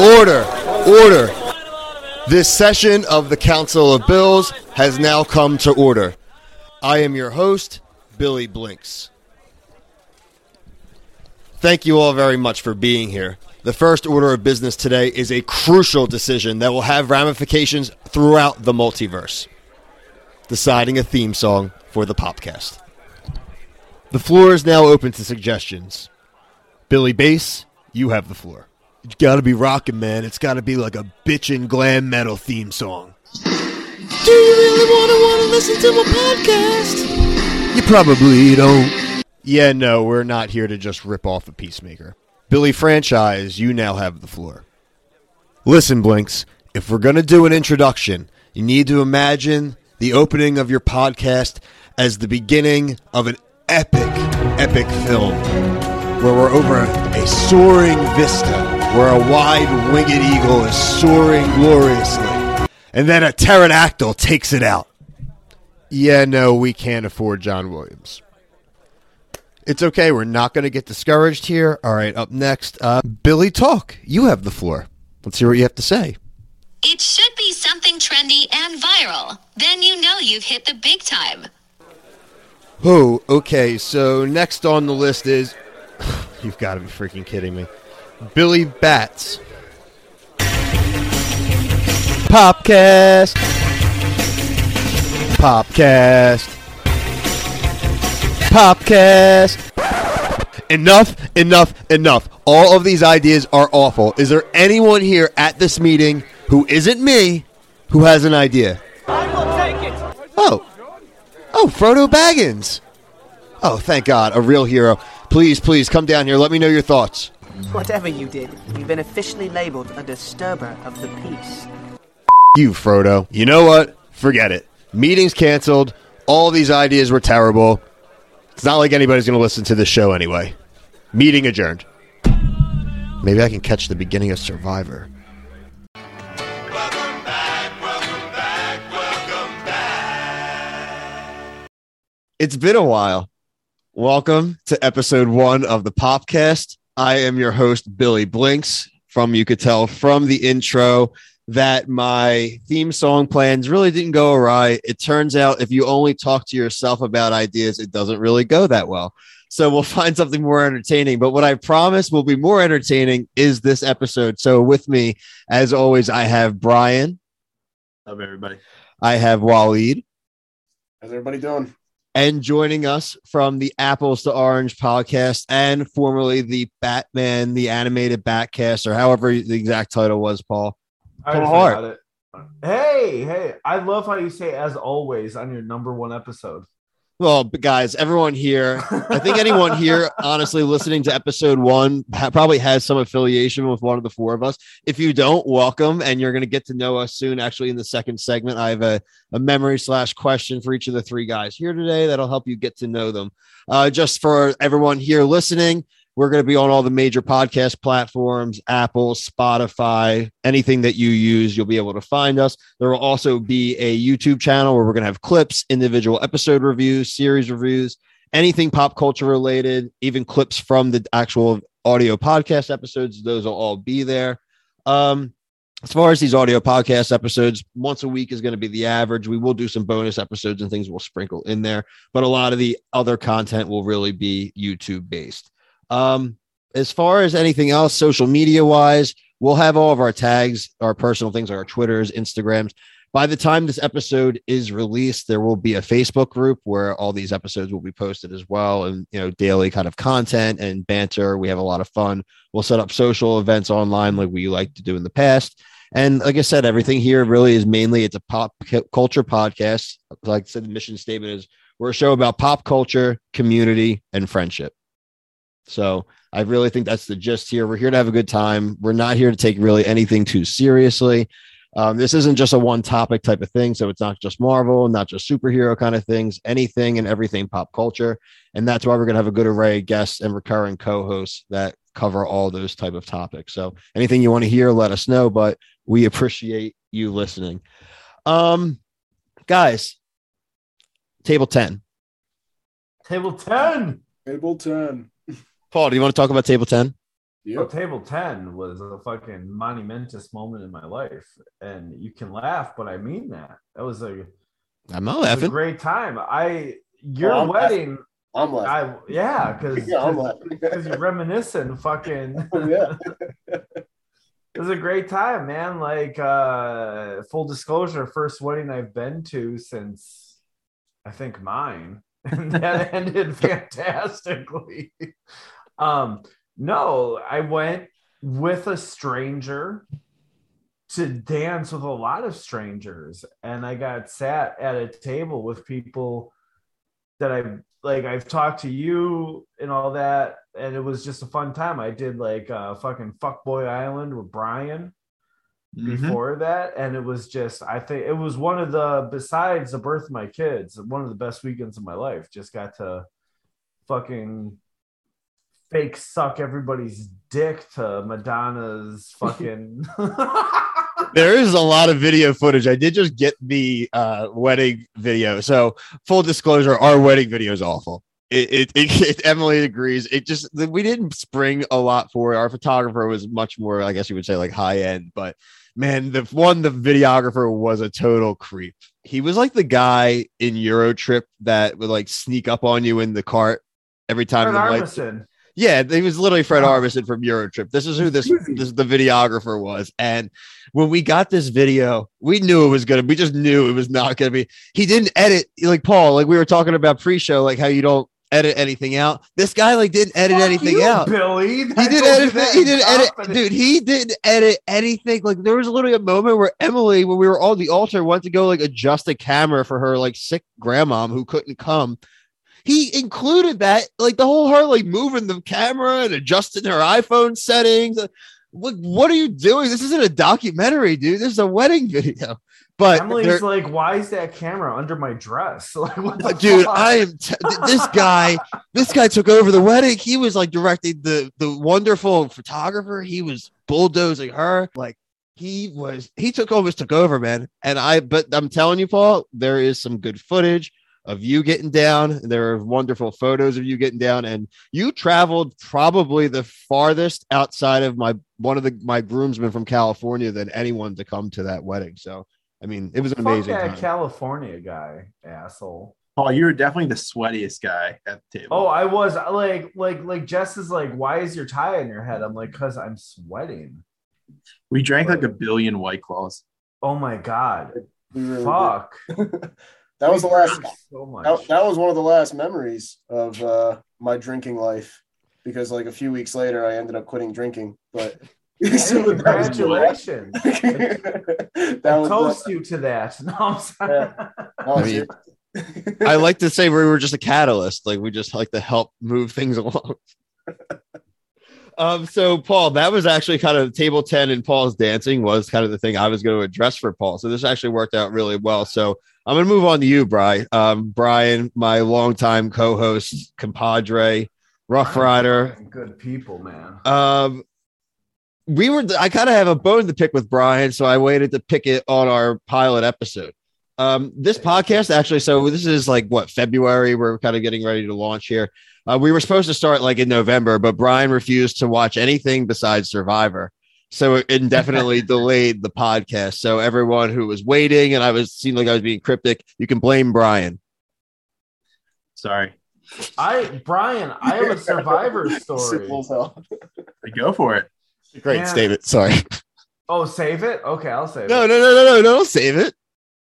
Order, order. This session of the Council of Bills has now come to order. I am your host, Billy Blinks. Thank you all very much for being here. The first order of business today is a crucial decision that will have ramifications throughout the multiverse. Deciding a theme song for the podcast. The floor is now open to suggestions. Billy Bass, you have the floor. It's gotta be rocking, man. It's gotta be like a bitchin' glam metal theme song. Do you really wanna wanna listen to my podcast? You probably don't. Yeah, no, we're not here to just rip off a peacemaker. Billy Franchise, you now have the floor. Listen, Blinks, if we're gonna do an introduction, you need to imagine the opening of your podcast as the beginning of an epic, epic film where we're over a soaring vista where a wide winged eagle is soaring gloriously, and then a pterodactyl takes it out. Yeah, no, we can't afford John Williams. It's okay. We're not going to get discouraged here. All right, up next, uh, Billy Talk. You have the floor. Let's hear what you have to say. It should be something trendy and viral. Then you know you've hit the big time. Oh, okay. So next on the list is. You've got to be freaking kidding me. Billy Bats. Popcast. Popcast. Popcast. Enough, enough, enough. All of these ideas are awful. Is there anyone here at this meeting who isn't me who has an idea? I will take it. Oh. Oh, Frodo Baggins. Oh, thank God. A real hero. Please, please come down here. Let me know your thoughts. Whatever you did, you've been officially labeled a disturber of the peace. You, Frodo. You know what? Forget it. Meeting's canceled. All these ideas were terrible. It's not like anybody's going to listen to this show anyway. Meeting adjourned. Maybe I can catch the beginning of Survivor. Welcome back, welcome back, welcome back. It's been a while. Welcome to episode one of the Popcast. I am your host, Billy Blinks. From you could tell from the intro that my theme song plans really didn't go awry. It turns out if you only talk to yourself about ideas, it doesn't really go that well. So we'll find something more entertaining. But what I promise will be more entertaining is this episode. So with me, as always, I have Brian. Up, everybody. I have Waleed. How's everybody doing? And joining us from the Apples to Orange podcast and formerly the Batman, the animated Batcast, or however the exact title was, Paul. I Paul Hart. it. Hey, hey! I love how you say "as always" on your number one episode. Well, guys, everyone here, I think anyone here, honestly, listening to episode one ha- probably has some affiliation with one of the four of us. If you don't, welcome, and you're going to get to know us soon. Actually, in the second segment, I have a, a memory slash question for each of the three guys here today that'll help you get to know them. Uh, just for everyone here listening, we're going to be on all the major podcast platforms Apple, Spotify, anything that you use, you'll be able to find us. There will also be a YouTube channel where we're going to have clips, individual episode reviews, series reviews, anything pop culture related, even clips from the actual audio podcast episodes. Those will all be there. Um, as far as these audio podcast episodes, once a week is going to be the average. We will do some bonus episodes and things we'll sprinkle in there, but a lot of the other content will really be YouTube based. Um, as far as anything else, social media wise, we'll have all of our tags, our personal things, our Twitters, Instagrams. By the time this episode is released, there will be a Facebook group where all these episodes will be posted as well, and you know, daily kind of content and banter. We have a lot of fun. We'll set up social events online like we like to do in the past. And like I said, everything here really is mainly it's a pop culture podcast. Like I said, the mission statement is we're a show about pop culture, community, and friendship. So I really think that's the gist here. We're here to have a good time. We're not here to take really anything too seriously. Um, this isn't just a one topic type of thing. So it's not just Marvel, not just superhero kind of things, anything and everything pop culture. And that's why we're going to have a good array of guests and recurring co hosts that cover all those type of topics. So anything you want to hear, let us know. But we appreciate you listening. Um, guys, table 10. Table ten. Table 10. Paul, do you want to talk about table 10? Well, You? table 10 was a fucking monumentous moment in my life. And you can laugh, but I mean that. That was a, I'm not it a laughing. great time. I your Oh, I'm wedding, I'm laughing. I yeah, because Yeah, because you're reminiscing fucking yeah. it was a great time, man. Like uh full disclosure, first wedding I've been to since I think mine. And that ended fantastically. Um no, I went with a stranger to dance with a lot of strangers and I got sat at a table with people that I like I've talked to you and all that and it was just a fun time. I did like uh fucking Fuckboy Island with Brian Mhm. before that and it was just I think it was one of the besides the birth of my kids, one of the best weekends of my life. Just got to fucking fake suck everybody's dick to Madonna's fucking there is a lot of video footage. I did just get the uh, wedding video. So full disclosure, our wedding video is awful. It, it, it, it- Emily agrees. It just we didn't spring a lot for it. Our photographer was much more, I guess you would say, like high end. But man, the one the videographer was a total creep. He was like the guy in Euro Trip that would like sneak up on you in the cart every time Fred the lights Armisen. Yeah, he was literally Fred. Armisen from Eurotrip. This is who this, this the videographer was. And when we got this video, we knew it was gonna. We just knew it was not gonna be. He didn't edit like Paul. Like we were talking about pre-show, like how you don't edit anything out. This guy like didn't edit Fuck anything you, out. Billy. He didn't edit. that He didn't edit, dude. He didn't edit anything. Like there was literally a moment where Emily, when we were on the altar, went to go like adjust a camera for her like sick grandmom who couldn't come. He included that, like the whole her like moving the camera and adjusting her iPhone settings. Uh, what what are you doing? This isn't a documentary, dude. This is a wedding video. But Emily's like, why is that camera under my dress? Like, what dude fuck? i am t- this guy this guy took over the wedding he was like directing the the wonderful photographer he was bulldozing her like he was he took almost took over man and i but i'm telling you paul there is some good footage of you getting down there are wonderful photos of you getting down and you traveled probably the farthest outside of my one of the my groomsmen from california than anyone to come to that wedding so i mean it was an Fuck amazing that time. California guy, asshole. Paul, you were definitely the sweatiest guy at the table. Oh, I was like, like, like Jess is like, why is your tie on your head? I'm like, cause I'm sweating. we drank like a billion white claws. Oh my god, really fuck. did. that was the last. so much. That, that was one of the last memories of uh, my drinking life because, like, a few weeks later, I ended up quitting drinking. But Hey, So that was the last- congratulations. that I was toast you to that. No, I'm sorry. that was I mean. I like to say we were just a catalyst, like we just like to help move things along. Um, so Paul, that was actually kind of table 10 and Paul's dancing was kind of the thing I was going to address for Paul. So this actually worked out really well. So I'm gonna move on to you, Brian. Um, Brian, my longtime co-host, compadre, Rough Rider. Good people, man. Um, we were. I kind of have a bone to pick with Brian, so I waited to pick it on our pilot episode. Um, this podcast actually. So this is like what February. We're kind of getting ready to launch here. Uh, we were supposed to start like in November, but Brian refused to watch anything besides Survivor. So it indefinitely delayed the podcast. So everyone who was waiting and I was seemed like I was being cryptic, you can blame Brian. Sorry. I Brian, I have a survivor story. Simple as hell. Go for it. Great Yeah. statement. Sorry. Oh, save it? Okay, I'll save No, it. no, no, no, no, no. Don't save it.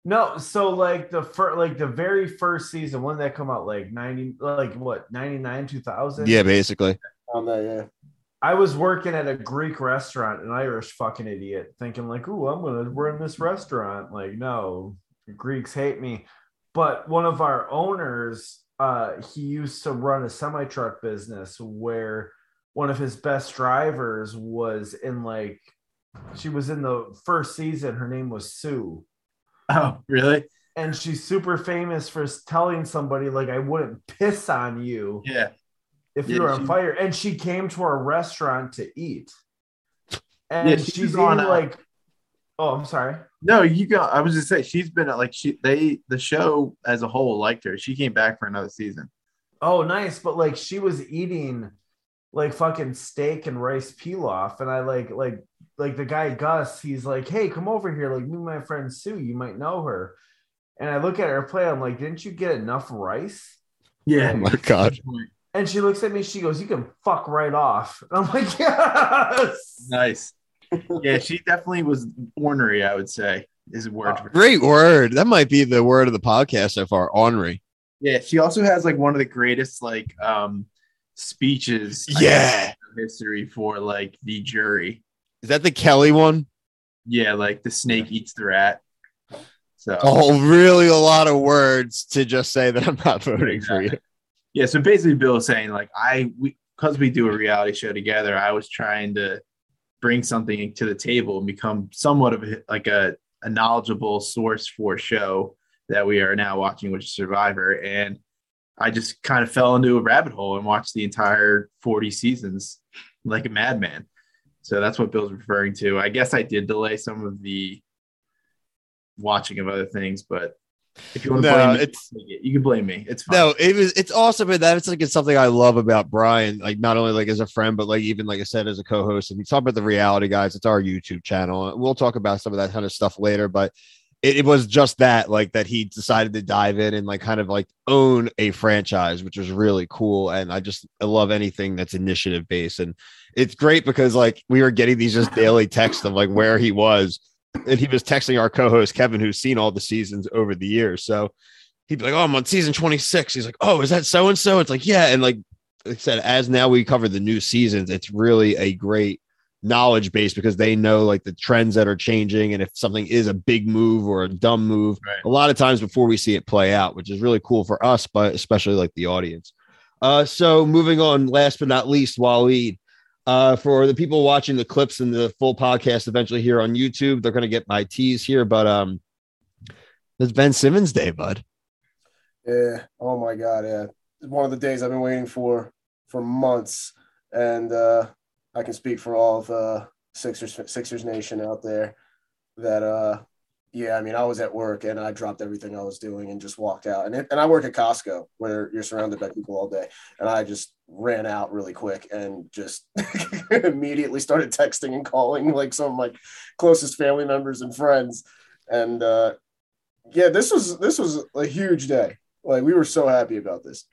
No, so like the first like the very first season, when did that come out? Like 90 like what, 99, 2000? Yeah, basically. On that, yeah. I was working at a Greek restaurant, an Irish fucking idiot, thinking like, "Ooh, I'm gonna run this restaurant." Like, no, Greeks hate me. But one of our owners, uh, he used to run a semi truck business where one of his best drivers was in like, she was in the first season. Her name was Sue, Oh, really? and she's super famous for telling somebody like, "I wouldn't piss on you." Yeah. if Yeah, you were on she- fire. And she came to our restaurant to eat. And Yeah, she she's on, like, oh, I'm sorry. No, you got. I was just say she's been like she they the show as a whole liked her. She came back for another season. Oh, nice. But like she was eating like fucking steak and rice pilaf, and I like like like the guy Gus. He's like, "Hey, come over here. Like, meet my friend Sue. You might know her." And I look at her plate. I'm like, "Didn't you get enough rice?" Yeah. Oh my god. And she looks at me. She goes, "You can fuck right off." And I'm like, "Yes." Nice. Yeah, she definitely was ornery, I would say, is a word. for Great word. That might be the word of the podcast so far. Ornery. Yeah, she also has like one of the greatest like um speeches Yeah. history for like the jury. Is that the Kelly one? Yeah, like the snake eats the rat. So Oh, really? A lot of words to just say that I'm not voting for you. yeah, so basically Bill is saying like I we because we do a reality show together, I was trying to bring something to the table and become somewhat of a, like a, a knowledgeable source for show that we are now watching, which is Survivor. And I just kind of fell into a rabbit hole and watched the entire 40 seasons like a madman. So that's what Bill's referring to. I guess I did delay some of the watching of other things, but if you want to No, blame me, it's- you can blame me. It's fine. No, it was it's awesome and that's like it's something I love about Brian, like not only like as a friend, but like even like I said as a co-host. And we talk about the reality guys, it's our YouTube channel. We'll talk about some of that kind of stuff later, but it, it was just that like that he decided to dive in and like kind of like own a franchise, which was really cool. And I just I love anything that's initiative based. And it's great because like we were getting these just daily texts of like where he was. And he was texting our co-host Kevin, who's seen all the seasons over the years. So he'd be like, "Oh, I'm on season 26." He's like, "Oh, is that so and so?" It's like, "Yeah." And like I said, as now we cover the new seasons, it's really a great knowledge base because they know like the trends that are changing and if something is a big move or a dumb move Right. a lot of times before we see it play out which is really cool for us but especially like the audience uh so moving on last but not least Waleed uh for the people watching the clips and the full podcast eventually here on YouTube they're going to get my tease here but um it's Ben Simmons day bud Yeah. Oh my God. Yeah. It's one of the days I've been waiting for for months, and uh, I can speak for all of uh, Sixers Sixers Nation out there that uh, yeah. I mean, I was at work and I dropped everything I was doing and just walked out. And it, and I work at Costco where you're surrounded by people all day, and I just ran out really quick and just immediately started texting and calling like some of my closest family members and friends, and uh, yeah, this was this was a huge day. Like we were so happy about this.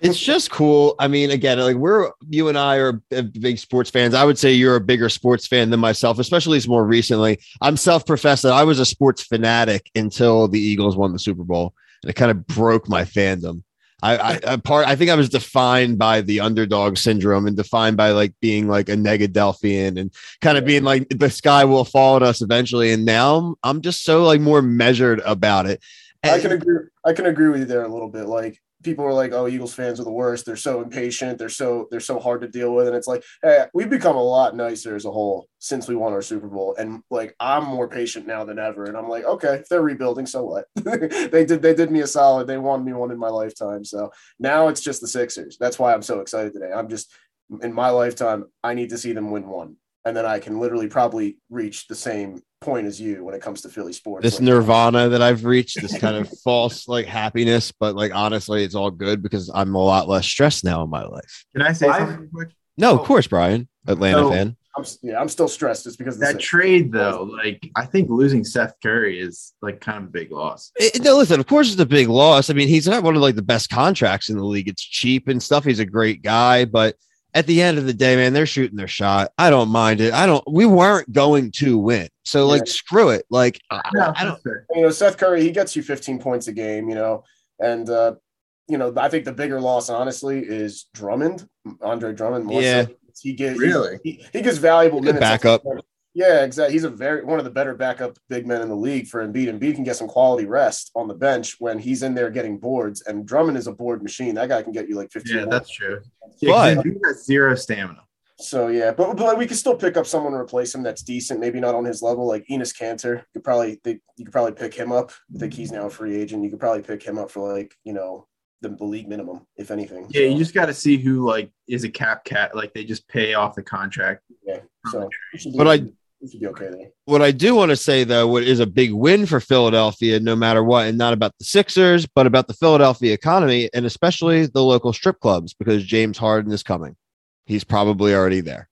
It's just cool. I mean, again, like we're you and I are big sports fans. I would say you're a bigger sports fan than myself, especially more recently. I'm self-professed that I was a sports fanatic until the Eagles won the Super Bowl, and it kind of broke my fandom. I, I, I part. I think I was defined by the underdog syndrome and defined by like being like a Negadelphian and kind of being like the sky will fall on us eventually. And now I'm, I'm just so like more measured about it. I can agree. I can agree with you there a little bit. Like people are like, "Oh, Eagles fans are the worst. They're so impatient. They're so they're so hard to deal with." And it's like, hey, we've become a lot nicer as a whole since we won our Super Bowl. And like, I'm more patient now than ever. And I'm like, okay, if they're rebuilding, so what? they did they did me a solid. They won me one in my lifetime. So now it's just the Sixers. That's why I'm so excited today. I'm just in my lifetime. I need to see them win one. And then I can literally probably reach the same point as you when it comes to Philly sports. this Like, nirvana that I've reached, this kind of false like happiness, but like honestly, it's all good because I'm a lot less stressed now in my life. Can I say I've- something quick? No, Oh. of course, Brian, Atlanta So- fan. I'm yeah, I'm still stressed just because of That trade though, like I think losing Seth Curry is like kind of a big loss. It- no, listen, of course, it's a big loss. I mean, he's not one of like the best contracts in the league. It's cheap and stuff. He's a great guy, but at the end of the day, man, they're shooting their shot. I don't mind it. I don't. We weren't going to win, so like, Yeah. screw it. Like, I, No, I don't. that's you know, Seth Curry, he gets you 15 points a game, you know, and uh, you know, I think the bigger loss, honestly, is Drummond, Andre Drummond. More Yeah. so. he gets Really? he, he gets valuable Good minutes. backup. Yeah, exactly. He's a very one of the better backup big men in the league for Embiid. Embiid can get some quality rest on the bench when he's in there getting boards, and Drummond is a board machine. That guy can get you like 15. Yeah, that's true. Yeah, But- he has zero stamina. So yeah, but, but we can still pick up someone to replace him that's decent, maybe not on his level, like Enes Kanter. You could probably they, you could probably pick him up. I think he's now a free agent. You could probably pick him up for like you know the, the league minimum, if anything. Yeah, you just got to see who like is a cap cat. Like they just pay off the contract. yeah. So we should be, But I- we should be okay there. What I do want to say though, what is a big win for Philadelphia, no matter what, and not about the Sixers, but about the Philadelphia economy and especially the local strip clubs, because James Harden is coming. he's probably already there.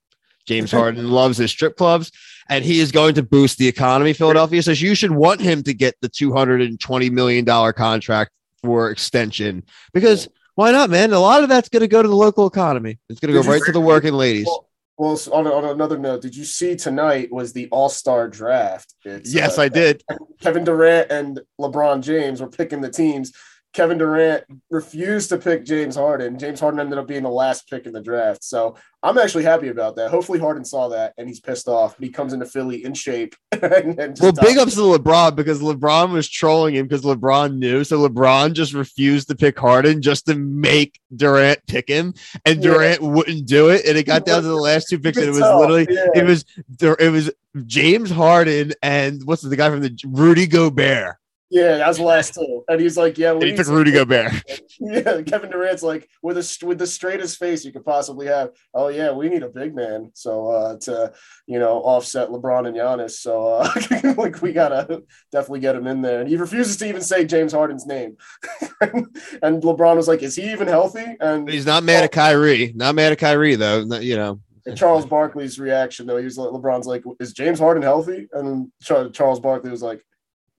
James Harden loves his strip clubs and he is going to boost the economy. Philadelphia says you should want him to get the $220 million contract for extension because why not, man? A lot of that's going to go to the local economy. It's going to go right to the working ladies. Well, well, so on, on another note, did you see tonight was the All Star draft? It's, Yes, uh, I did. Kevin Durant and LeBron James were picking the teams. Kevin Durant refused to pick James Harden. James Harden ended up being the last pick in the draft. So I'm actually happy about that. Hopefully Harden saw that and he's pissed off. But he comes into Philly in shape. and, and Well, big ups to LeBron because LeBron was trolling him because LeBron knew. So LeBron just refused to pick Harden just to make Durant pick him, and Yeah. Durant wouldn't do it. And it got down to the last two picks, and it was tell, literally yeah. it was it was James Harden and what's the guy from the Rudy Gobert. Yeah, that was the last two. And he's like, yeah, we he took Rudy Gobert. Yeah, Kevin Durant's like with a with the straightest face you could possibly have. Oh yeah, we need a big man, so uh, to you know offset LeBron and Giannis. So uh, like we gotta definitely get him in there. And he refuses to even say James Harden's name. and LeBron was like, "Is he even healthy?" And He's not mad at Kyrie. Not mad at Kyrie though. You know. Charles Barkley's reaction though, he was like, LeBron's like, "Is James Harden healthy?" And Charles Barkley was like,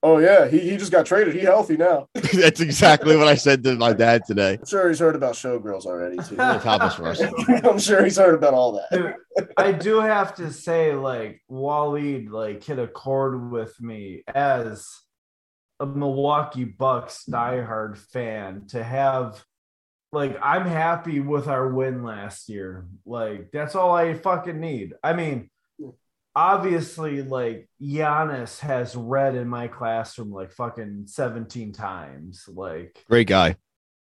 "Oh yeah, he, he just got traded. He healthy now." That's exactly what I said to my dad today. I'm sure he's heard about showgirls already too. Really topless for us. I'm sure he's heard about all that. Dude, I do have to say, like Waleed, like hit a chord with me as a Milwaukee Bucks diehard fan to have. Like I'm happy with our win last year. Like that's all I fucking need. I mean, obviously, like Giannis has read in my classroom like fucking 17 times. Like Great guy.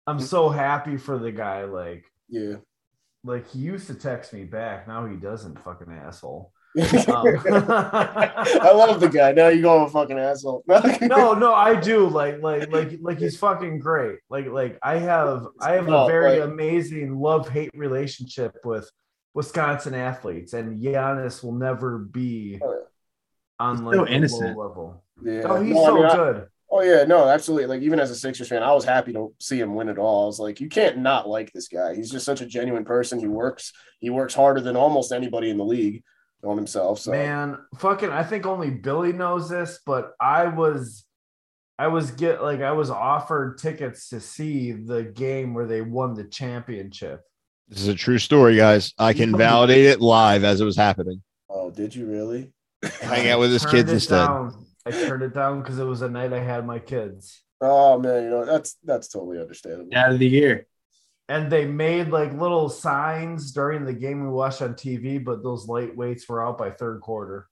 I'm so happy for the guy. Like Yeah. like he used to text me back. Now he doesn't. Fucking asshole. I Um, love the guy. Now you go a fucking asshole. no, no, I do. Like, like, like, like he's fucking great. Like, like I have, I have No, a very like- amazing love hate relationship with Wisconsin athletes, and Giannis will never be Oh, on He's like so innocent. level. Yeah. Oh, he's No, I so mean, I- good. oh yeah, no, absolutely. Like even as a Sixers fan, I was happy to see him win it all. I was like, you can't not like this guy. He's just such a genuine person. He works. He works harder than almost anybody in the league on himself. So Man, fucking, I think only Billy knows this, but I was, I was get like I was offered tickets to see the game where they won the championship. This is a true story, guys. I can validate it live as it was happening. oh, did you really? Hang out with his kids it instead. down. I turned it down because it was a night I had my kids. Oh man, you know that's that's totally understandable. Out of the year. And they made like little signs during the game we watched on TV, but those lightweights were out by third quarter.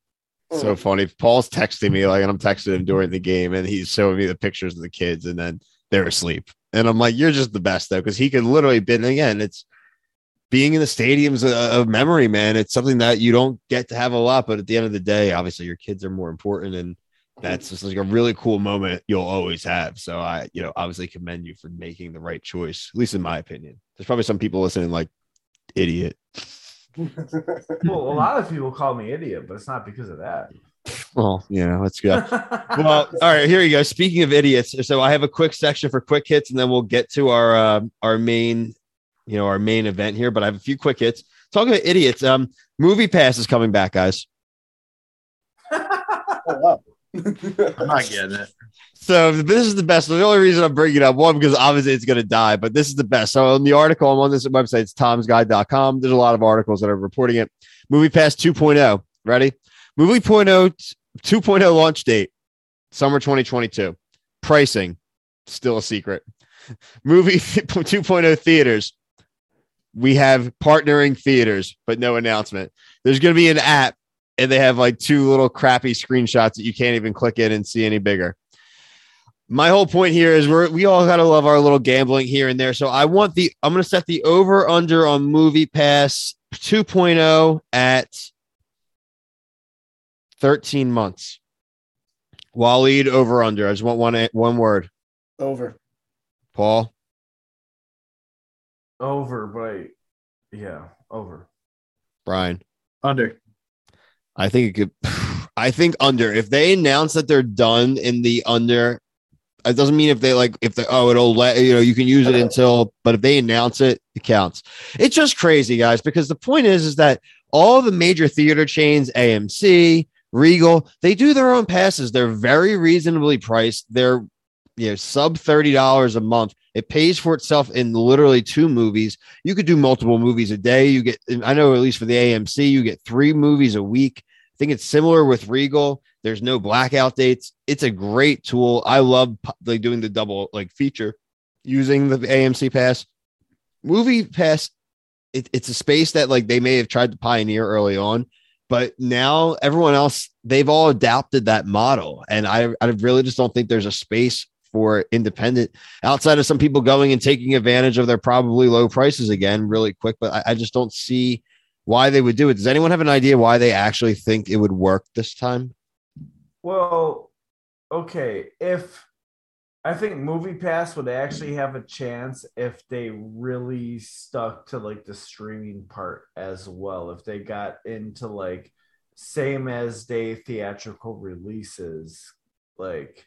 Hmm. So funny. Paul's texting me like, and I'm texting him during the game, and he's showing me the pictures of the kids, and then they're asleep. And I'm like, you're just the best though, because he could literally been again. It's being in the stadiums a, a memory, man. It's something that you don't get to have a lot, but at the end of the day, obviously your kids are more important, and that's just like a really cool moment you'll always have. So I, you know, obviously commend you for making the right choice, at least in my opinion. There's probably some people listening like idiot. Well, a lot of people call me idiot, but it's not because of that. Well, yeah, let's go. well, all right, here you go. Speaking of idiots, so I have a quick section for quick hits, and then we'll get to our uh, our main, you know, our main event here. But I have a few quick hits. Talking about idiots, um, Movie Pass is coming back, guys. Oh. I'm not getting it. So this is the best. The only reason I'm bringing it up one because obviously it's going to die, but this is the best. So in the article, I'm on this website. It's tomsguide.com. There's a lot of articles that are reporting it. Movie Pass 2.0. Ready? Movie 2.0 2.0 launch date summer 2022. Pricing still a secret. Movie 2.0 theaters. We have partnering theaters, but no announcement. There's going to be an app, and they have like two little crappy screenshots that you can't even click in and see any bigger my whole point here is we're we all gotta love our little gambling here and there. So I want the I'm gonna set the over under on Movie Pass 2.0 at 13 months. Waleed over under. I just want one one word. Over. Paul. Over, but yeah, over. Brian. Under. I think it could I think under. If they announce that they're done in the under, it doesn't mean if they like if they oh it'll let you know you can use it until but if they announce it it counts. It's just crazy, guys, because the point is, is that all the major theater chains, AMC, Regal, they do their own passes. They're very reasonably priced. They're you know sub $30 a month. It pays for itself in literally two movies. You could do multiple movies a day. You get I know at least for the AMC, you get three movies a week. I think it's similar with Regal. There's no blackout dates. It's a great tool. I love like doing the double like feature using the AMC pass. Movie pass it, it's a space that like they may have tried to pioneer early on, but now everyone else they've all adapted that model, and I I really just don't think there's a space for independent outside of some people going and taking advantage of their probably low prices again really quick. But I, I just don't see why they would do it. Does anyone have an idea why they actually think it would work this time? Well, okay, if I think Movie Pass would actually have a chance if they really stuck to like the streaming part as well. If they got into like same as day theatrical releases, like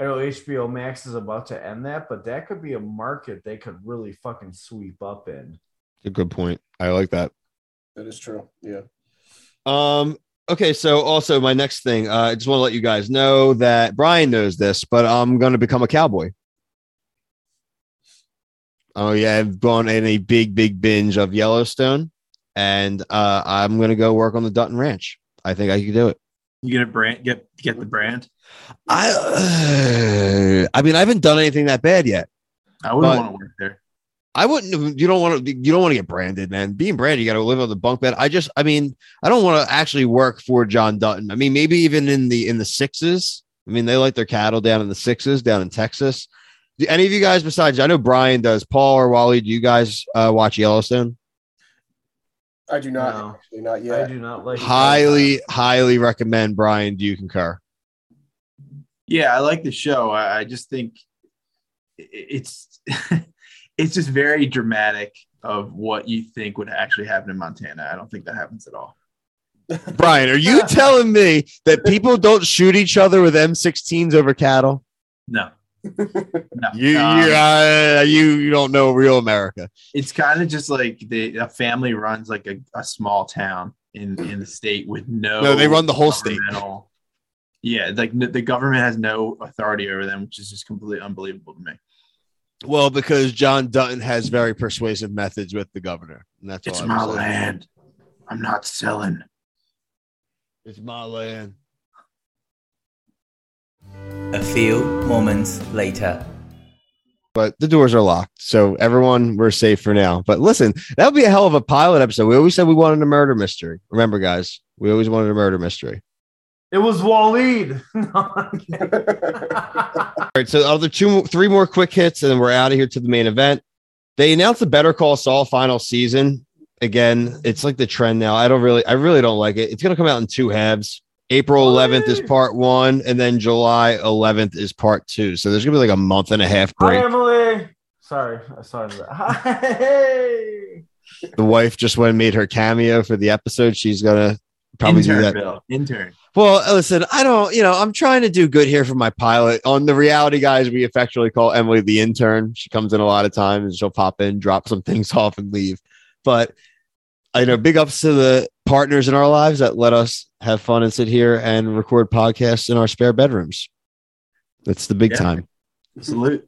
I know HBO Max is about to end that, but that could be a market they could really fucking sweep up in. A good point. I like that. That is true. Yeah. Um, okay, so also my next thing, uh, I just want to let you guys know that Brian knows this, but I'm going to become a cowboy. Oh yeah, I've gone in a big, big binge of Yellowstone, and uh, I'm going to go work on the Dutton Ranch. I think I could do it. You gonna brand get get the brand? I, uh, I mean, I haven't done anything that bad yet. I wouldn't want to work there. I wouldn't. You don't want to. You don't want to get branded, man. Being branded, you got to live on the bunk bed. I just. I mean, I don't want to actually work for John Dutton. I mean, maybe even in the in the sixes. I mean, they like their cattle down in the sixes, down in Texas. Do any of you guys besides? I know Brian does. Paul or Wally, do you guys uh, watch Yellowstone? I do not No. actually not yet. I do not like Highly, highly recommend. Brian, do you concur? Yeah, I like the show. I, I just think it's it's just very dramatic of what you think would actually happen in Montana. I don't think that happens at all. Brian, are you telling me that people don't shoot each other with M16s over cattle? No, no. You, Um, you, uh, you, you don't know real America. it's kind of just like the a family runs like a, a small town in in the state with no. No, they run the whole state. Governmental- Yeah, like the government has no authority over them, which is just completely unbelievable to me. Well, because John Dutton has very persuasive methods with the governor, and that's It's all my saying. land. I'm not selling. It's my land. A few moments later. But the doors are locked, so everyone we're safe for now. But listen, that would be a hell of a pilot episode. We always said we wanted a murder mystery. Remember, guys, we always wanted a murder mystery. It was Waleed. No, All right, so other two, three more quick hits, and then we're out of here to the main event. They announced the Better Call Saul final season. Again, it's like the trend now. I don't really, I really don't like it. It's going to come out in two halves. April 11th is part one, and then July 11th is part two. So there's going to be like a month and a half Hi, break. Emily. Sorry, I started that. Hi. The wife just went and made her cameo for the episode. She's going to probably Intern, do that. Bill. Intern. Well, listen, I don't, you know, I'm trying to do good here for my pilot. On the reality guys, we affectionately call Emily the intern. She comes in a lot of times and she'll pop in, drop some things off, and leave. But I know big ups to the partners in our lives that let us have fun and sit here and record podcasts in our spare bedrooms. That's the big Yeah. time. Salute.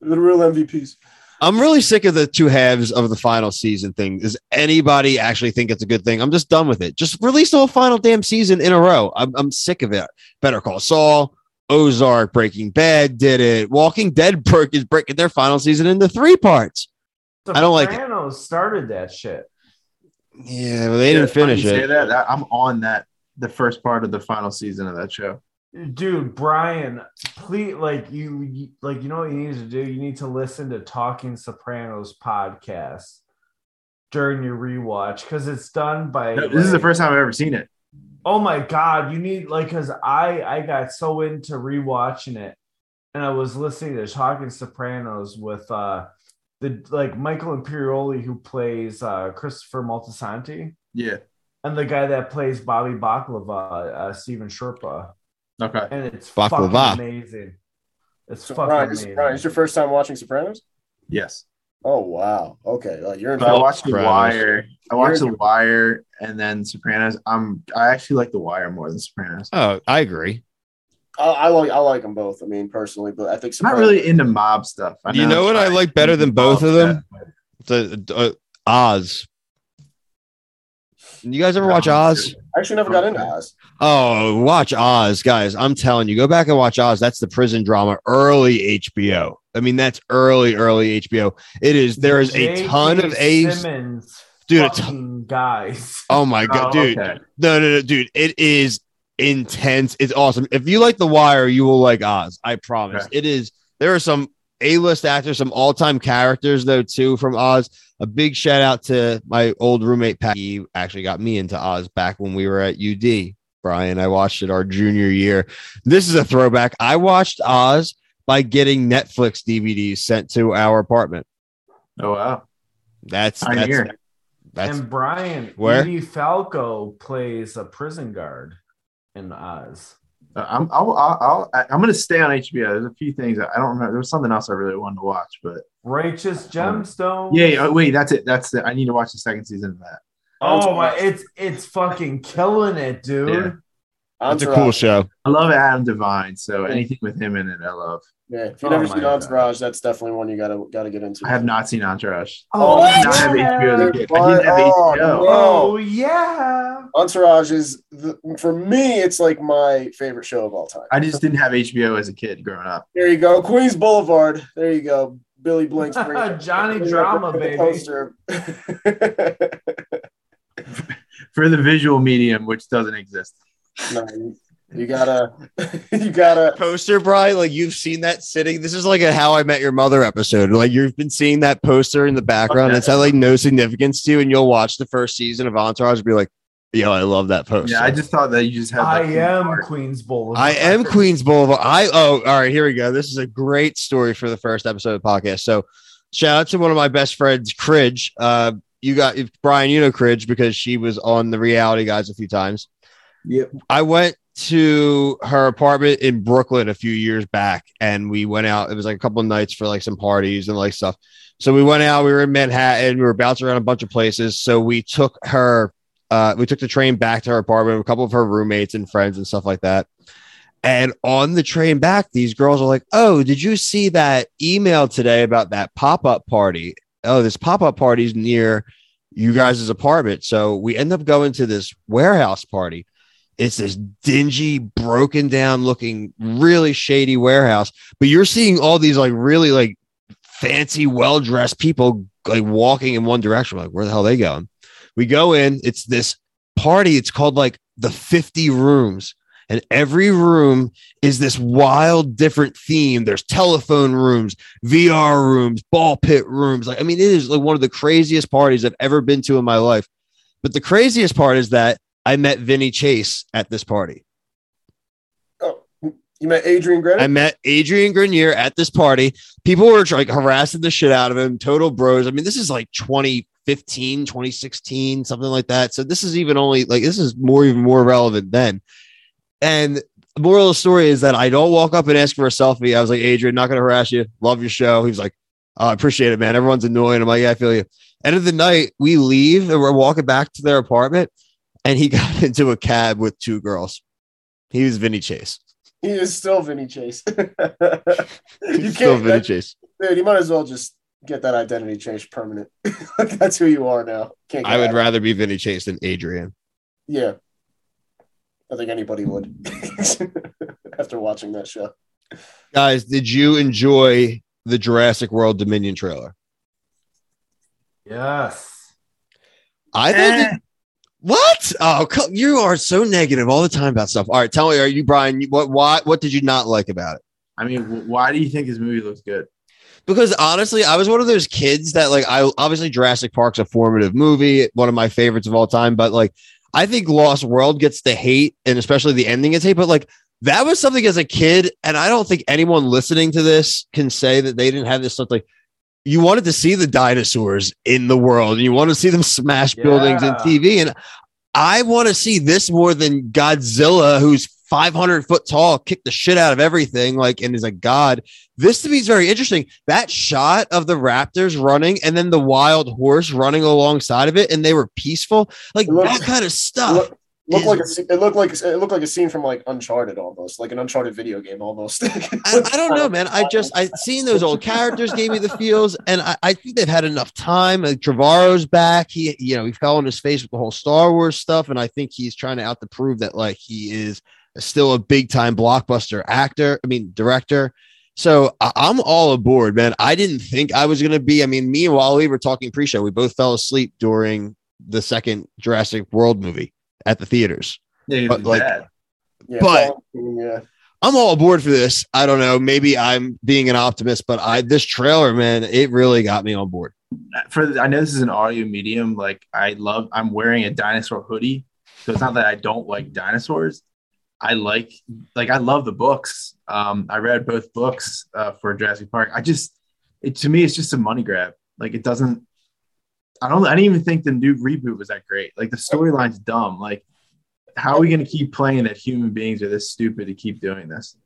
the real MVPs. I'm really sick of the two halves of the final season thing. Does anybody actually think it's a good thing? I'm just done with it. Just release the whole final damn season in a row. I'm, I'm sick of it. Better Call Saul, Ozark, Breaking Bad did it. Walking Dead perk is breaking their final season into three parts. I don't like it. Sopranos started that shit. Yeah, well, they Yeah, didn't finish funny Say it. that. I'm on that. The first part of the final season of that show. Dude, Brian, please, like you, you- like you know what you need to do. You need to listen to Talking Sopranos podcast during your rewatch because it's done by. No, this is the first time I've ever seen it. Oh my god, you need like because I I got so into rewatching it, and I was listening to Talking Sopranos with uh the like Michael Imperioli who plays uh Christopher Moltisanti Yeah. and the guy that plays Bobby Baklava, uh Steven Schirripa, Okay. and it's Baklava. fucking amazing. It's So fucking Brian, this, amazing. Brian, is your first time watching Sopranos? Yes. Oh wow. Okay. Like you're in. But I watched The Wire. I watched The You're- Wire and then Sopranos. I'm I actually like The Wire more than Sopranos. Oh, I agree. I, I like I like them both. I mean, personally, but I think I'm not really into mob stuff. I You know what I like better than both of them? The uh, Oz. You guys ever watch Oz? I actually never got into Oz. Oh, watch Oz, guys. I'm telling you, go back and watch Oz. That's the prison drama, early HBO. I mean, that's early, early HBO. It is. There is a J.K. ton of A's. Simmons Dude, a ton- fucking guys. Oh my Oh, god, dude. okay. No, no, no, dude. It is intense. It's awesome. If you like The Wire, you will like Oz. I promise. Okay. It is. There are some A-list actors, some all-time characters though too from Oz. A big shout out to my old roommate Pat. He actually got me into Oz back when we were at UD. Brian, I watched it our junior year. This is a throwback. I watched Oz by getting Netflix DVDs sent to our apartment. Oh wow. That's that's Pioneer. that's and Brian Where? Edie Falco plays a prison guard in Oz. Uh, I'm I'll, I'll, I'll I'm gonna stay on HBO. There's a few things I don't remember. There was something else I really wanted to watch, but Righteous Gemstones. yeah. yeah, Oh, wait, that's it. That's it. I need to watch the second season of that. Oh my, it's it's fucking killing it, dude. Yeah. that's a cool show. I love Adam DeVine, so anything with him in it, I love. Yeah, if you Oh never my seen God. Entourage, that's definitely one you gotta gotta get into. I have not seen Entourage. Oh, I did not have HBO as a kid. I didn't have Oh, HBO. Oh yeah. Entourage is the, for me. It's like my favorite show of all time. I just didn't have HBO as a kid growing up. There you go, Queens Boulevard. There you go, Billy Blinks. bring- Johnny Drama, baby. poster. For the visual medium, which doesn't exist. no, you, you gotta, you gotta. poster, Brian. Like you've seen that sitting. This is like a How I Met Your Mother episode. Like you've been seeing that poster in the background. Okay. It's had like no significance to you, and you'll watch the first season of Entourage and be like, "Yo, I love that poster." Yeah, I just thought that you just had. I like, am art. Queens Boulevard. I am Queens Boulevard. I oh, all right. Here we go. This is a great story for the first episode of the podcast. So, shout out to one of my best friends, Cridge. Uh, you got Brian. You know Cridge because she was on the Reality Guys a few times. Yep. I went to her apartment in Brooklyn a few years back and we went out. It was like a couple of nights for like some parties and like stuff. So we went out, we were in Manhattan, we were bouncing around a bunch of places. So we took her, uh, we took the train back to her apartment, with a couple of her roommates and friends and stuff like that. And on the train back, these girls are like, Oh, did you see that email today about that pop up party? Oh, this pop up party's near you guys' apartment. So we end up going to this warehouse party. It's this dingy, broken down looking, really shady warehouse. But you're seeing all these like really like fancy, well dressed people like walking in one direction. We're like, where the hell are they going? We go in, it's this party. It's called like the 50 rooms. And every room is this wild, different theme. There's telephone rooms, VR rooms, ball pit rooms. Like, I mean, it is like one of the craziest parties I've ever been to in my life. But the craziest part is that I met Vinny Chase at this party. Oh, you met Adrian Grenier. I met Adrian Grenier at this party. People were like harassing the shit out of him, total bros. I mean, this is like 2015, 2016, something like that. So this is even only like this is more even more relevant then. And the moral of the story is that I don't walk up and ask for a selfie. I was like, Adrian, not gonna harass you. Love your show. He was like, oh, I appreciate it, man. Everyone's annoying. I'm like, yeah, I feel you. End of the night, we leave and we're walking back to their apartment, and he got into a cab with two girls. He was Vinny Chase. he is still Vinny Chase. you can't, Vinny Chase. dude. You might as well just get that identity changed permanent. that's who you are now. I would rather be Vinny Chase than Adrian. Yeah, I think anybody would after watching that show. Guys, did you enjoy the Jurassic World Dominion trailer? Yes. I thought Eh. that- what? Oh, you are so negative all the time about stuff. All right, tell me, are you Brian? What? Why? What did you not like about it? I mean, why do you think this movie looks good? Because honestly, I was one of those kids that like I obviously Jurassic Park's a formative movie, one of my favorites of all time. But like, I think Lost World gets the hate, and especially the ending gets hate. But like, that was something as a kid, and I don't think anyone listening to this can say that they didn't have this stuff. Like, you wanted to see the dinosaurs in the world, and you want to see them smash buildings and Yeah. TV, and I want to see this more than Godzilla, who's 500 foot tall, kicked the shit out of everything, like, and is a god. This to me is very interesting. That shot of the Raptors running and then the wild horse running alongside of it, and they were peaceful, like that kind of stuff. look- looked is- like a, it looked like it looked like a scene from like Uncharted almost, like an Uncharted video game almost. I, I don't know, man. I just I seen those old characters gave me the feels, and I, I think they've had enough time. Like Trevorrow's back. He you know he fell on his face with the whole Star Wars stuff, and I think he's trying to out to prove that like he is still a big time blockbuster actor. I mean director. So I'm all aboard, man. I didn't think I was gonna be. I mean, me and Wally were talking pre-show. We both fell asleep during the second Jurassic World movie at the theaters. Yeah, But, like, yeah, but- yeah, I'm all aboard for this. I don't know. Maybe I'm being an optimist, but I this trailer, man, it really got me on board. for I know this is an audio medium. Like I love, I'm wearing a dinosaur hoodie, so it's not that I don't like dinosaurs. I like, like I love the books. Um, I read both books uh, for Jurassic Park. I just, it to me, it's just a money grab. Like it doesn't. I don't. I didn't even think the new reboot was that great. Like the storyline's dumb. Like how are we going to keep playing that human beings are this stupid to keep doing this?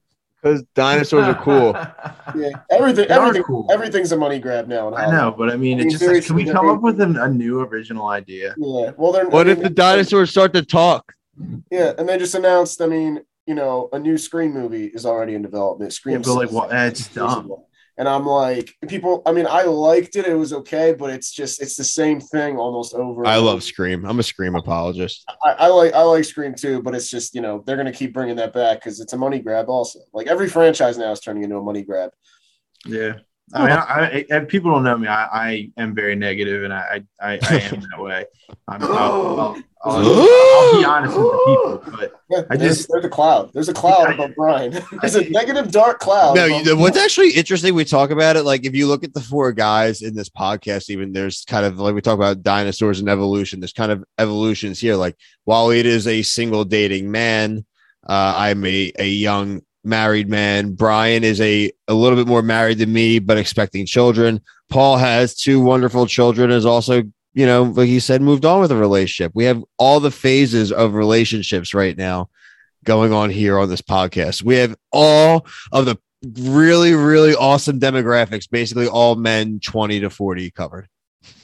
Because dinosaurs are cool. yeah. Everything, They everything, cool. everyth's a money grab now. I know, but I mean, I it mean, just like, can we come up with an, a new original idea? Yeah. Well, they're. What I if the dinosaurs start to talk? Yeah, and they just announced. I mean, you know, a new Scream movie is already in development. Scream, Yeah, but like, what? eh, It's dumb. And I'm like, people. I mean, I liked it. It was okay, but it's just it's the same thing almost over. I love. Scream. I'm a Scream apologist. I, I like I like Scream too, but it's just you know they're gonna keep bringing that back because it's a money grab. Also, like every franchise now is turning into a money grab. Yeah. I mean, I, I, if people don't know me. I, I am very negative, and I, I, I am that way. I'm, I'll, I'll, I'll, I'll be honest with the people, but Yeah, I there's, just- there's a cloud. There's a cloud I- above Brian. there's a negative dark cloud. No, above- you, what's actually interesting, we talk about it. Like, if you look at the four guys in this podcast, even there's kind of like we talk about dinosaurs and evolution, there's kind of evolutions here. Like, Waleed is a single dating man, uh, I'm a, a young married man. Brian is a, a little bit more married than me, but expecting children. Paul has two wonderful children, is also, you know, like he said, moved on with a relationship. We have all the phases of relationships right now going on here on this podcast. We have all of the really, really awesome demographics, basically all men 20 to 40 covered.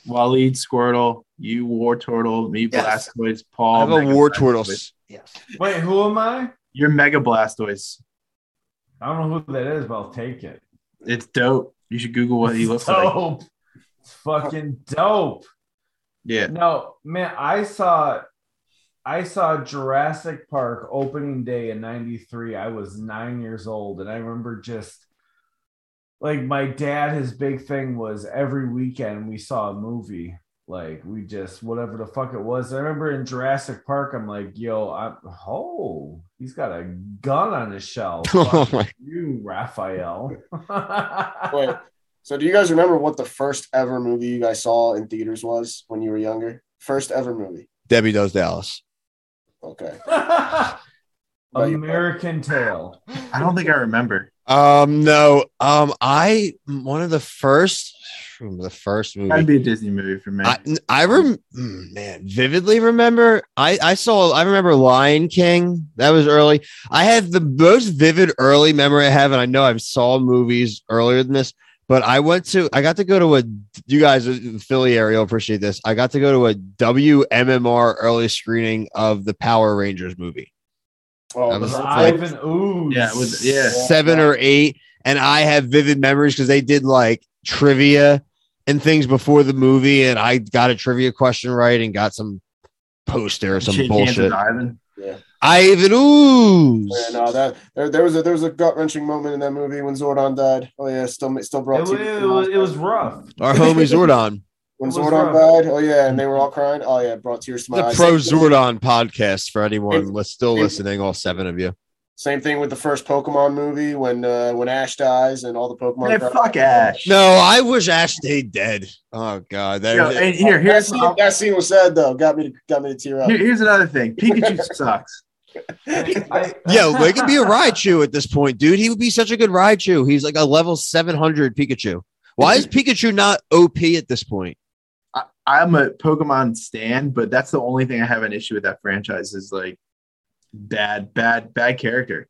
Waleed, Squirtle, you Wartortle, me Yes. Blastoise, I Paul. have a war Blastoise. turtle. Yes. Wait, who am I? You're Mega Blastoise. I don't know who that is, but I'll take it. It's dope. You should Google what he looks like. dope. It's fucking dope. Yeah. No, man, I saw I saw Jurassic Park opening day in 93. I was 9 years old and I remember just like my dad his big thing was every weekend we saw a movie. Like we just whatever the fuck it was. I remember in Jurassic Park I'm like, "Yo, I'm oh, he's got a gun on his shelf." Oh my- you, Raphael. Wait, so do you guys remember what the first ever movie you guys saw in theaters was when you were younger? First ever movie. Debbie Does Dallas. Okay. American Tail. I don't think I remember. Um, no, um, I one of the first, the first movie. That'd be a Disney movie for me. I, I rem- mm, man, vividly remember. I, I saw, I remember Lion King. That was early. I have the most vivid early memory I have, and I know I've saw movies earlier than this, but I went to, I got to go to a, you guys in Philly area will appreciate this. I got to go to a WMMR early screening of the Power Rangers movie. Oh, That was the- like- Ivan Ooze. yeah, it was yeah. seven or eight, and I have vivid memories because they did like trivia and things before the movie, and I got a trivia question right and got some poster or some Shake bullshit. with Ivan. Ivan Ooze. Yeah, no, that there, there was a there was a gut wrenching moment in that movie when Zordon died. Oh yeah, still still brought was, tears it, to my was, it was rough. Our homie Zordon. when Zordon rough. died. Oh yeah, and they were all crying. Oh yeah, brought tears to my The eyes. Pro Zordon podcast for anyone Same- was still same- listening, all seven of you. Same thing with the first Pokemon movie when uh, when Ash dies and all the Pokemon. Man, fuck Ash. No, I wish Ash stayed dead. Oh god, that Yo, is- and here, that here's scene, that scene was sad though. Got me to got me to tear up. here- here's another thing. Pikachu sucks. I, Yo, they could be a Raichu at this point, dude. He would be such a good Raichu. He's like a level 700 Pikachu. Why is Pikachu not OP at this point? I, I'm a Pokemon stan, but that's the only thing I have an issue with that franchise is like bad, bad, bad character.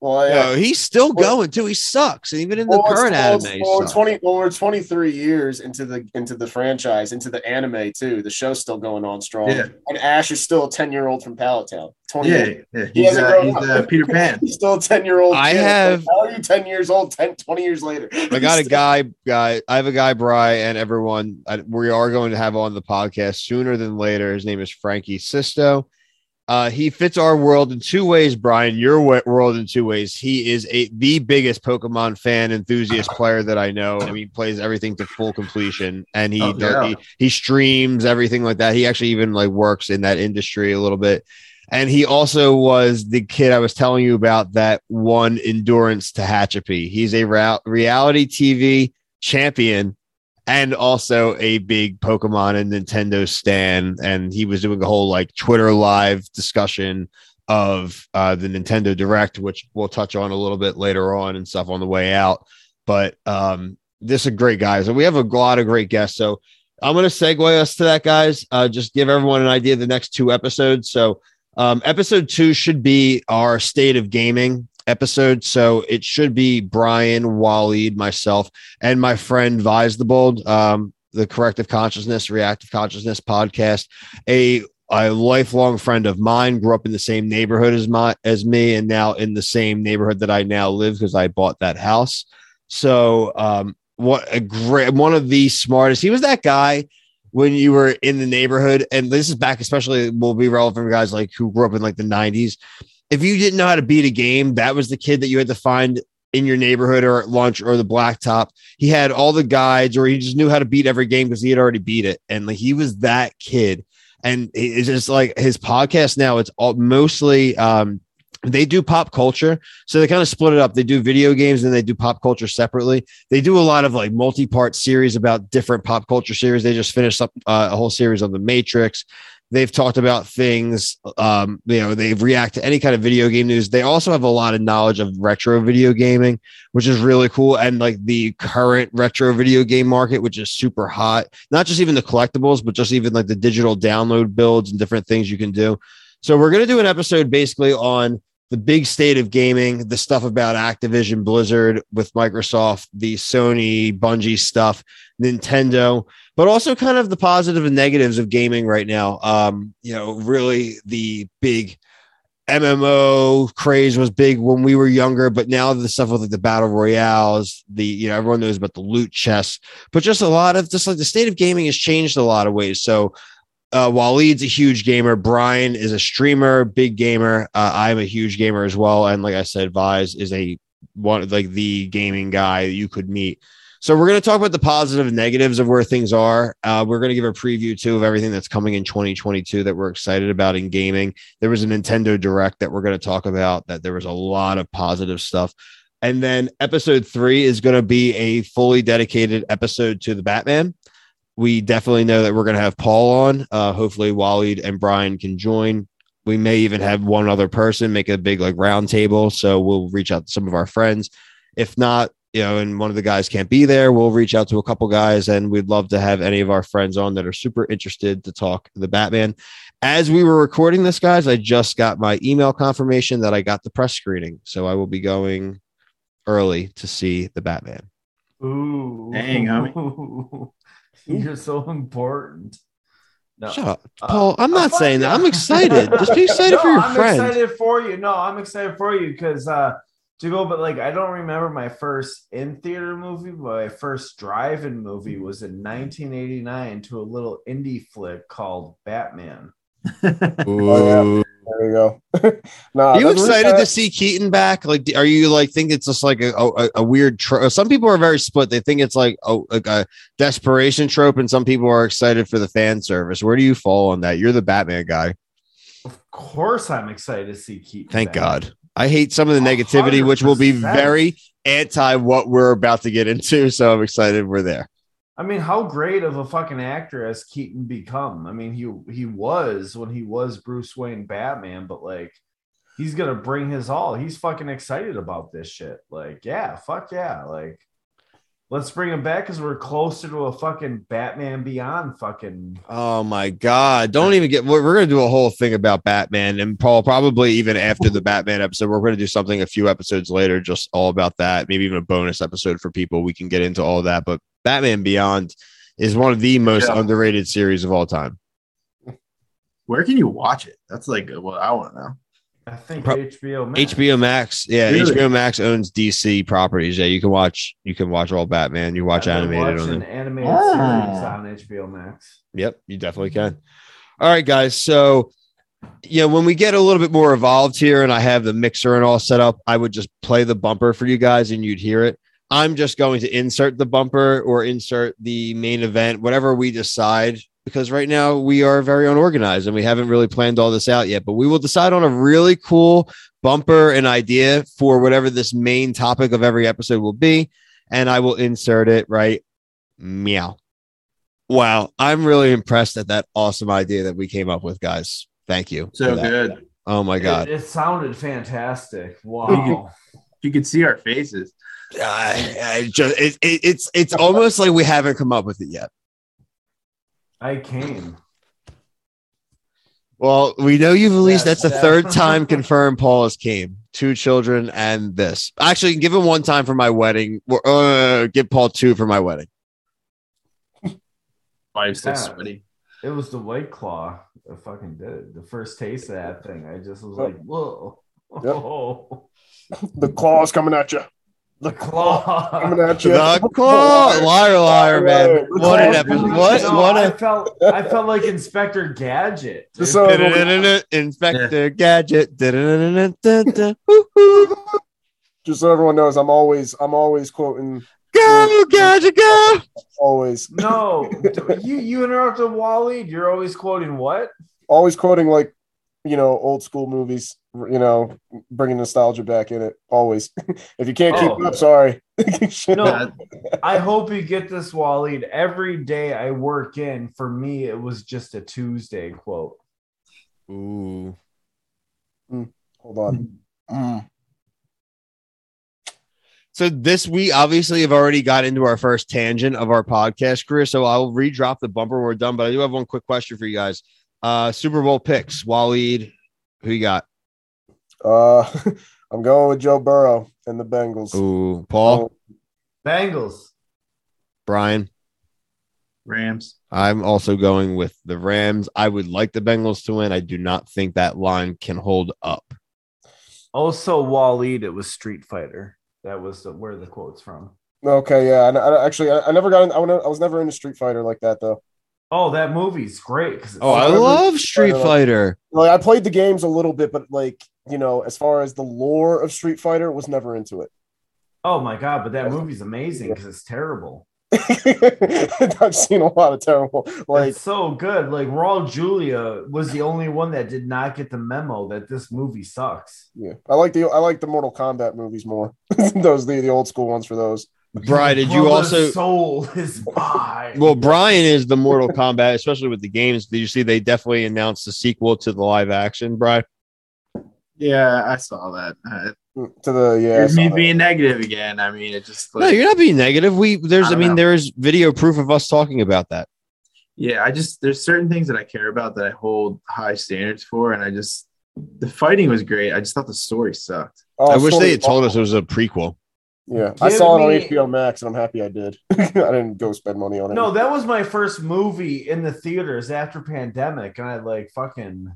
Well, yeah. No, he's still Well- going too. He sucks, and even in the Well, current well, it's- anime. well, we're twenty. Well, we're twenty three years into the into the franchise, into the anime too. The show's still going on strong, Yeah. and Ash is still a ten year old from Pallet Town. Twenty. Yeah, yeah. He he's hasn't uh, he's uh, Peter Pan. He's still a ten year old. I have- How are you ten years old? 10, 20 years later. I got a guy, guy. I have a guy, Bry, and everyone. I, we are going to have on the podcast sooner than later. His name is Frankie Sisto. Uh, he fits our world in two ways, Brian. Your world in two ways. He is a the biggest Pokemon fan enthusiast player that I know. I mean, he plays everything to full completion, and he Oh, does, yeah. he, he streams everything like that. He actually even like works in that industry a little bit. And he also was the kid I was telling you about that won endurance Tehachapi. He's a rea- reality TV champion and also a big Pokemon and Nintendo stan. And he was doing a whole like Twitter live discussion of uh, the Nintendo Direct, which we'll touch on a little bit later on and stuff on the way out. But um, this is a great guy. So we have a lot of great guests. So I'm going to segue us to that, guys. Uh, just give everyone an idea of the next two episodes. So um, episode two should be our state of gaming episode. So it should be Brian, Waleed, myself, and my friend Vise the Bold, um, the Corrective Consciousness, Reactive Consciousness podcast. A a lifelong friend of mine grew up in the same neighborhood as my as me, and now in the same neighborhood that I now live because I bought that house. So um, what a great one of the smartest. He was that guy when you were in the neighborhood, and this is back, especially will be relevant for guys like who grew up in like the 90s. If you didn't know how to beat a game, that was the kid that you had to find in your neighborhood or at lunch or the blacktop. He had all the guides, or he just knew how to beat every game because he had already beat it. And like he was that kid. And it's just like his podcast now, it's all mostly um they do pop culture. So they kind of split it up. They do video games and they do pop culture separately. They do a lot of like multi-part series about different pop culture series. They just finished up uh, a whole series on the Matrix. They've talked about things, um, you know, they've react to any kind of video game news. They also have a lot of knowledge of retro video gaming, which is really cool. And like the current retro video game market, which is super hot, not just even the collectibles, but just even like the digital download builds and different things you can do. So we're going to do an episode basically on the big state of gaming, the stuff about Activision Blizzard with Microsoft, the Sony Bungie stuff, Nintendo, but also kind of the positive and negatives of gaming right now. Um, you know, really the big MMO craze was big when we were younger, but now the stuff with like the battle royales, the you know everyone knows about the loot chests, but just a lot of just like the state of gaming has changed a lot of ways. So uh, Waleed's a huge gamer. Brian is a streamer, big gamer. Uh, I'm a huge gamer as well. And like I said, Vise is a one like the gaming guy you could meet. So we're going to talk about the positive and negatives of where things are. Uh, we're going to give a preview too of everything that's coming in 2022 that we're excited about in gaming. There was a Nintendo Direct that we're going to talk about. That there was a lot of positive stuff. And then episode three is going to be a fully dedicated episode to the Batman we definitely know that we're going to have Paul on. Uh, hopefully, Waleed and Brian can join. We may even have one other person make a big like round table. So we'll reach out to some of our friends. If not, you know, and one of the guys can't be there, we'll reach out to a couple guys, and we'd love to have any of our friends on that are super interested to talk the Batman. As we were recording this, guys, I just got my email confirmation that I got the press screening, so I will be going early to see the Batman. Ooh. Dang, homie. You're so important. No. Shut up, Uh, Paul. I'm not fine, saying that. I'm excited. Just be excited No, for your I'm friend. excited for you. No, I'm excited for you because uh to go, but like I don't remember my first in theater movie, but my first drive-in movie was in 1989 to a little indie flick called Batman. Oh, There you go. nah, Are you that's really excited to see Keaton back? Like, are you like think it's just like a a, a weird? trope? some people are very split. They think it's like a, like a desperation trope, and some people are excited for the fan service. Where do you fall on that? You're the Batman guy. Of course, I'm excited to see Keaton. Thank back. God. I hate some of the negativity, which will be very anti what we're about to get into. So I'm excited we're there. I mean, how great of a fucking actor has Keaton become? I mean, he he was when he was Bruce Wayne Batman, but like he's gonna bring his all. He's fucking excited about this shit. Like, yeah, fuck yeah. Like, Let's bring him back because we're closer to a fucking Batman Beyond fucking. Oh my god! Don't even get. We're, we're gonna do a whole thing about Batman, and Paul probably even after the Batman episode, we're gonna do something a few episodes later, just all about that. Maybe even a bonus episode for people. We can get into all that. But Batman Beyond is one of the most Yeah. underrated series of all time. Where can you watch it? That's like what I want to know. I think Pro- HBO Max. HBO Max, yeah, Really? HBO Max owns DC properties. Yeah, you can watch. You can watch all Batman. You watch animated on watching them. animated Ah. series on HBO Max. Yep, you definitely can. All right, guys. So, yeah, when we get a little bit more evolved here and I have the mixer and all set up, I would just play the bumper for you guys and you'd hear it. I'm just going to insert the bumper or insert the main event, whatever we decide, because right now we are very unorganized and we haven't really planned all this out yet. But we will decide on a really cool bumper and idea for whatever this main topic of every episode will be. And I will insert it right. Meow. Wow, I'm really impressed at that awesome idea that we came up with, guys. Thank you. So good. Oh my god. It, it sounded fantastic. Wow. You could see our faces. I, I just it, it, it's it's almost like we haven't come up with it yet. I came. Well, we know you've at least—that's the third time confirmed Paul has came. Two children and this. Actually, give him one time for my wedding. Or, Uh, give Paul two for my wedding. Wife's so Yeah. sweaty. It was the White Claw that fucking did it. The first taste of that thing. I just was like, whoa. Yep. Oh, The claws coming at you. The claw. Coming at you. The claw, liar, liar, man. What an episode! What No, what I a felt I felt like Inspector Gadget. So Inspector Gadget. Just so everyone knows, I'm always I'm always quoting Go, Gadget, go. always No, you you interrupted Wally. You're always quoting what? always quoting like you know old school movies. You know, bringing nostalgia back in it. Always. if you can't keep Oh. up, sorry. No, I hope you get this, Waleed. Every day I work in, for me, it was just a Tuesday quote. Ooh. Hold on. Mm. So this we obviously have already got into our first tangent of our podcast career. So I'll redrop the bumper when we're done. But I do have one quick question for you guys. Uh Super Bowl picks. Waleed, who you got? Uh, I'm going with Joe Burrow and the Bengals. Ooh, Paul, Bengals. Brian. Rams. I'm also going with the Rams. I would like the Bengals to win. I do not think that line can hold up. Also, Waleed, it was Street Fighter. That was the, where the quote's from. Okay, yeah. I, I actually I, I never got in, I, I was never into Street Fighter like that though. Oh, that movie's great. it's Oh, I love Street Fighter. Fighter. Like I played the games a little bit, but like you know, as far as the lore of Street Fighter, was never into it. oh my god, but that movie's amazing because it's terrible. I've seen a lot of terrible like it's so good. Like Raul Julia was the only one that did not get the memo that this movie sucks. yeah. I like the I like the Mortal Kombat movies more. those the the old school ones for those. Brian, did you also soul is mine? Well, Brian is the Mortal Kombat, especially with the games. Did you see they definitely announced the sequel to the live action, Brian? Yeah, I saw that. To the yeah. I Here's saw me that. being negative again. I mean, it just No, you're not being negative. We there's I I, mean, know. there is video proof of us talking about that. yeah, I just there's certain things that I care about that I hold high standards for, and I just the fighting was great. I just thought the story sucked. Oh, I wish they had told us it was a prequel. Yeah, I Give saw it on HBO Max, and I'm happy I did. I didn't go spend money on it. No, that was my first movie in the theaters after pandemic, and I like fucking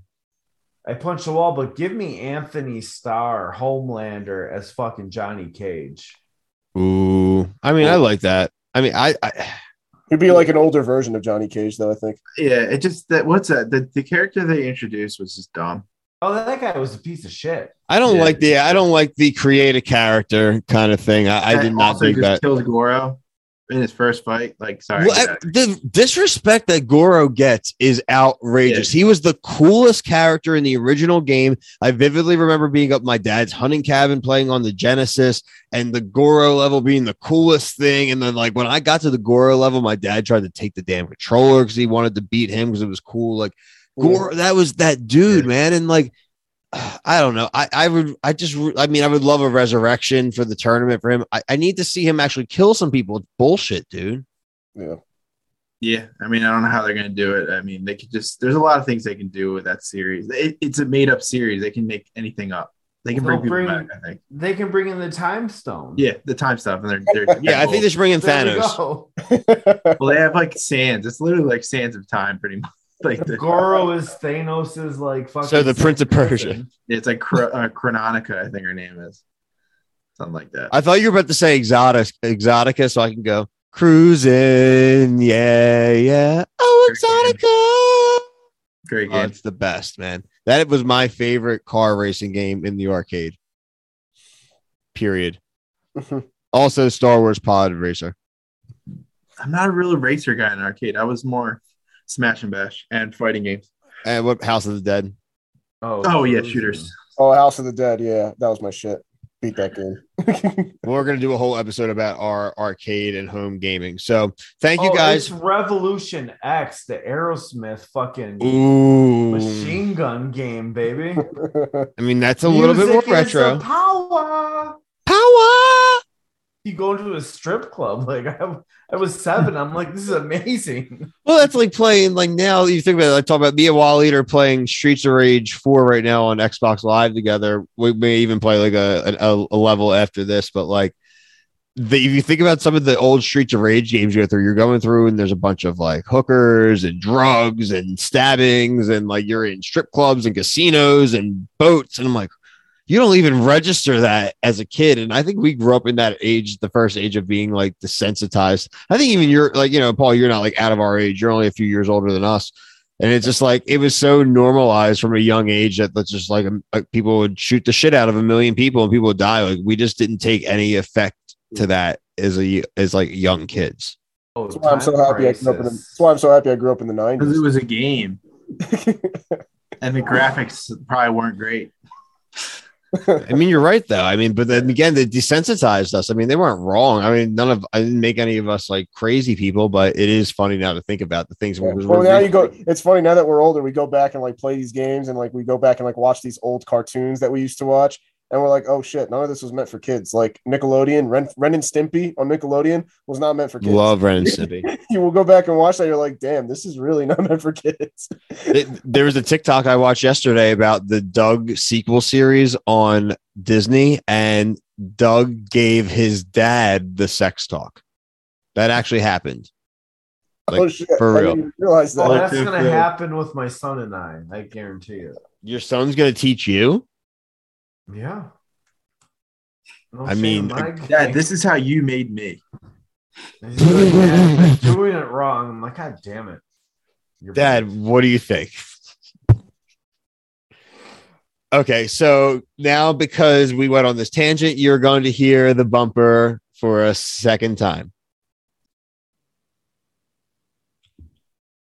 I punched the wall, but give me Anthony Starr, Homelander as fucking Johnny Cage. Ooh, I mean, I like that. I mean, I, I He'd be like an older version of Johnny Cage, though. I think. Yeah, it just that what's that? The, the character they introduced was just dumb. Oh, that guy was a piece of shit. I don't Yeah. like the I don't like the create a character kind of thing. I, I did And not also do just that. Killed Goro in his first fight. Like, sorry, Well. I- the disrespect that Goro gets is outrageous. He was the coolest character in the original game. I vividly remember being up my dad's hunting cabin playing on the Genesis and the Goro level being the coolest thing. And then, like, when I got to the Goro level, my dad tried to take the damn controller because he wanted to beat him because it was cool. Like, Goro, that was that dude, Yeah. man. And like, I don't know. I, I would, I just, I mean, I would love a resurrection for the tournament for him. I, I need to see him actually kill some people. It's bullshit, dude. Yeah. Yeah, I mean, I don't know how they're going to do it. I mean, they could just. There's a lot of things they can do with that series. It, it's a made up series. They can make anything up. They can bring people bring- back. I think. They can bring in the time stone. Yeah, the time stuff, and they're, they're Yeah, I think they should bring in There Thanos. go. Well, they have like sands. It's literally like sands of time, pretty much. Like the, Goro is Thanos's like fucking. So the Prince of Persia. cousin. it's like Chro- uh, Chrononica, I think her name is something like that. I thought you were about to say exotic, exotica, so I can go cruising. Yeah, yeah. Oh, exotica. Great Oh, game. it's the best, man. That was my favorite car racing game in the arcade. Period. Also, Star Wars Pod Racer. I'm not a real racer guy in arcade. I was more smash and bash and fighting games. And what House of the Dead? Oh, Oh yeah, shooters. oh, House of the Dead. Yeah, that was my shit. Beat that game. We're gonna do a whole episode about our arcade and home gaming. So thank you Oh, guys. It's Revolution X, the Aerosmith fucking Ooh, machine gun game, baby. I mean that's a little bit more Music is retro. Power. Power. You go into a strip club. Like I, I was seven. I'm like, this is amazing. Well, that's like playing like now. You think about it, like talk about me and Wally are playing Streets of Rage four right now on Xbox Live together. We may even play like a a, a level after this, but like the, if you think about some of the old Streets of Rage games you go through, you're going through and there's a bunch of like hookers and drugs and stabbings and like you're in strip clubs and casinos and boats and I'm like. You don't even register that as a kid. And I think we grew up in that age, the first age of being like desensitized. I think even you're like, you know, Paul, you're not like out of our age. You're only a few years older than us. And it's just like, it was so normalized from a young age that that's just like, um, like people would shoot the shit out of a million people and people would die. Like we just didn't take any effect to that as a, as like young kids. Oh, That's why I'm so Time happy I grew up in the, Crisis. that's why I'm so happy I grew up in the 90s. Because it was a game, and the graphics probably weren't great. I mean, you're right though. I mean, but then again, they desensitized us. I mean, they weren't wrong. I mean, none of, I didn't make any of us like crazy people, but it is funny now to think about the things. Yeah. because Well, we're- now you go. It's funny now that we're older. We go back and like play these games, and like we go back and like watch these old cartoons that we used to watch, and we're like, oh shit, none of this was meant for kids. Like Nickelodeon, Ren, Ren and Stimpy on Nickelodeon was not meant for kids. love Ren and Stimpy. you will go back and watch that. You're like, damn, this is really not meant for kids. It- there was a TikTok I watched yesterday about the Doug sequel series on Disney, and Doug gave his dad the sex talk. That actually happened. Oh, like, oh shit, for I real. didn't realize that. Oh, that's gonna happen with my son and I. I guarantee you. Your son's going to teach you. Yeah. No I mean, Yeah, this is how you made me. Like, doing it wrong. I'm like, God damn it. You're Dad, what do you think? Okay, so now because we went on this tangent, you're going to hear the bumper for a second time.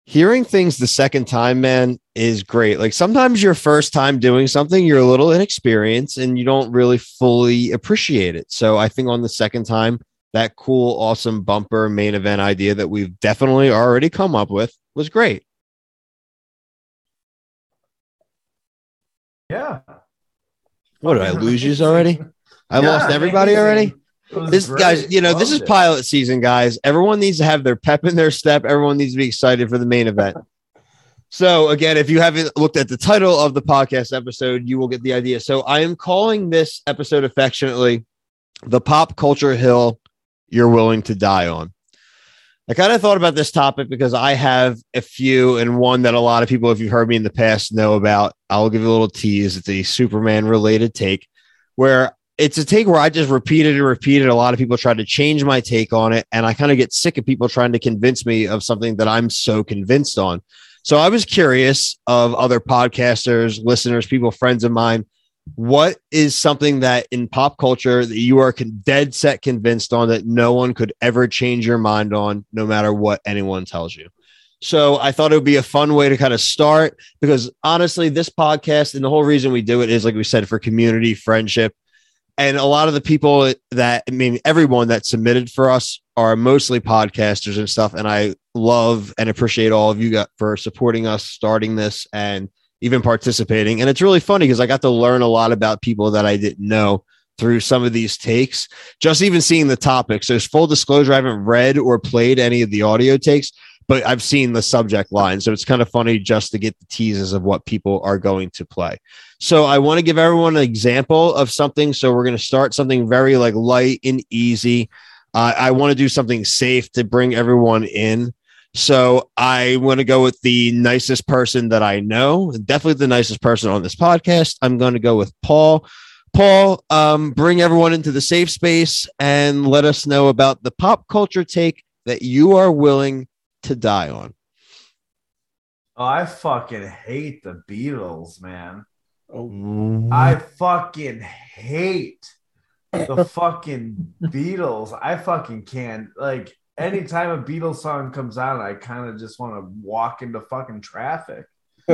Hearing things the second time, man, is great. Like sometimes your first time doing something, you're a little inexperienced and you don't really fully appreciate it. So I think on the second time, that cool, awesome bumper main event idea that we've definitely already come up with was great. Yeah. What did I lose you already? I Yeah, lost everybody already. This great. guys, you know, this is Loved it. pilot season, guys. Everyone needs to have their pep in their step. Everyone needs to be excited for the main event. So again, if you haven't looked at the title of the podcast episode, you will get the idea. So I am calling this episode affectionately the pop culture hill you're willing to die on. I kind of thought about this topic because I have a few and one that a lot of people, if you've heard me in the past, know about. I'll give you a little tease. It's a Superman related take where it's a take where I just repeated and repeated. A lot of people tried to change my take on it, and I kind of get sick of people trying to convince me of something that I'm so convinced on. So I was curious of other podcasters, listeners, people, friends of mine. What is something that in pop culture that you are dead set convinced on that no one could ever change your mind on, no matter what anyone tells you? So I thought it would be a fun way to kind of start because honestly, this podcast and the whole reason we do it is, like we said, for community, friendship, and a lot of the people that I mean, everyone that submitted for us are mostly podcasters and stuff. And I love and appreciate all of you got for supporting us starting this and even participating. And it's really funny because I got to learn a lot about people that I didn't know through some of these takes, just even seeing the topics. So, full disclosure, I haven't read or played any of the audio takes, but I've seen the subject line. So, it's kind of funny just to get the teases of what people are going to play. So, I want to give everyone an example of something. So, we're going to start something very like light and easy. Uh, I want to do something safe to bring everyone in. So I want to go with the nicest person that I know, definitely the nicest person on this podcast. I'm going to go with Paul. Paul, um, bring everyone into the safe space and let us know about the pop culture take that you are willing to die on. Oh, I fucking hate the Beatles, man. Oh, I fucking hate the fucking Beatles. I fucking can't. Like, anytime a Beatles song comes on, I kind of just want to walk into fucking traffic.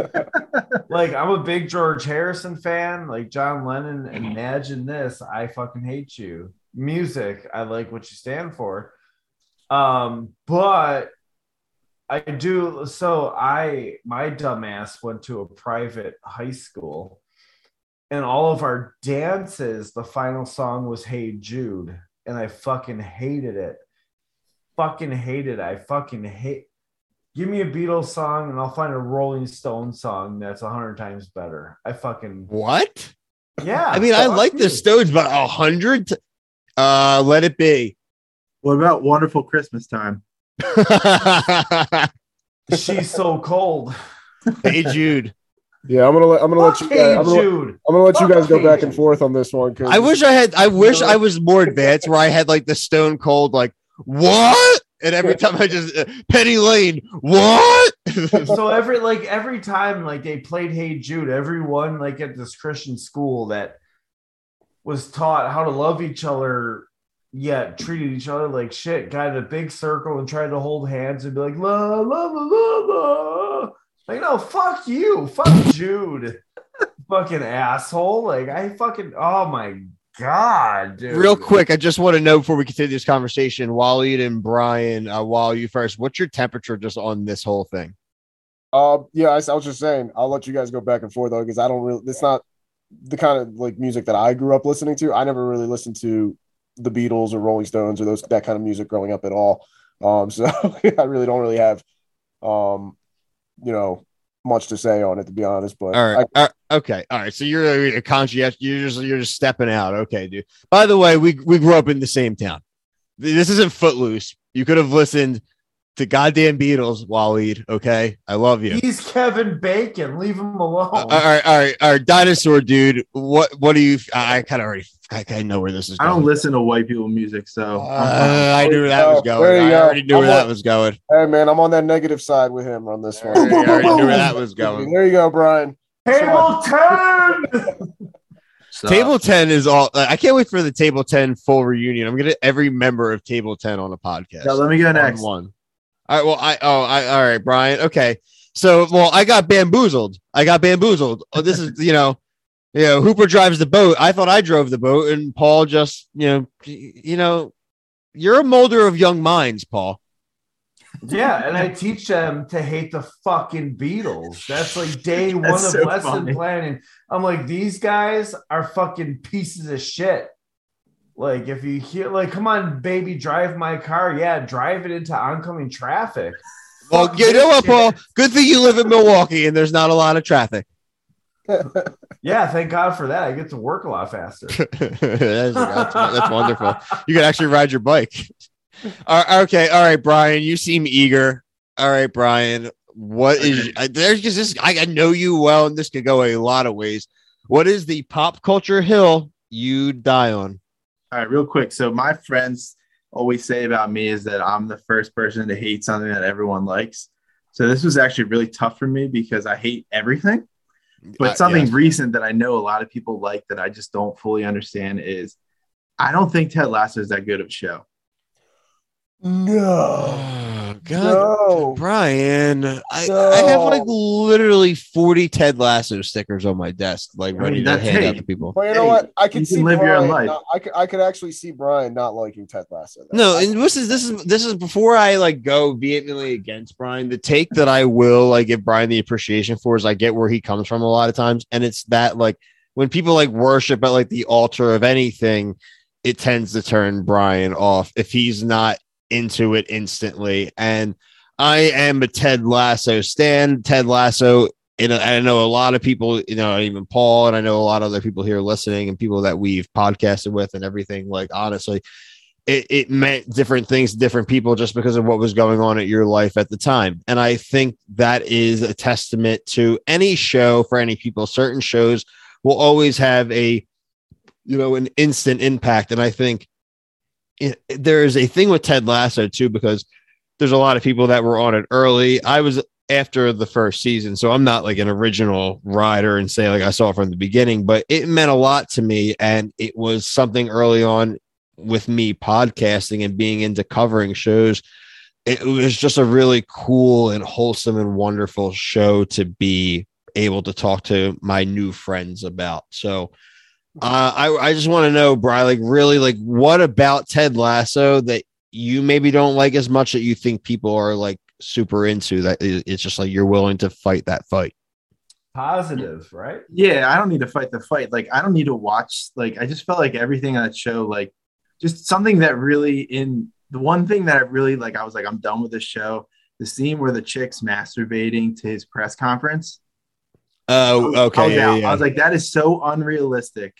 like, I'm a big George Harrison fan, like John Lennon. Imagine this. I fucking hate you. Music, I like what you stand for. Um, but I do so I my dumbass went to a private high school and all of our dances, the final song was Hey Jude, and I fucking hated it. Fucking hated it. I fucking hate give me a Beatles song and I'll find a Rolling Stone song that's a hundred times better. I fucking What? yeah. I mean, I like you. the Stones, but a hundred. t- Uh, let it be. What about Wonderful Christmas Time? She's so cold. hey Jude. Yeah. I'm gonna let I'm gonna let you. Guys, hey I'm, gonna, Jude. I'm gonna let you guys go back and forth on this one. I wish I had. I wish I was more advanced, where I had like the Stone Cold, like what, and every time I just uh, Penny Lane, what? so every like every time like they played Hey Jude, everyone like at this Christian school that was taught how to love each other, yet treated each other like shit, got in a big circle and tried to hold hands and be like la la la la la. Like no, fuck you, fuck Jude, fucking asshole. Like I fucking oh my god, dude. Real quick, I just want to know before we continue this conversation, Waleed and Brian, uh, while you first, what's your temperature just on this whole thing? Uh, yeah, I, I was just saying, I'll let you guys go back and forth though, because I don't really. It's not the kind of like music that I grew up listening to. I never really listened to the Beatles or Rolling Stones or those that kind of music growing up at all. Um, so I really don't really have, um, you know, much to say on it to be honest. But All right, I, all right, okay, all right. So you're a conscientious. You're just you're just stepping out. Okay, dude. By the way, we we grew up in the same town. This isn't Footloose. You could have listened to goddamn Beatles, Waleed. Okay, I love you. He's Kevin Bacon. Leave him alone. all right, all right, all right. Dinosaur dude, what what do you? I, I kind of already. I, I know where this is I don't listen to white people music, so Uh, I knew where that was There going. you I go. already knew where I'm that on- was going. hey man, I'm on that negative side with him on this I one. already, I already knew where that was going. There you go, Brian. Table 10. so- Table 10 is all I can't wait for the Table 10 full reunion. I'm gonna every member of Table 10 on a podcast. Now, let me go on next. one. All right. Well, I oh I all right, Brian. Okay. So well, I got bamboozled. I got bamboozled. Oh, this is you know, you know, Hooper drives the boat. I thought I drove the boat, and Paul just you know, you know, you're a molder of young minds, Paul. Yeah, and I teach them to hate the fucking Beatles. That's like day one of so lesson funny. planning. I'm like, these guys are fucking pieces of shit. Like, if you hear, like, come on, baby, drive my car. Yeah, drive it into oncoming traffic. Well, you know what. Paul? Good thing you live in Milwaukee and there's not a lot of traffic. Yeah, thank God for that. I get to work a lot faster. that's, that's, that's wonderful. You can actually ride your bike. All right, okay, all right, Brian. You seem eager. All right, Brian. What is there's just this? I, I know you well, and this could go a lot of ways. What is the pop culture hill you die on? All right, real quick. So my friends always say about me is that I'm the first person to hate something that everyone likes. So this was actually really tough for me because I hate everything. But Uh, something yes. recent that I know a lot of people like that I just don't fully understand is I don't think Ted Lasso is that good of a show. No. Oh, God, No. Brian, I, I have like literally 40 Ted Lasso stickers on my desk, like I ready mean, to that's- hand out to people. Well, you know Hey, what? I can you can see live your own Brian. life. not- I could, I could actually see Brian not liking Ted Lasso. though. No, and this is this is this is before I like go vehemently against Brian. The take that I will like give Brian the appreciation for is I get where he comes from a lot of times, and it's that like when people like worship at like the altar of anything, it tends to turn Brian off if he's not into it instantly. And I am a Ted Lasso stan. Ted Lasso. and I know a lot of people, you know, even Paul, and I know a lot of other people here listening, and people that we've podcasted with, and everything. Like, honestly, it, it meant different things to different people just because of what was going on at your life at the time. And I think that is a testament to any show for any people. Certain shows will always have a, you know, an instant impact. And I think it, there is a thing with Ted Lasso too, because there's a lot of people that were on it early. I was after the first season, so I'm not like an original rider and say like I saw it from the beginning, but it meant a lot to me. And it was something early on with me podcasting and being into covering shows it was just a really cool and wholesome and wonderful show to be able to talk to my new friends about so uh, I, I just want to know brian like really like what about ted lasso that you maybe don't like as much that you think people are like super into that it's just like you're willing to fight that fight Positive, right? Yeah, I don't need to fight the fight. Like, I don't need to watch. Like, I just felt like everything on that show, like, just something that really in the one thing that I really like, I was like, I'm done with this show. The scene where the chick's masturbating to his press conference. Oh I okay was, yeah, out. yeah. I was like, that is so unrealistic.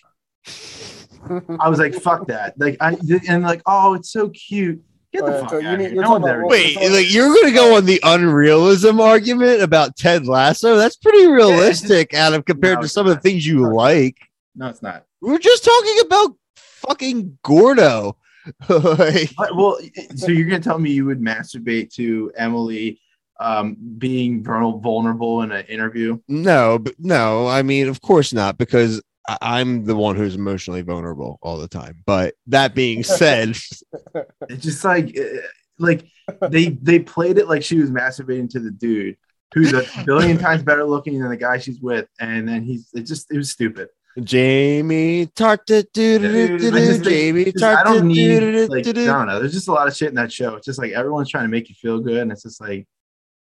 I was like, fuck that. Like, I and like, oh, it's so cute. Get the Uh, fuck so out of need- you're No one's talking ever about- Wait, like you're gonna go on the unrealism argument about Ted Lasso? That's pretty realistic, Adam, compared No, to it's some of the things you No. like. No, it's not. We are just talking about fucking Gordo. Like, well, so you're gonna tell me you would masturbate to Emily um, being vulnerable in an interview? no, but no, I mean, of course not, because I- I'm the one who's emotionally vulnerable all the time. But that being said, It's just like, uh, like they they played it like she was masturbating to the dude who's a billion times better looking than the guy she's with, and then he's it just it was stupid. Jamie Tartt, do, do, do, do, do, Jamie Just- I don't do, do, need like I don't know. There's just a lot of shit in that show. It's just like everyone's trying to make you feel good, and it's just like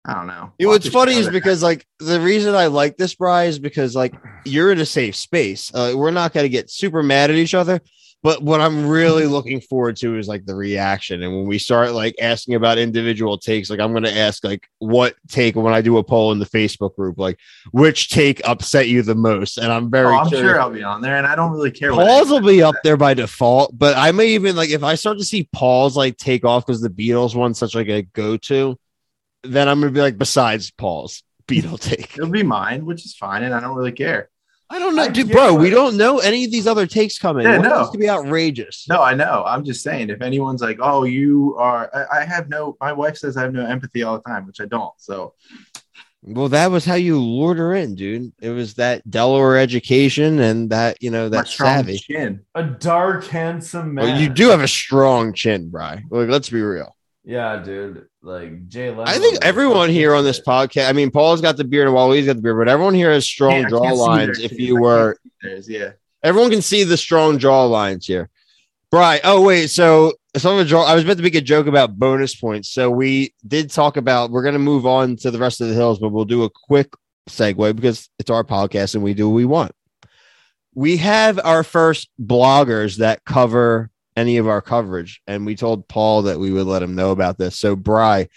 I don't know. What's funny is because like the reason I like this, Bry, is because like you're in a safe space. Uh, we're not going to get super mad at each other. But what I'm really looking forward to is like the reaction. And when we start like asking about individual takes, like I'm going to ask like what take when I do a poll in the Facebook group, like which take upset you the most. And I'm very oh, I'm curious. sure I'll be on there, and I don't really care. what Paul's will be up there by default, but I may even like if I start to see Paul's like take off because the Beatles one's such like a go to, then I'm gonna be like, besides Paul's Beatle take. It'll be mine, which is fine, and I don't really care. I don't know, I dude, bro. what- We don't know any of these other takes coming. Yeah, One of no. these could be outrageous. No, I know. I'm just saying, if anyone's like, "Oh, you are," I, I have no. My wife says I have no empathy all the time, which I don't. So Well, that was how you lured her in, dude. It was that Delaware education and that you know that strong savvy. chin. A dark, handsome man. Well, you do have a strong chin, Bry. Like, let's be real. Yeah, dude. Like Jay Leno. I think everyone here on this podcast. I mean, Paul's got the beard and Wally's got the beard, but everyone here has strong Yeah, I jaw lines. If you were can't see theirs, yeah. Everyone can see the strong jaw lines here. Bry. Oh, wait. So some of the draw, I was about to make a joke about bonus points. So we did talk about we're gonna move on to the rest of the hills, but we'll do a quick segue because it's our podcast and we do what we want. We have our first bloggers that cover any of our coverage, and we told Paul that we would let him know about this. So, Bry,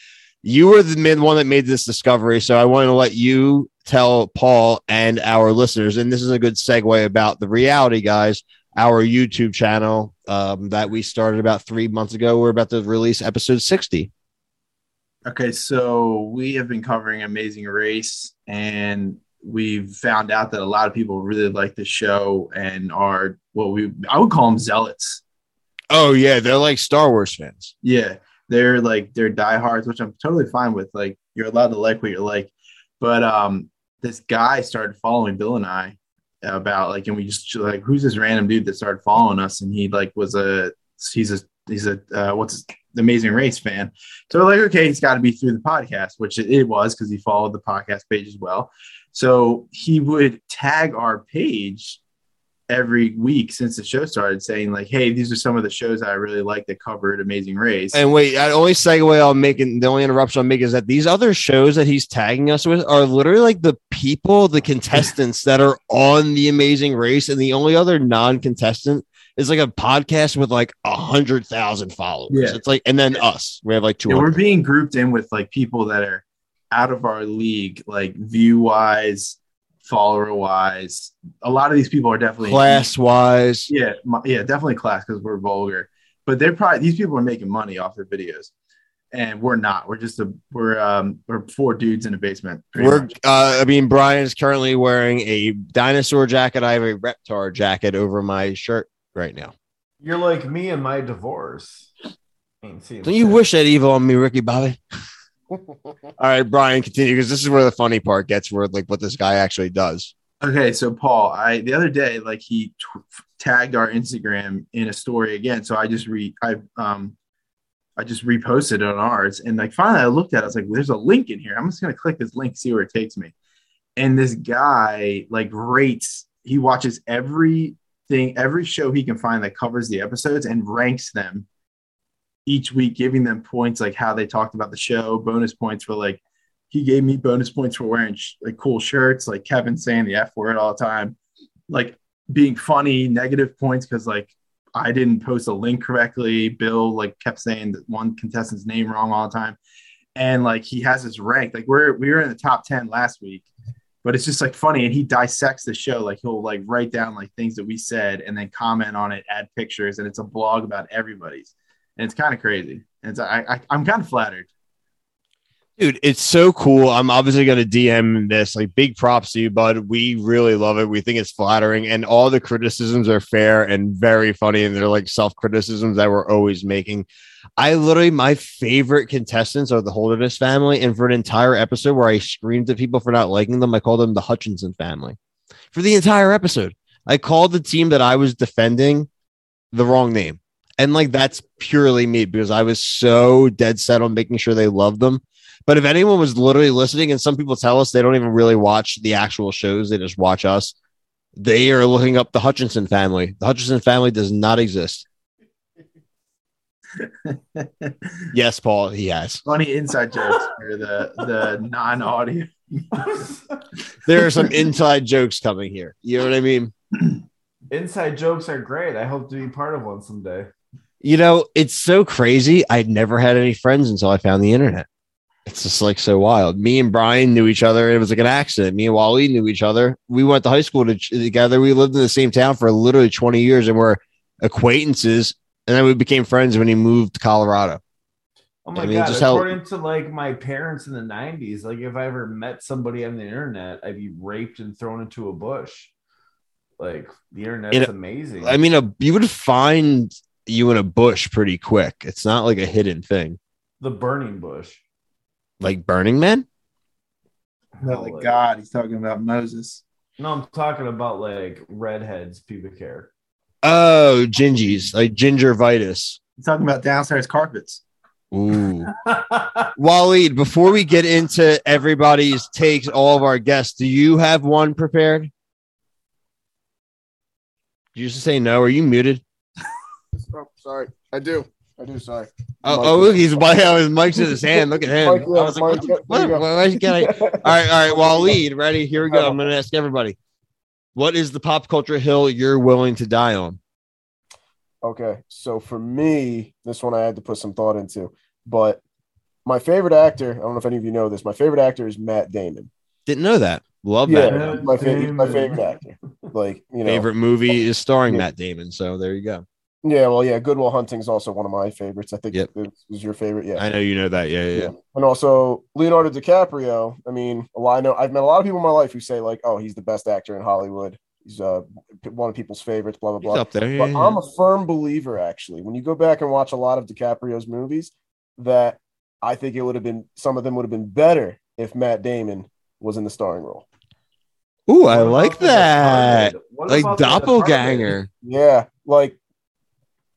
you were the mid one that made this discovery. So I wanted to let you tell Paul and our listeners, and this is a good segue about the reality guys, our YouTube channel um, that we started about three months ago. We're about to release episode 60. Okay, so we have been covering Amazing Race, and we've found out that a lot of people really like the show and are what we I would call them zealots. Oh, yeah. They're like Star Wars fans. Yeah, they're like they're diehards, which I'm totally fine with. Like you're allowed to like what you like, but um, this guy started following Bill and I about like, and we just like, who's this random dude that started following us? And he like was a he's a he's a uh, what's the Amazing Race fan. So we're like, okay, he's got to be through the podcast, which it, it was because he followed the podcast page as well. So he would tag our page every week since the show started, saying like, "Hey, these are some of the shows I really like that covered Amazing Race." And wait, the only segue I'm making, the only interruption I'm making is that these other shows that he's tagging us with are literally like the people, the contestants that are on the Amazing Race, and the only other non-contestant is like a podcast with like a hundred thousand followers. Yeah. It's like, and then us, we have like two Yeah, we're being grouped in with like people that are out of our league, like view wise, follower wise. A lot of these people are definitely Class wise, Yeah, my- yeah, definitely class because we're vulgar. But they're probably these people are making money off their videos, and we're not. We're just a we're um we're four dudes in a basement. we're. much. Uh, I mean, Brian is currently wearing a dinosaur jacket. I have a Reptar jacket over my shirt right now. You're like me and my divorce. Ain't Don't you wish that evil on me, Ricky Bobby? All right, Brian, continue because this is where the funny part gets, where like what this guy actually does. Okay, so Paul, I the other day like he t- tagged our Instagram in a story again. So I just re I um I just reposted it on ours, and like finally I looked at it. I was like, "There's a link in here. I'm just gonna click this link, see where it takes me." And this guy like rates. He watches everything, every show he can find that covers the episodes, and ranks them each week, giving them points like how they talked about the show, bonus points for like he gave me bonus points for wearing sh- like cool shirts, like Kevin saying the F word all the time, like being funny, negative points because like I didn't post a link correctly. Bill like kept saying that one contestant's name wrong all the time. And like he has his rank. Like we're we were in the top 10 last week, but it's just like funny. And he dissects the show. Like he'll like write down like things that we said and then comment on it, add pictures, and it's a blog about everybody's. And it's kind of crazy. And it's I, I I'm kind of flattered. Dude, it's so cool. I'm obviously going to DM this. Like, big props to you, bud. We really love it. We think it's flattering, and all the criticisms are fair and very funny. And they're like self criticisms that we're always making. I literally, my favorite contestants are the Holderness family. And for an entire episode where I screamed at people for not liking them, I called them the Hutchinson family. For the entire episode, I called the team that I was defending the wrong name. And like, that's purely me because I was so dead set on making sure they loved them. But if anyone was literally listening, and some people tell us they don't even really watch the actual shows, they just watch us, they are looking up the Hutchinson family. The Hutchinson family does not exist. Yes, Paul, he has. Funny inside jokes for the the non-audio. There are some inside jokes coming here. You know what I mean? Inside jokes are great. I hope to be part of one someday. You know, it's so crazy. I'd never had any friends until I found the internet. It's just like so wild. Me and Brian knew each other. It was like an accident. Me and Wally knew each other. We went to high school to, together. We lived in the same town for literally 20 years and we're acquaintances. And then we became friends when he moved to Colorado. Oh my I mean, god! just how- According to like my parents in the '90s, like if I ever met somebody on the internet, I'd be raped and thrown into a bush. Like the internet's It- amazing. I mean, a, you would find you in a bush pretty quick. It's not like a hidden thing, the burning bush. like Burning Man. Oh, no, like God, he's talking about Moses. No, I'm talking about like redheads, pubic hair. Oh, gingies, like gingivitis. He's talking about downstairs carpets. Ooh. Waleed, before we get into everybody's takes, all of our guests, do you have one prepared? Did you just say no? Are you muted? Oh, sorry. I do. I do. Sorry. Oh, oh look, he's by his mic's in his hand. Look at him. Mike, I yeah, was like, Mike, what, yeah, what, there you go. what, why is he getting- All right, all right. lead. ready? Here we go. I'm going to ask everybody. What is the pop culture hill you're willing to die on? Okay, so for me, this one I had to put some thought into, but my favorite actor, I don't know if any of you know this, my favorite actor is Matt Damon. Didn't know that. Love Yeah, that. my favorite, my favorite actor. Like you know, Favorite movie is starring Yeah. Matt Damon. So there you go. Yeah, well, yeah, Good Will Hunting is also one of my favorites. I think Yep. this was your favorite, yeah. I know you know that. Yeah, yeah. yeah. And also Leonardo DiCaprio. I mean, a lot, I know I've met a lot of people in my life who say like, "Oh, he's the best actor in Hollywood. He's uh, one of people's favorites." Blah blah He's blah. up there. Yeah, But yeah, I'm yeah. a firm believer, actually, when you go back and watch a lot of DiCaprio's movies, that I think it would have been some of them would have been better if Matt Damon was in the starring role. Ooh, I like that. Like doppelganger. Yeah, like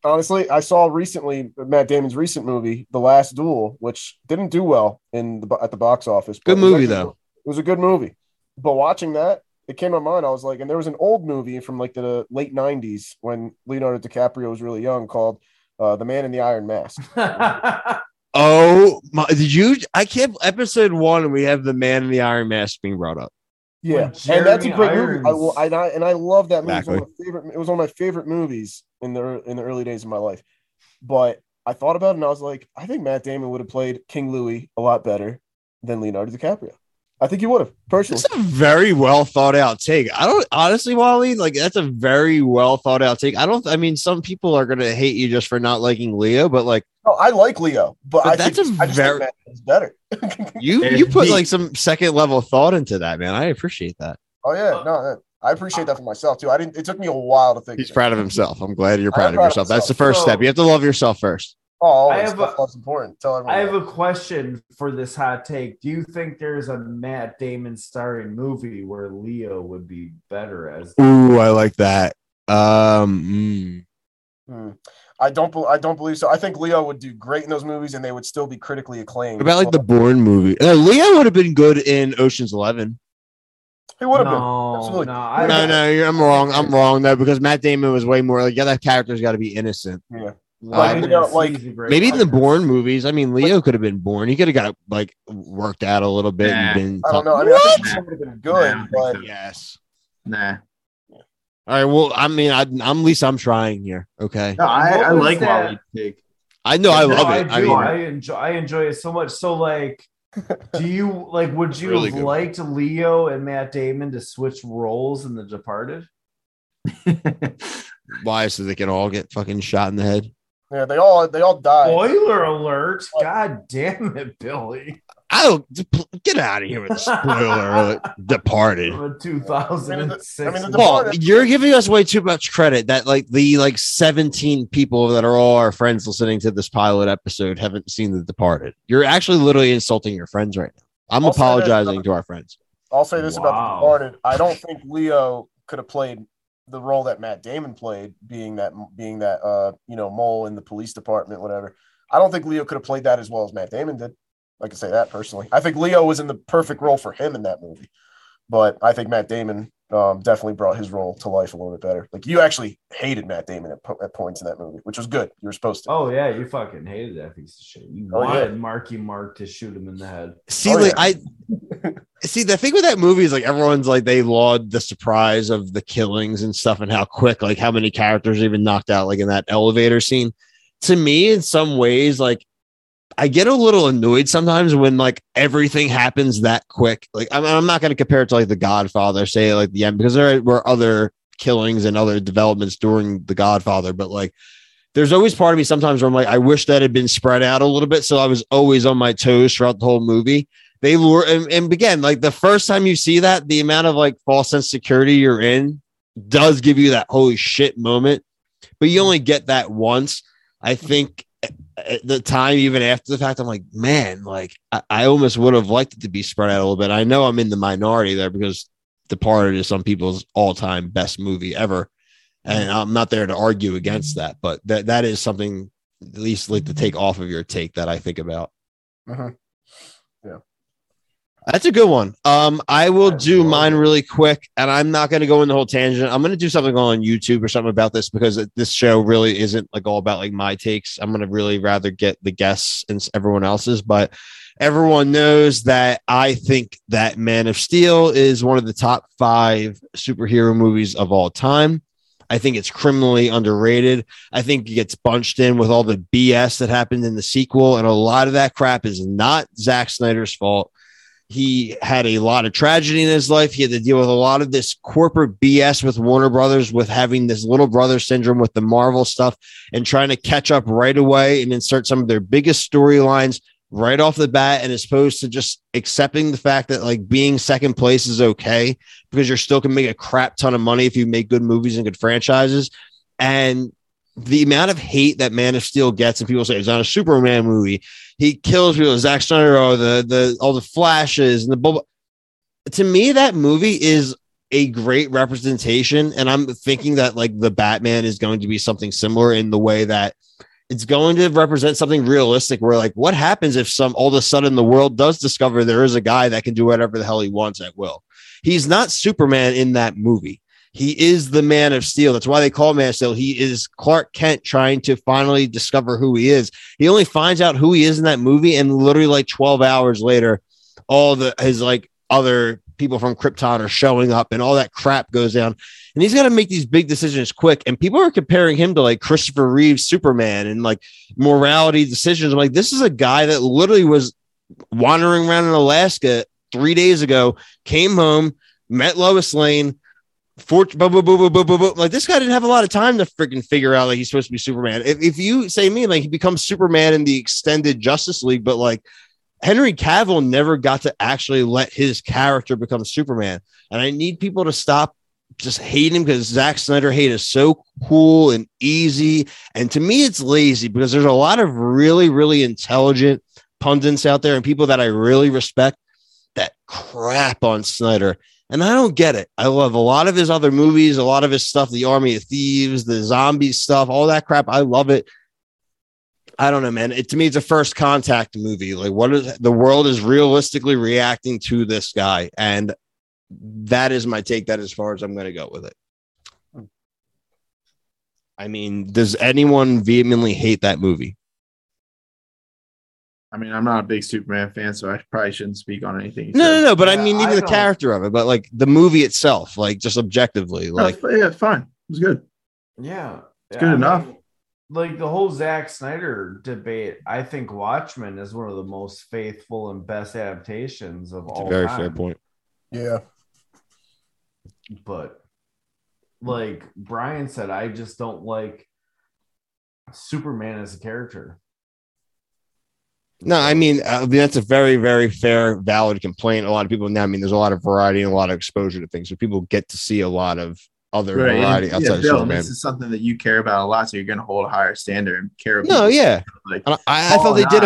honestly, I saw recently Matt Damon's recent movie, The Last Duel, which didn't do well in the at the box office. but Good it was movie, actually- though. It was a good movie. But watching that, it came to my mind. I was like, and there was an old movie from like the late '90s when Leonardo DiCaprio was really young called uh, "The Man in the Iron Mask." Oh my! Did you? I can't. Episode one, we have the man in the iron mask being brought up. Yeah, and that's a Jeremy great movie. I, will- I, and I and I love that movie. It was, one of my favorite, it was one of my favorite movies in the in the early days of my life. But I thought about it and I was like, I think Matt Damon would have played King Louis a lot better than Leonardo DiCaprio. I think you would have personally. That's a very well thought out take. I don't honestly, Wally, like that's a very well thought out take. I don't. I mean, some people are gonna hate you just for not liking Leo, but like No, I like Leo, but, But I that's think a I just very- think Matt better. you, you put like some second level thought into that, man. I appreciate that. oh yeah, no, I appreciate that for myself too. I didn't. It took me a while to think. He's of proud of himself. I'm glad you're I proud of proud of yourself. That's the first So- step. You have to love yourself first. Oh, always. I have a- important. Tell everyone. I have a question for this hot take. Do you think there's a Matt Damon starring movie where Leo would be better as? Ooh, I like that. Um, mm. Hmm. I don't. I don't believe so. I think Leo would do great in those movies, and they would still be critically acclaimed. what about like the Bourne movie? Uh, Leo would have been good in Ocean's Eleven. He would have been. Absolutely. no, I, No, no, you're, I'm wrong. I'm wrong though because Matt Damon was way more like yeah, that character's got to be innocent. Yeah. Like, you know, like, Maybe in the Bourne movies. I mean, Leo could have been born. He could have got like worked out a little bit Nah. and been. I don't know. I mean, I What? think would have been good, don't think but so. Yes. Nah. All right. Well, I mean, I, I'm at least I'm trying here. Okay. No, I, I like that? Wally's take. I know I love I it. I I, mean, enjoy. I enjoy it so much. So, like, do you like? Would you Really have good. liked Leo and Matt Damon to switch roles in The Departed? why so they can all get fucking shot in the head? Yeah, they all they all died. Spoiler alert! God damn it, Billy! I don't get out of here with the spoiler alert. Departed. From 2006. I mean, the Well, Departed- you're giving us way too much credit that like the like 17 people that are all our friends listening to this pilot episode haven't seen The Departed. You're actually literally insulting your friends right now. I'm I'll say this, apologizing to our friends. I'll say this about the Departed. I don't think Leo could have played the role that Matt Damon played, being that being that uh you know mole in the police department, whatever. I don't think Leo could have played that as well as Matt Damon did. I can say that personally. I think Leo was in the perfect role for him in that movie, but I think Matt Damon um, definitely brought his role to life a little bit better. Like you actually hated Matt Damon at, po- at points in that movie, which was good. You were supposed to. Oh yeah, you fucking hated that piece of shit. You Oh, yeah. wanted Marky Mark to shoot him in the head. See, Oh, like yeah. I see the thing with that movie is like everyone's like they laud the surprise of the killings and stuff and how quick, like how many characters are even knocked out, like in that elevator scene. To me, in some ways, like I get a little annoyed sometimes when like everything happens that quick. Like I'm, I'm not going to compare it to like The Godfather, say like the end, because there were other killings and other developments during The Godfather, but like there's always part of me sometimes where I'm like, I wish that had been spread out a little bit. So I was always on my toes throughout the whole movie. They lure and, and again, like the first time you see that, the amount of like false sense security you're in does give you that holy shit moment, but you only get that once. I think at- the time, even after the fact, I'm like, man, like I, I almost would have liked it to be spread out a little bit. I know I'm in the minority there because Departed is some people's all time best movie ever. And I'm not there to argue against that, but that that is something at least like to take off of your take that I think about. Mhm. That's a good one. Um, I will do mine really quick, and I'm not going to go in the whole tangent. I'm going to do something on YouTube or something about this because this show really isn't like all about like my takes. I'm going to really rather get the guests and everyone else's, but everyone knows that I think that Man of Steel is one of the top five superhero movies of all time. I think it's criminally underrated. I think it gets bunched in with all the BS that happened in the sequel, and a lot of that crap is not Zack Snyder's fault. He had a lot of tragedy in his life. He had to deal with a lot of this corporate BS with Warner Brothers, with having this little brother syndrome with the Marvel stuff and trying to catch up right away and insert some of their biggest storylines right off the bat. And as opposed to just accepting the fact that like being second place is okay because you're still can make a crap ton of money if you make good movies and good franchises. And the amount of hate that Man of Steel gets, and people say it's not a Superman movie. He kills people. Zack Snyder, the the all the flashes and the. To me, that movie is a great representation. And I'm thinking that like the Batman is going to be something similar in the way that it's going to represent something realistic where like what happens if some all of a sudden the world does discover there is a guy that can do whatever the hell he wants at will. He's not Superman in that movie. He is the man of steel. That's why they call Man of Steel. He is Clark Kent trying to finally discover who he is. He only finds out who he is in that movie, and literally like 12 hours later, all the his like other people from Krypton are showing up and all that crap goes down. And he's got to make these big decisions quick. And people are comparing him to like Christopher Reeve's Superman and like morality decisions. I'm like, this is a guy that literally was wandering around in Alaska three days ago, came home, met Lois Lane. For, boo, boo, boo, boo, boo, boo, boo. like this guy didn't have a lot of time to freaking figure out like he's supposed to be Superman. If, if you say me, like he becomes Superman in the extended Justice League, but like Henry Cavill never got to actually let his character become Superman. And I need people to stop just hating him because Zack Snyder hate is so cool and easy. And to me, it's lazy because there's a lot of really, really intelligent pundits out there and people that I really respect that crap on Snyder. And I don't get it. I love a lot of his other movies, a lot of his stuff, the Army of Thieves, the zombie stuff, all that crap. I love it. I don't know, man. It to me, it's a first contact movie. Like, what is the world is realistically reacting to this guy, and that is my take. That as far as I'm going to go with it. Hmm. I mean, does anyone vehemently hate that movie? I mean, I'm not a big Superman fan, so I probably shouldn't speak on anything. he No, no, no. But I mean, even I the don't- character of it, but like the movie itself, like just objectively, like it's- yeah, it's fine. It was good. Yeah, It's good enough. like the whole Zack Snyder debate, I think Watchmen is one of the most faithful and best adaptations of it's a all very time. fair point. Yeah. But like Brian said, I just don't like Superman as a character. No, I mean uh, that's a very, very fair, valid complaint. A lot of people now, I mean, there's a lot of variety and a lot of exposure to things, so people get to see a lot of other Right. variety and- outside yeah, of Bill, this is something that you care about a lot, so you're going to hold a higher standard and care about. No, yeah, like I, I thought they did.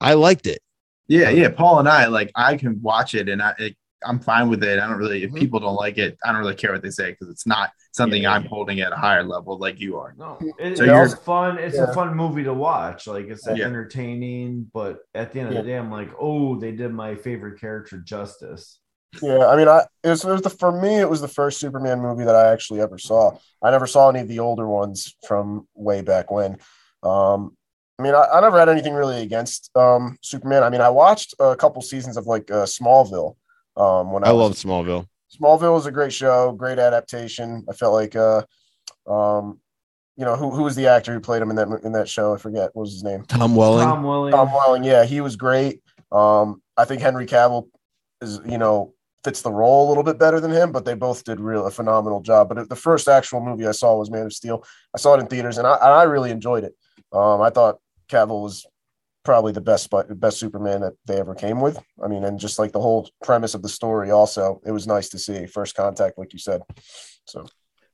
I- liked it. yeah, yeah. Paul and I like I can watch it and I it, I'm fine with it. I don't really if Mhm. people don't like it, I don't really care what they say because it's not something Yeah. I'm holding at a higher level like you are. No, it, So it's you're- fun. It's Yeah. a fun movie to watch. Like it's Yeah. entertaining, but at the end of the day, I'm like, oh, they did my favorite character justice. Yeah, I mean, I it was, it was the for me it was the first Superman movie that I actually ever saw. I never saw any of the older ones from way back when. Um, I mean, I, I never had anything really against um, Superman. I mean, I watched a couple seasons of like uh, Smallville. Um, when I, I was- love Smallville. Smallville was a great show, great adaptation. I felt like, uh, um, you know, who who was the actor who played him in that in that show? I forget what was his name. Tom Welling. Tom Williams. Tom Welling, yeah, he was great. Um, I think Henry Cavill is, you know, fits the role a little bit better than him, but they both did real a phenomenal job. But the first actual movie I saw was Man of Steel. I saw it in theaters, and I, and I really enjoyed it. Um, I thought Cavill was probably the best best Superman that they ever came with. I mean, and just like the whole premise of the story, also, it was nice to see first contact, like you said. So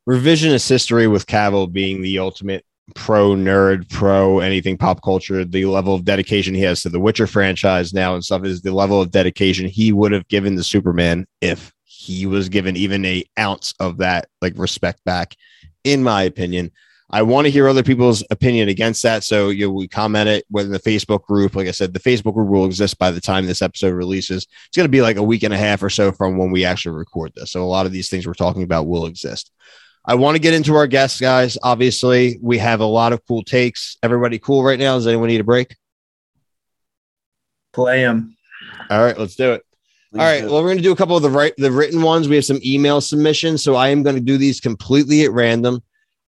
revisionist history with Cavill being the ultimate pro nerd, pro anything pop culture. The level of dedication he has to the Witcher franchise now and stuff is the level of dedication he would have given the Superman if he was given even a ounce of that like respect back, in my opinion. I want to hear other people's opinion against that. So you know, we comment it within the Facebook group. Like I said, the Facebook group will exist by the time this episode releases. It's going to be like a week and a half or so from when we actually record this. So a lot of these things we're talking about will exist. I want to get into our guests, guys. Obviously, we have a lot of cool takes. Everybody cool right now? Does anyone need a break? Play him. All right, let's do it. All right. Well, we're going to do a couple of the right, the written ones. We have some email submissions, so I am going to do these completely at random.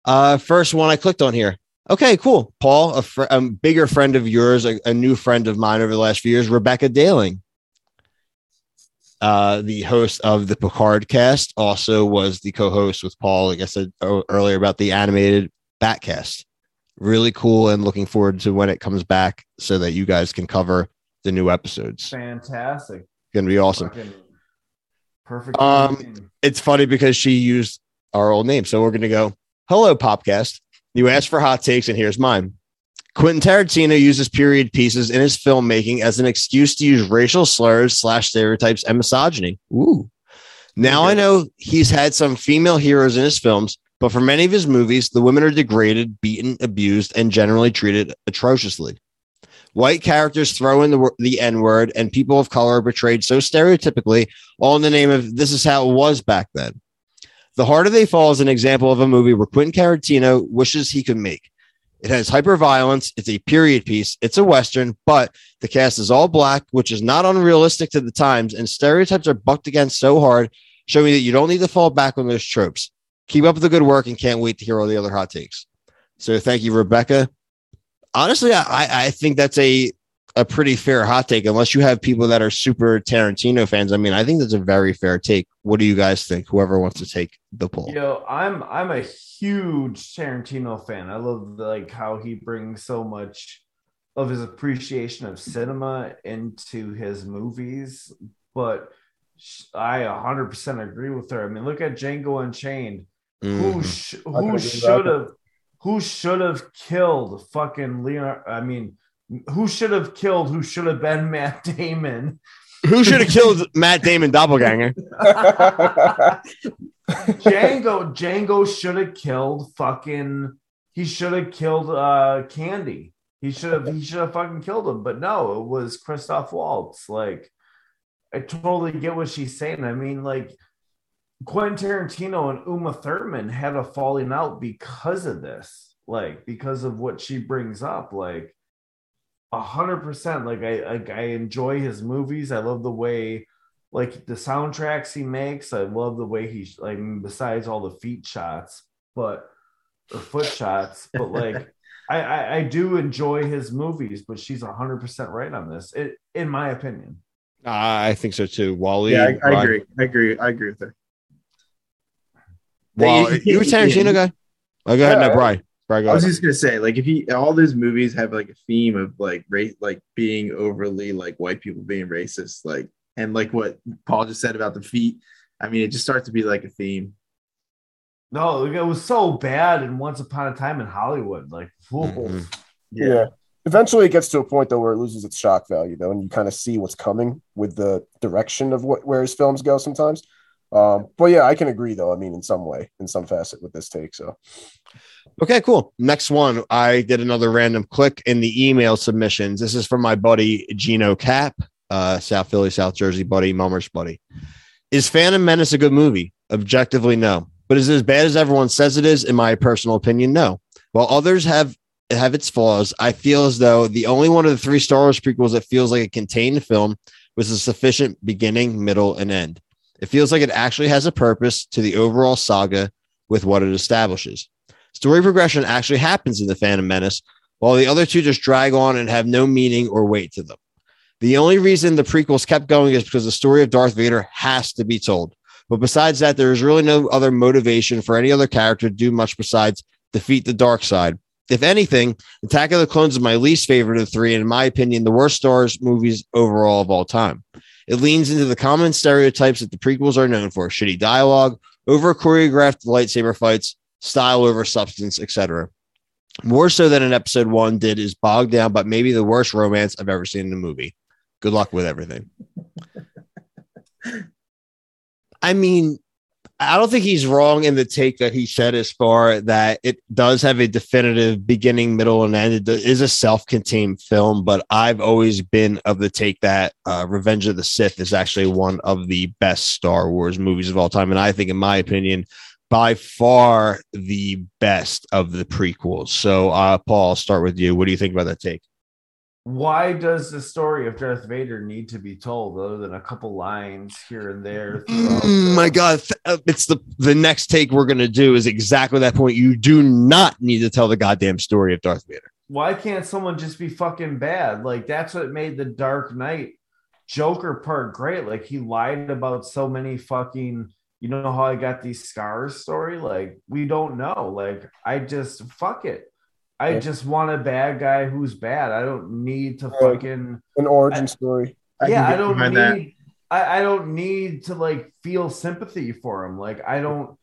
Uh, first one I clicked on here. Okay, cool. Paul, a, fr- a bigger friend of yours, a, a new friend of mine over the last few years, Rebecca Daling, uh, the host of the Picard cast, also was the co-host with Paul, like I said earlier about the animated Batcast. Really cool, and looking forward to when it comes back so that you guys can cover the new episodes. Fantastic. Going to be awesome. Fucking Perfect. Um, it's funny because she used our old name. So we're going to go, hello, Popcast. You asked for hot takes, and here's mine. Quentin Tarantino uses period pieces in his filmmaking as an excuse to use racial slurs slash stereotypes and misogyny. Ooh. Now I know he's had some female heroes in his films, but for many of his movies, the women are degraded, beaten, abused, and generally treated atrociously. White characters throw in the, the N word, and people of color are portrayed so stereotypically, all in the name of this is how it was back then. The Harder They Fall is an example of a movie where Quentin Tarantino wishes he could make. It has hyper violence. It's a period piece. It's a Western, but the cast is all black, which is not unrealistic to the times, and stereotypes are bucked against so hard, showing that you don't need to fall back on those tropes. Keep up the good work and can't wait to hear all the other hot takes. So thank you, Rebecca. Honestly, I, I think that's a a pretty fair hot take, unless you have people that are super Tarantino fans. I mean, I think that's a very fair take. What do you guys think? Whoever wants to take the poll. Yo, I'm I'm a huge Tarantino fan. I love like how he brings so much of his appreciation of cinema into his movies. But I 100% agree with her. I mean, look at Django Unchained. Who Mhm. sh- who should have who should have killed fucking Leonard? I mean, who should have killed? Who should have been Matt Damon? Who should have killed Matt Damon doppelganger? Django Django should have killed fucking he should have killed uh Candie. He should have he should have fucking killed him, but no, it was Christoph Waltz. Like I totally get what she's saying. I mean, like Quentin Tarantino and Uma Thurman had a falling out because of this, like because of what she brings up. Like a hundred percent. Like I, I I enjoy his movies. I love the way like the soundtracks he makes. I love the way he like besides all the feet shots, but or foot shots, but like I, I I do enjoy his movies. But she's a hundred percent right on this, it, in my opinion. I think so too. Wally. Yeah, I, I Brian? agree. I agree. I agree with her. Well, Yeah, you a Tarantino yeah. guy? Oh, go ahead, Yeah, now, Brian. Brian, go I was ahead. just gonna say, like, if he all those movies have like a theme of like race, like being overly like white people being racist, like, and like what Paul just said about the feet. I mean, it just starts to be like a theme. No, it was so bad in Once Upon a Time in Hollywood. Like, whoa. Mhm. yeah. Eventually, it gets to a point though where it loses its shock value, though, and you kind of see what's coming with the direction of what where his films go sometimes. Um, but yeah, I can agree though. I mean, in some way, in some facet with this take. So Okay, cool. Next one. I did another random click in the email submissions. This is from my buddy Gino Cap, uh, South Philly, South Jersey buddy, Mummers buddy. Is Phantom Menace a good movie? Objectively, no. But is it as bad as everyone says it is? In my personal opinion, no. While others have have its flaws, I feel as though the only one of the three Star Wars prequels that feels like a contained film was a sufficient beginning, middle, and end. It feels like it actually has a purpose to the overall saga with what it establishes. Story progression actually happens in the Phantom Menace, while the other two just drag on and have no meaning or weight to them. The only reason the prequels kept going is because the story of Darth Vader has to be told. But besides that, there is really no other motivation for any other character to do much besides defeat the dark side. If anything, Attack of the Clones is my least favorite of the three, and in my opinion, the worst Star Wars movies overall of all time. It leans into the common stereotypes that the prequels are known for shitty dialogue, over choreographed lightsaber fights, style over substance, etc. More so than an episode one did is bogged down, but maybe the worst romance I've ever seen in a movie. Good luck with everything. I mean, I don't think he's wrong in the take that he said as far that it does have a definitive beginning, middle, and end. It is a self-contained film, but I've always been of the take that uh, Revenge of the Sith is actually one of the best Star Wars movies of all time, and I think, in my opinion, by far the best of the prequels. So, uh, Paul, I'll start with you. What do you think about that take? Why does the story of Darth Vader need to be told other than a couple lines here and there? Mm, my God, uh, it's the the next take we're gonna do is exactly that point. You do not need to tell the goddamn story of Darth Vader. Why can't someone just be fucking bad? Like that's what made the Dark Knight Joker part great. Like he lied about so many fucking. You know how I got these scars story? Like we don't know. Like I just fuck it. I Yeah. just want a bad guy who's bad. I don't need to Right. fucking. an origin story. I yeah, I don't need. that. I, I don't need to like feel sympathy for him. Like I don't.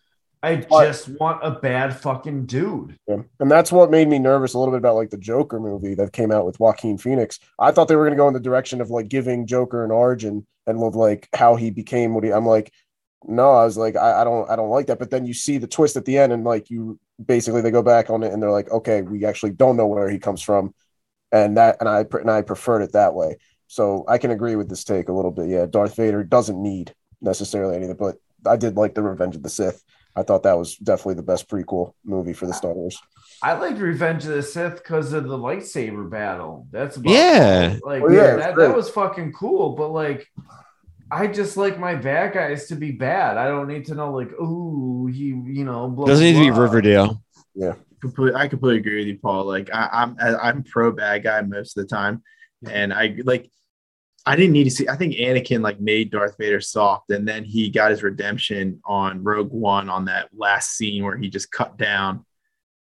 I But- just want a bad fucking dude. Yeah. And that's what made me nervous a little bit about like the Joker movie that came out with Joaquin Phoenix. I thought they were going to go in the direction of like giving Joker an origin and with like how he became what he. I'm like, no, I was like, I, I don't, I don't like that. But then you see the twist at the end, and like you basically they go back on it, and they're like, okay, we actually don't know where he comes from, and that, and I, and I preferred it that way. So I can agree with this take a little bit. Yeah, Darth Vader doesn't need necessarily anything, but I did like the Revenge of the Sith. I thought that was definitely the best prequel movie for the Star Wars. I liked Revenge of the Sith because of the lightsaber battle. That's about Yeah. like Oh, yeah, it's that, that was fucking cool. But like, I just like my bad guys to be bad. I don't need to know like, ooh, he, you know, blah, Doesn't need to be blah. Riverdale. Complete, I completely agree with you, Paul. Like I, I'm, I'm pro bad guy most of the time, and I like. I didn't need to see. I think Anakin like made Darth Vader soft, and then he got his redemption on Rogue One on that last scene where he just cut down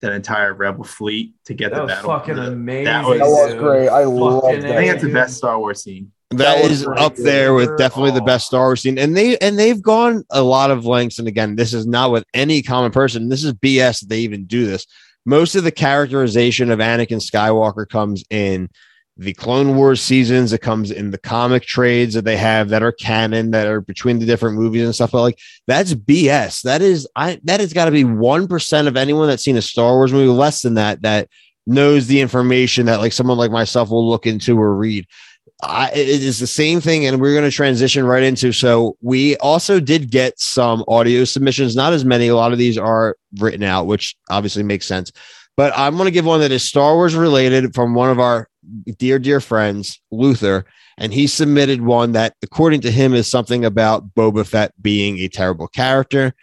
that entire Rebel fleet to get That the was battle. fucking the- amazing. that was- That was great. I love. Fucking that. I think that's the best Star Wars scene. That That is up dude. there with definitely the Oh. best Star Wars scene. And they and they've gone a lot of lengths. And again, this is not with any common person. This is BS that they even do this. Most of the characterization of Anakin Skywalker comes in the Clone Wars seasons. It comes in the comic trades that they have that are canon that are between the different movies and stuff. But like that's BS. That is I that has got to be one percent of anyone that's seen a Star Wars movie, less than that, that knows the information that like someone like myself will look into or read. I, it is the same thing, and we're going to transition right into. So we also did get some audio submissions. Not as many. A lot of these are written out, which obviously makes sense. But I'm going to give one that is Star Wars related from one of our dear, dear friends, Luther, and he submitted one that, according to him, is something about Boba Fett being a terrible character.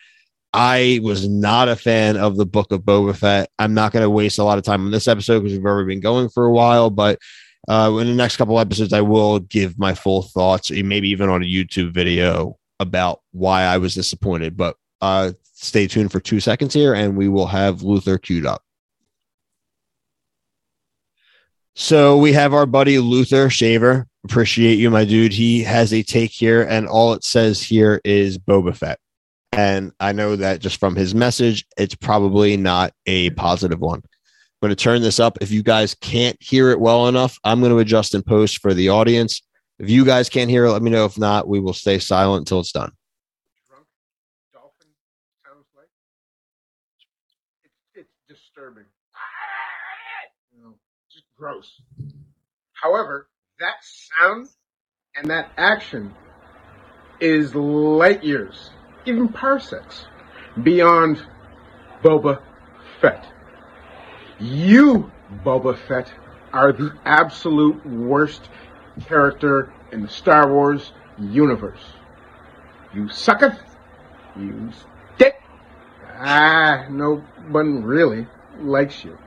I was not a fan of the book of Boba Fett. I'm not going to waste a lot of time on this episode because we've already been going for a while, but uh, in the next couple episodes, I will give my full thoughts, maybe even on a YouTube video about why I was disappointed. But uh, stay tuned for two seconds here, and we will have Luther queued up. So we have our buddy Luther Shaver. Appreciate you, my dude. He has a take here, and all it says here is Boba Fett. And I know that just from his message, it's probably not a positive one. I'm going to turn this up. If you guys can't hear it well enough, I'm going to adjust and post for the audience. If you guys can't hear it, let me know. If not, we will stay silent until it's done. drunk dolphin sounds like. It's, it's disturbing. Just gross. However, that sound and that action is light years, even parsecs, beyond Boba Fett. You, Boba Fett, are the absolute worst character in the Star Wars universe. You sucketh. You stick. Ah, no one really likes you.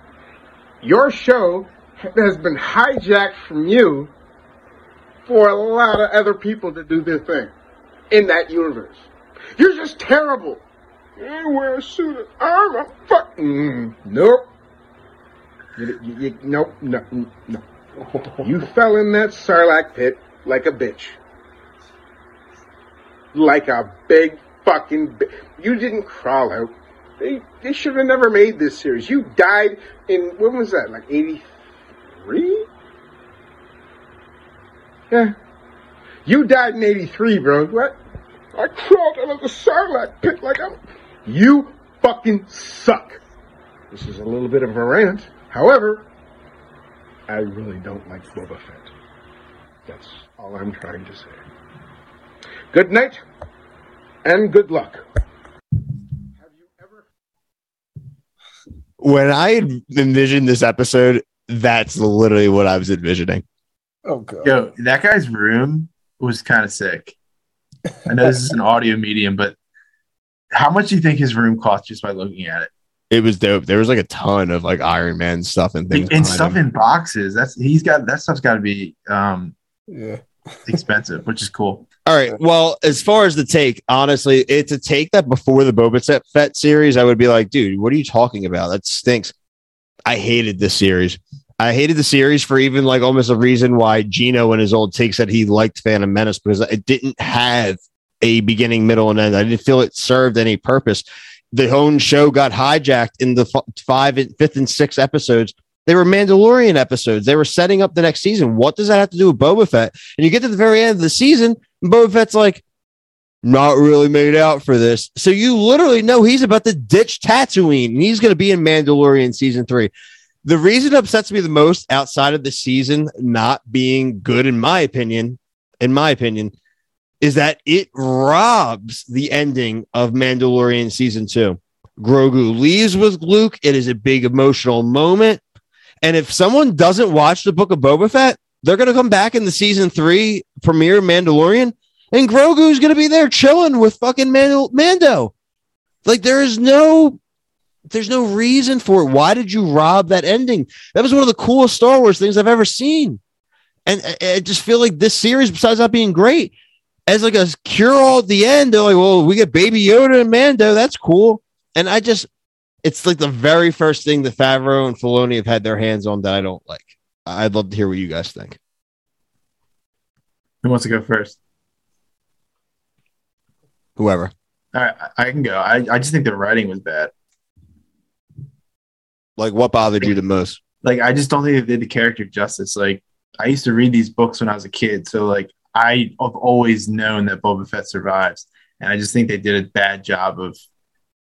Your show has been hijacked from you for a lot of other people to do their thing in that universe. You're just terrible. I wear a suit of armor. Fuck. Mm, nope. You, you, you, nope. No. No. You fell in that sarlacc pit like a bitch like a big fucking. Bi- you didn't crawl out. They they should have never made this series. You died in when was that? Like eighty three? Yeah. You died in eighty three, bro. What? I crawled out of the Sarlacc pit like I'm. You fucking suck. This is a little bit of a rant. However, I really don't like Boba Fett. That's all I'm trying to say. Good night and good luck. Have you ever When I envisioned this episode, that's literally what I was envisioning. Oh god. Yo, that guy's room was kind of sick. I know this is an audio medium, but how much do you think his room cost just by looking at it? It was dope. There was like a ton of like Iron Man stuff and things. And stuff him. in boxes. That's he's got that stuff's got to be um Yeah. expensive, which is cool. All right. Well, as far as the take, honestly, it's a take that before the Boba Fett series, I would be like, dude, what are you talking about? That stinks. I hated this series. I hated the series for even like almost a reason why Gino in his old take said he liked Phantom Menace because it didn't have a beginning, middle, and end. I didn't feel it served any purpose. The whole show got hijacked in the f- five, and fifth, and sixth episodes. They were Mandalorian episodes. They were setting up the next season. What does that have to do with Boba Fett? And you get to the very end of the season, and Boba Fett's like, not really made out for this. So you literally know he's about to ditch Tatooine and he's going to be in Mandalorian season three. The reason upsets me the most outside of the season not being good, in my opinion, in my opinion, is that it robs the ending of Mandalorian season two. Grogu leaves with Luke. It is a big emotional moment. And if someone doesn't watch the book of Boba Fett, they're going to come back in the season three premiere Mandalorian, and Grogu's going to be there chilling with fucking Mando. Like there is no, there's no reason for it. Why did you rob that ending? That was one of the coolest Star Wars things I've ever seen. And I, I just feel like this series, besides not being great, as like a cure all at the end, they're like, well, we get Baby Yoda and Mando. That's cool. And I just, it's like the very first thing that Favreau and Filoni have had their hands on that I don't like. I'd love to hear what you guys think. Who wants to go first? Whoever. All right, I I can go. I, I just think the writing was bad. Like, what bothered you the most? Like, I just don't think they did the character justice. Like, I used to read these books when I was a kid, so like, I have always known that Boba Fett survives, and I just think they did a bad job of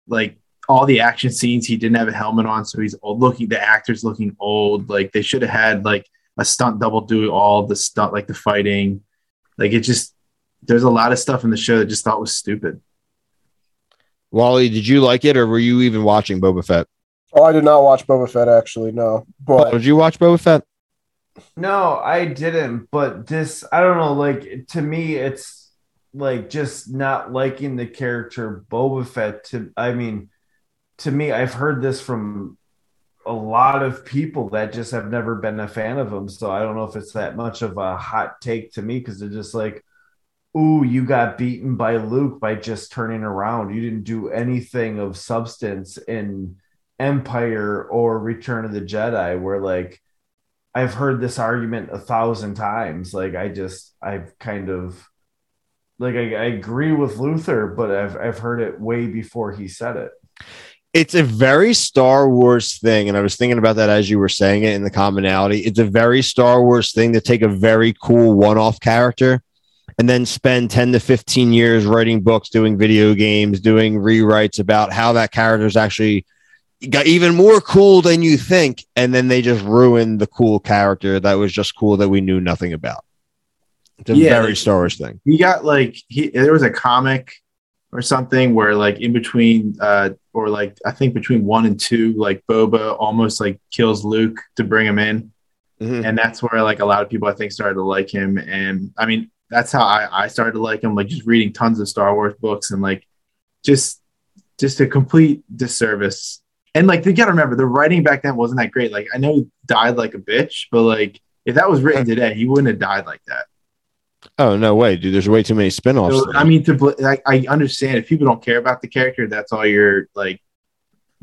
like all the action scenes. He didn't have a helmet on, so he's old looking. The actor's looking old. Like, they should have had like a stunt double do all the stunt, like the fighting. Like, it just there's a lot of stuff in the show that just thought was stupid. Wally, did you like it or were you even watching Boba Fett? Oh, I did not watch Boba Fett actually. No, but oh, Did you watch Boba Fett? No, I didn't. But this, I don't know. Like to me, it's like just not liking the character Boba Fett. To I mean, to me, I've heard this from a lot of people that just have never been a fan of him. So I don't know if it's that much of a hot take to me because they're just like, "Ooh, you got beaten by Luke by just turning around. You didn't do anything of substance in Empire or Return of the Jedi." Where like I've heard this argument a thousand times. Like I just I've kind of like I, I agree with Luther, but I've I've heard it way before he said it. It's a very Star Wars thing. And I was thinking about that as you were saying it in the commonality. It's a very Star Wars thing to take a very cool one off character and then spend 10 to 15 years writing books, doing video games, doing rewrites about how that character is actually got even more cool than you think. And then they just ruined the cool character that was just cool that we knew nothing about. It's a Yeah, very Star Wars thing. he got like he there was a comic or something where like in between uh or like I think between one and two like Boba almost like kills Luke to bring him in Mhm. and that's where like a lot of people I think started to like him and I mean that's how I I started to like him like just reading tons of Star Wars books and like just just a complete disservice and like you gotta remember the writing back then wasn't that great like I know he died like a bitch but like if that was written today he wouldn't have died like that Oh, no way, dude. There's way too many spin offs. so, I mean, to bl- like, I understand if people don't care about the character, that's all you're like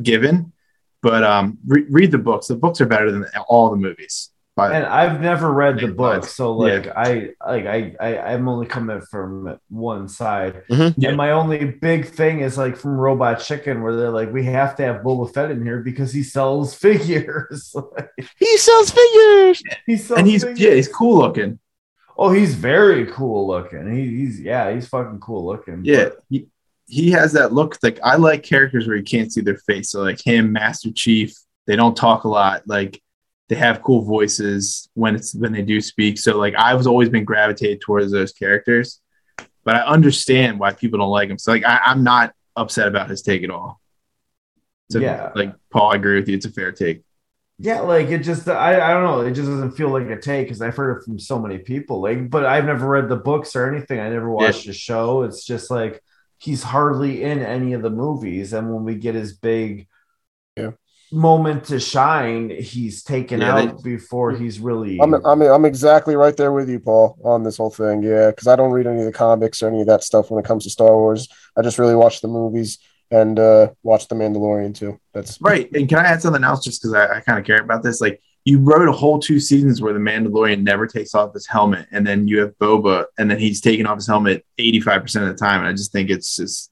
given. But um, re- read the books. The books are better than all the movies. But And I've never read the book, God. so like I like I, I I'm only coming from one side. Mhm. Yeah. And my only big thing is like from Robot Chicken, where they're like, we have to have Boba Fett in here because he sells figures. Like, he sells figures. he sells and he's figures. yeah, he's cool looking. Oh, he's very cool looking. He, he's yeah, he's fucking cool looking. Yeah, But he, he has that look. Like I like characters where you can't see their face. So like him, Master Chief, they don't talk a lot. Like they have cool voices when it's when they do speak. So like I've always been gravitated towards those characters, but I understand why people don't like him. So like I, I'm not upset about his take at all. So Yeah. like Paul, I agree with you. It's a fair take. yeah, like it just I, I don't know, it just doesn't feel like a take because I've heard it from so many people. Like, but I've never read the books or anything. I never watched the show. It's just like he's hardly in any of the movies. And when we get his big Yeah. Moment to shine, he's taken Yeah, out before he's really I'm I'm I'm exactly right there with you, Paul, on this whole thing. Yeah, because I don't read any of the comics or any of that stuff when it comes to Star Wars. I just really watch the movies and uh, watch The Mandalorian too. That's Right. And can I add something else just because I, I kind of care about this? Like you wrote a whole two seasons where the Mandalorian never takes off his helmet, and then you have Boba, and then he's taking off his helmet 85% of the time. And I just think it's just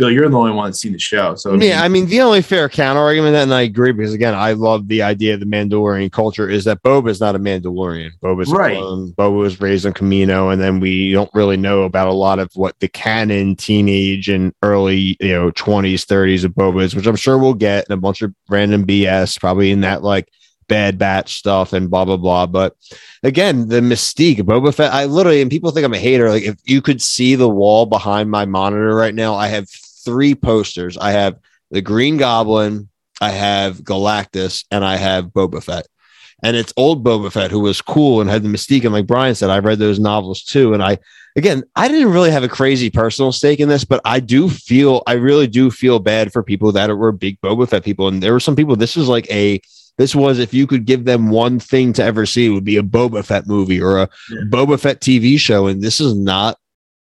Bill, you're the only one that's seen the show. So I mean, yeah, I mean, the only fair counter argument, and I agree because again, I love the idea of the Mandalorian culture is that Boba is not a Mandalorian. Boba's Right. clone. Boba was raised on Kamino, and then we don't really know about a lot of what the canon teenage and early, you know, twenties, thirties of Boba is, which I'm sure we'll get and a bunch of random BS, probably in that like Bad Batch stuff and blah blah blah. But again, the mystique Boba Fett, I literally and people think I'm a hater. Like if you could see the wall behind my monitor right now, I have three posters. I have the Green Goblin, I have Galactus, and I have Boba Fett. And it's old Boba Fett who was cool and had the mystique. And like Brian said, I read those novels too. And I, again, I didn't really have a crazy personal stake in this, but I do feel, I really do feel bad for people that were big Boba Fett people. And there were some people, this was like a, this was if you could give them one thing to ever see, it would be a Boba Fett movie or a Yeah. Boba Fett TV show. And this is not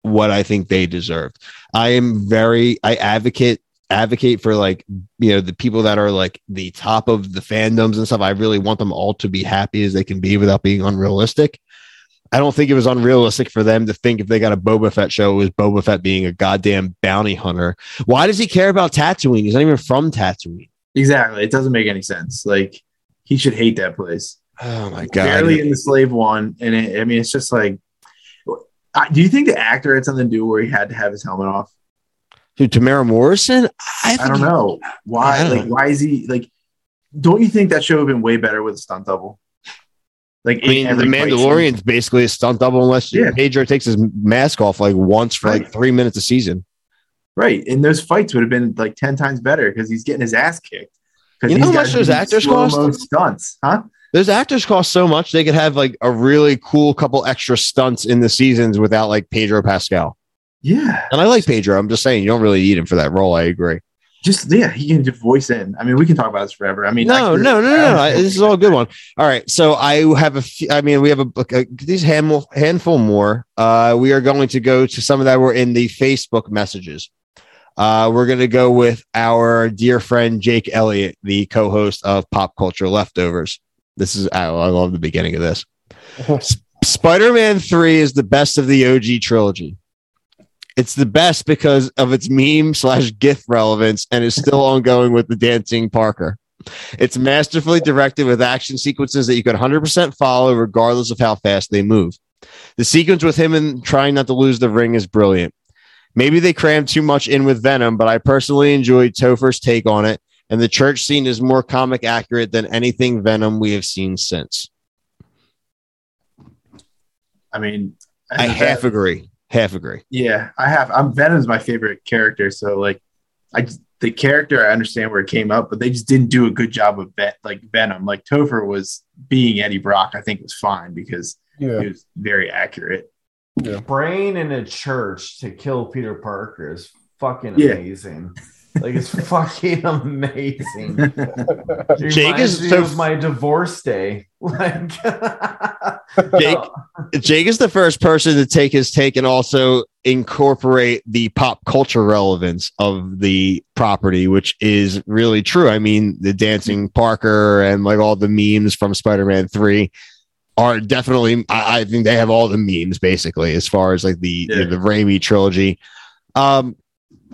what I think they deserved. I am very, I advocate advocate for like you know the people that are like the top of the fandoms and stuff i really want them all to be happy as they can be without being unrealistic i don't think it was unrealistic for them to think if they got a boba fett show it was boba fett being a goddamn bounty hunter why does he care about tatooine he's not even from tatooine exactly. It doesn't make any sense. Like he should hate that place. oh my god Barely in the slave one, and it, I mean, it's just like. I- Do you think the actor had something to do where he had to have his helmet off? Dude, Temuera Morrison I, I don't he- know why. Don't Like, know. why is he like? Don't you think that should have been way better with a stunt double? Like, I mean, the every fight scene? Mandalorian's basically a stunt double unless Yeah. Pedro takes his mask off like once for like three minutes a season. right? And those fights would have been like ten times better because he's getting his ass kicked. You know how much those actors cost? Stunts, huh? Those actors cost so much they could have like a really cool couple extra stunts in the seasons without like Pedro Pascal. Yeah, And I like Pedro. I'm just saying you don't really need him for that role. I agree. just yeah, he can just voice in. I mean, we can talk about this forever. I mean, No, no, no, no, no. This is all a good one. All right. So I have a few, I mean, we have a, a these handful, handful more. Uh, we are going to go to some of that were in the Facebook messages. Uh, we're going to go with our dear friend Jake Elliott, the co-host of Pop Culture Leftovers. This is I, I love the beginning of this. S- Spider-Man 3 is the best of the OG trilogy. It's the best because of its meme slash GIF relevance and is still ongoing with the dancing Parker. It's masterfully directed with action sequences that you could 100% follow regardless of how fast they move. The sequence with him and trying not to lose the ring is brilliant. Maybe they crammed too much in with Venom, but I personally enjoyed Topher's take on it, and the church scene is more comic accurate than anything Venom we have seen since. I mean, I half agree. Half agree. Yeah, I have. I'm Venom's my favorite character, so like, I the character I understand where it came up, but they just didn't do a good job of Vet like Venom. Like Topher was being Eddie Brock, I think was fine because Yeah. he was very accurate. Yeah. Brain in a church to kill Peter Parker is fucking Yeah. amazing. Like it's fucking amazing. It Jake is so of my divorce day. Like Jake, Jake is the first person to take his take and also incorporate the pop culture relevance of the property, which is really true. I mean, the dancing Parker and like all the memes from Spider-Man 3 are definitely I, I think they have all the memes basically as far as like the Yeah. the Raimi trilogy. Um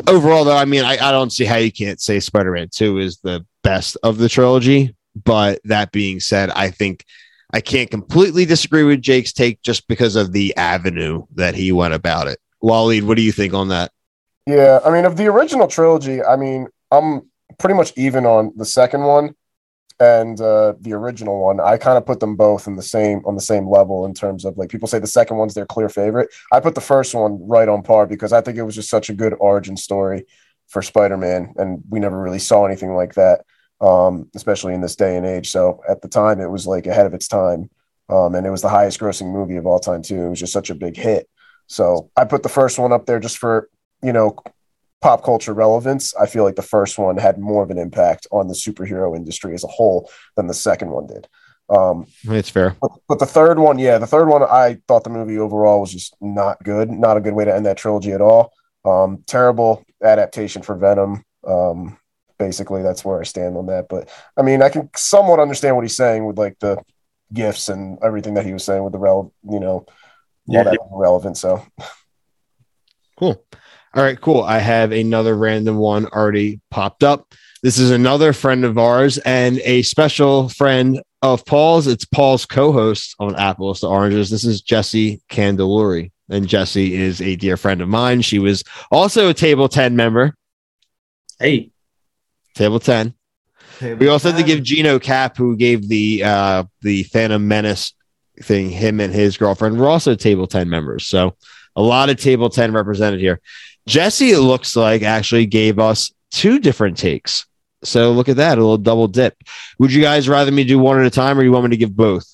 overall though, I mean I, I don't see how you can't say Spider-Man 2 is the best of the trilogy. But that being said, I think I can't completely disagree with Jake's take just because of the avenue that he went about it. Waleed, what do you think on that? Yeah, I mean, of the original trilogy, I mean, I'm pretty much even on the second one and uh, the original one. I kind of put them both in the same on the same level in terms of like people say the second one's their clear favorite. I put the first one right on par because I think it was just such a good origin story for Spider-Man, and we never really saw anything like that, um, especially in this day and age. So at the time, it was like ahead of its time, um, and it was the highest grossing movie of all time too. It was just such a big hit. So I put the first one up there just for you know pop culture relevance. I feel like the first one had more of an impact on the superhero industry as a whole than the second one did. Um, It's fair. but, but the third one, yeah, the third one, I thought the movie overall was just not good. Not a good way to end that trilogy at all. Um, terrible adaptation for Venom. Um, basically, that's where I stand on that. But I mean, I can somewhat understand what he's saying with like the gifts and everything that he was saying with the rel, you know, all Yeah. that relevant. So Cool. All right, cool. I have another random one already popped up. This is another friend of ours and a special friend of Paul's. It's Paul's co-host on Apples to Oranges. This is Jesse Candeluri. And Jesse is a dear friend of mine. She was also a table 10 member. Hey, Table 10. We also have to give Gino Cap, who gave the uh the Phantom Menace thing, him and his girlfriend were also table 10 members. So a lot of table 10 represented here. Jesse, it looks like, actually gave us two different takes. So look at that, a little double dip. Would you guys rather me do one at a time or you want me to give both?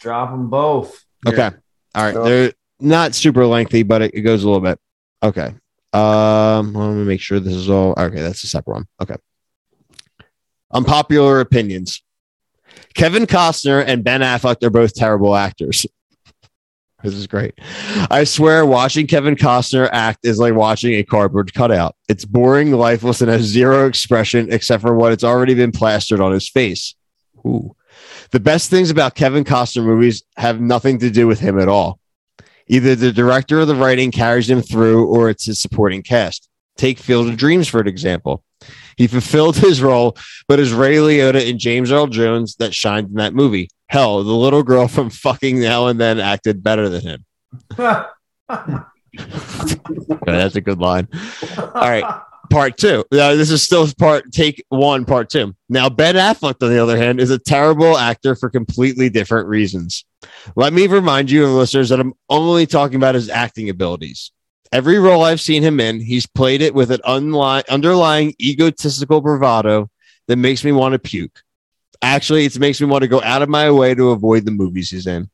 drop them both. Okay. All right. Sure. They're not super lengthy, but it, it goes a little bit. Okay. Um, let me make sure this is all okay. That's a separate one. Okay. Unpopular opinions. Kevin Costner and Ben Affleck are both terrible actors. This is great. I swear, watching Kevin Costner act is like watching a cardboard cutout. It's boring, lifeless, and has zero expression except for what it's already been plastered on his face. Ooh. The best things about Kevin Costner movies have nothing to do with him at all. Either the director or the writing carries him through, or it's his supporting cast. Take Field of Dreams, for an example. He fulfilled his role, but it's Ray Liotta and James Earl Jones that shined in that movie. Hell, the little girl from fucking now and then acted better than him. Okay, that's a good line. All right. Part two. Now, this is still part take one, part two. Now, Ben Affleck, on the other hand, is a terrible actor for completely different reasons. Let me remind you, listeners, that I'm only talking about his acting abilities. Every role I've seen him in, he's played it with an unli- underlying egotistical bravado that makes me want to puke. Actually, it makes me want to go out of my way to avoid the movies he's in.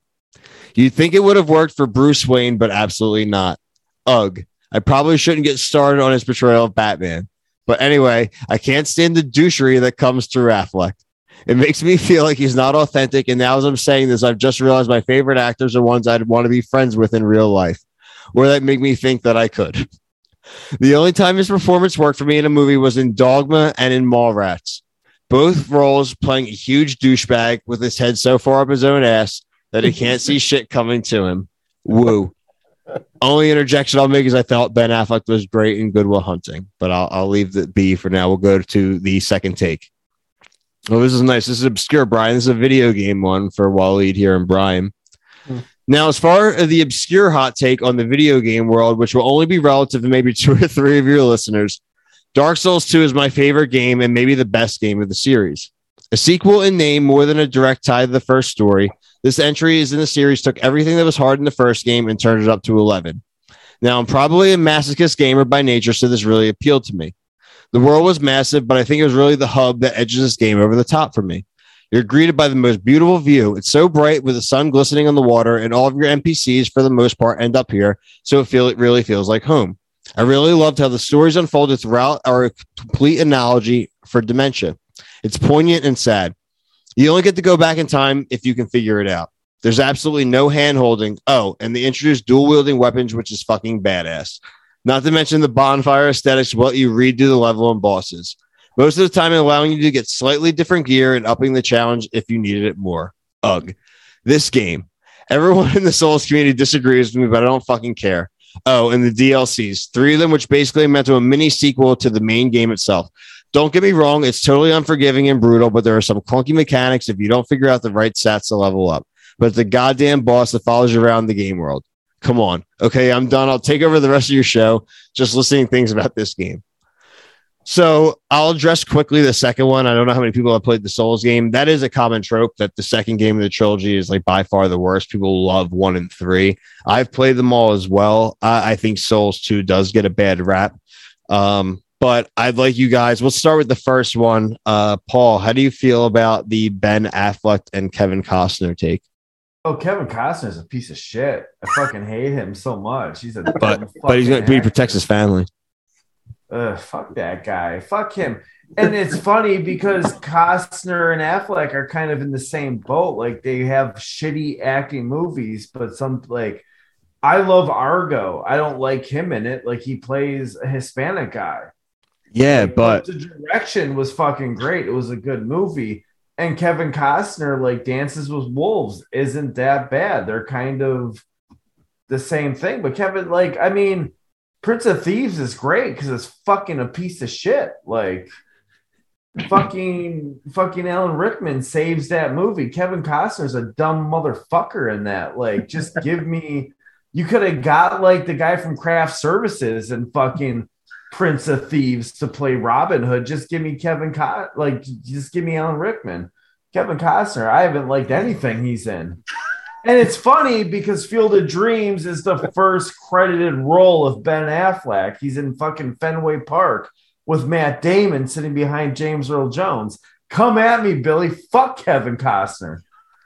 You'd think it would have worked for Bruce Wayne, but absolutely not. Ugh. I probably shouldn't get started on his portrayal of Batman. But anyway, I can't stand the douchery that comes through Affleck. It makes me feel like he's not authentic. And now, as I'm saying this, I've just realized my favorite actors are ones I'd want to be friends with in real life, or that make me think that I could. The only time his performance worked for me in a movie was in Dogma and in Mallrats. Both roles playing a huge douchebag with his head so far up his own ass that he can't see shit coming to him. Woo. Only interjection I'll make is I thought Ben Affleck was great in Good Will Hunting, but I'll, I'll leave the B for now. We'll go to the second take. Oh, this is nice. This is obscure, Brian. This is a video game one for Waleed here and Brian. Hmm. Now, as far as the obscure hot take on the video game world, which will only be relative to maybe two or three of your listeners, Dark Souls 2 is my favorite game and maybe the best game of the series. A sequel in name more than a direct tie to the first story, this entry is in the series took everything that was hard in the first game and turned it up to 11. Now, I'm probably a masochist gamer by nature, so this really appealed to me. The world was massive, but I think it was really the hub that edges this game over the top for me. You're greeted by the most beautiful view. It's so bright with the sun glistening on the water, and all of your NPCs, for the most part, end up here. So it feel it really feels like home. I really loved how the stories unfolded throughout our complete analogy for dementia. It's poignant and sad. You only get to go back in time if you can figure it out. There's absolutely no hand holding. Oh, and they introduced dual wielding weapons, which is fucking badass. Not to mention the bonfire aesthetics, what you redo the level and bosses. Most of the time, allowing you to get slightly different gear and upping the challenge if you needed it more. Ugh. This game. Everyone in the Souls community disagrees with me, but I don't fucking care. Oh, and the DLCs, three of them, which basically meant to a mini sequel to the main game itself. Don't get me wrong, it's totally unforgiving and brutal, but there are some clunky mechanics if you don't figure out the right stats to level up. But the goddamn boss that follows you around the game world. Come on. Okay, I'm done. I'll take over the rest of your show just listening things about this game. So I'll address quickly the second one. I don't know how many people have played the Souls game. That is a common trope that the second game of the trilogy is like by far the worst. People love one and three. I've played them all as well. I, I think Souls 2 does get a bad rap. Um, but I'd like you guys, we'll start with the first one. Uh, Paul, how do you feel about the Ben Affleck and Kevin Costner take? Oh, Kevin Costner is a piece of shit. I fucking hate him so much. He's a But but he's gonna he protects his family. Ugh, fuck that guy. Fuck him. And it's funny because Costner and Affleck are kind of in the same boat. Like they have shitty acting movies, but some like I love Argo. I don't like him in it. Like he plays a Hispanic guy. Yeah, Like, but the direction was fucking great. It was a good movie. And Kevin Costner, like Dances with Wolves, isn't that bad. They're kind of the same thing. But Kevin, like, I mean, Prince of Thieves is great because it's fucking a piece of shit. Like fucking fucking Alan Rickman saves that movie. Kevin Costner's a dumb motherfucker in that. Like, just give me you could have got like the guy from Craft Services and fucking Prince of Thieves to play Robin Hood. Just give me Kevin Co- like just give me Alan Rickman. Kevin Costner, I haven't liked anything he's in. And it's funny because Field of Dreams is the first credited role of Ben Affleck. He's in fucking Fenway Park with Matt Damon sitting behind James Earl Jones. Come at me, Billy. Fuck Kevin Costner.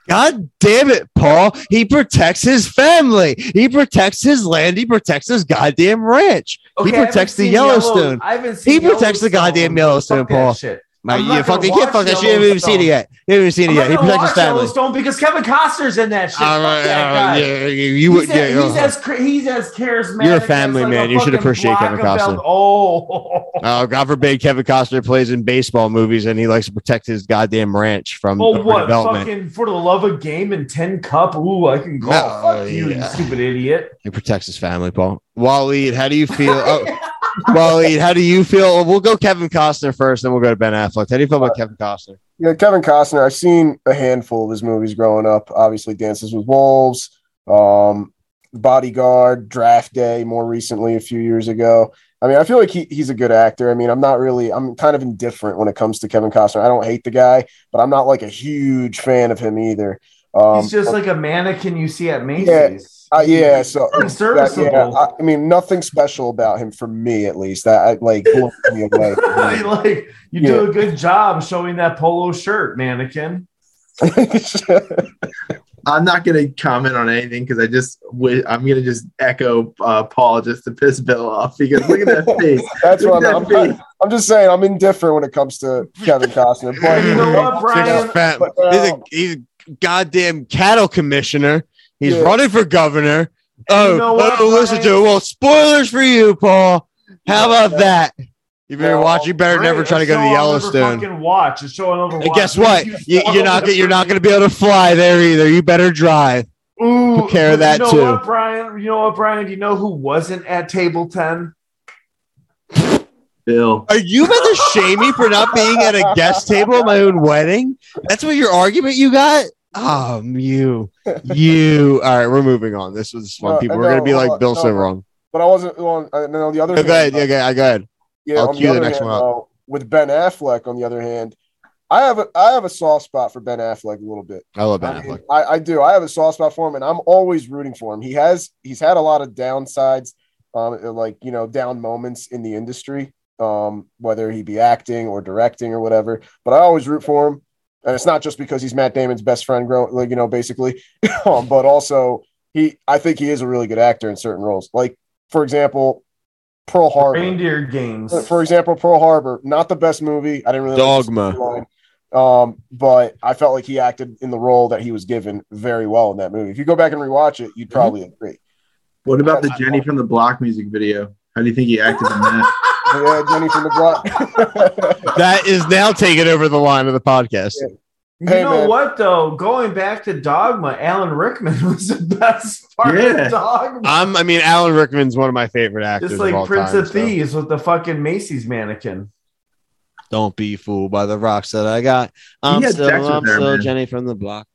God damn it, Paul. He protects his family. He protects his land. He protects his goddamn ranch. Okay, he protects the haven't Yellow- Yellowstone. I haven't seen He protects the goddamn Yellowstone, Paul. shit. Mate, you fucking can't fuck that shit. You haven't even seen it yet. You haven't even seen it yet. He protects his family. Yellowstone because Kevin Costner's in that shit. All right, all right, yeah, you, would, he's, yeah, he's, uh, as, he's as charismatic. You're a family like, man. a You should appreciate Kevin Costner. Oh, Oh, God forbid Kevin Costner plays in baseball movies and he likes to protect his goddamn ranch from oh, what? Fucking for the love of game and Tin Cup. Ooh, I can go. No, Fuck you, you stupid idiot. He protects his family, Paul. Waleed, how do you feel? Oh, Waleed, how do you feel? We'll go Kevin Costner first, then we'll go to Ben Affleck. How do you feel about Kevin Costner? Yeah, Kevin Costner. I've seen a handful of his movies growing up. Obviously, Dances with Wolves, um, Bodyguard, Draft Day, more recently a few years ago. I mean, I feel like he, he's a good actor. I mean, I'm not really, I'm kind of indifferent when it comes to Kevin Costner. I don't hate the guy, but I'm not like a huge fan of him either. Um, He's just but- like a mannequin you see at Macy's. Uh, yeah, so that- yeah, I, I mean, nothing special about him for me, at least. That I, like blows me away. like you Yeah. do a good job showing that polo shirt, mannequin. I'm not gonna comment on anything because I just wi- I'm gonna just echo uh, Paul just to piss Bill off because look at that face. That's Look what at I'm, that I'm, face. I'm just saying. I'm indifferent when it comes to Kevin Costner. But You know what, He's Brian? a, fat- But, he's a um, he's a goddamn cattle commissioner. He's Yeah. running for governor. Oh, know what, oh, listen to it. Well, spoilers for you, Paul. How about that? You better Well, watch. You better never Great, try to go to the I'll never Yellowstone. Fucking watch It's show I'll never And guess what? You You, you're not you're not going to be able to fly there either. You better drive. Ooh, Took care of that you know too. What, Brian? You know what, Brian? Do you know who wasn't at table ten? Bill. Are you about to shame me for not being at a guest table at my own wedding? That's what your argument you got? Um, you, you. All right, we're moving on. This was fun. No, People no, we're gonna be like on, Bill no, so wrong. but I wasn't on. And then on the other Go hand, ahead. uh, Yeah, go go ahead. yeah, I'll on cue the other next hand, one up. with Ben Affleck, on the other hand, I have a I have a soft spot for Ben Affleck a little bit. I love Ben I, mean, Affleck. I, I do. I have a soft spot for him, and I'm always rooting for him. He has he's had a lot of downsides, um, like you know, down moments in the industry, um, whether he be acting or directing or whatever. But I always root for him, and it's not just because he's Matt Damon's best friend, like you know, basically, um, but also he. I think he is a really good actor in certain roles. Like for example, Pearl Harbor. Reindeer games. For example, Pearl Harbor, not the best movie. I didn't really like the Dogma. storyline. Um, but I felt like he acted in the role that he was given very well in that movie. If you go back and rewatch it, you'd probably agree. What about the Jenny from the Block music video? How do you think he acted in that? Yeah, Jenny from the Block. That is now taking over the line of the podcast. You Hey, know man. what though? Going back to Dogma, Alan Rickman was the best part Yeah. of Dogma. I'm. I mean, Alan Rickman's one of my favorite actors. Just of all like Prince time, of so Thieves with the fucking Macy's mannequin. Don't be fooled by the rocks that I got. I'm still, I'm her, still man. Jenny from the block.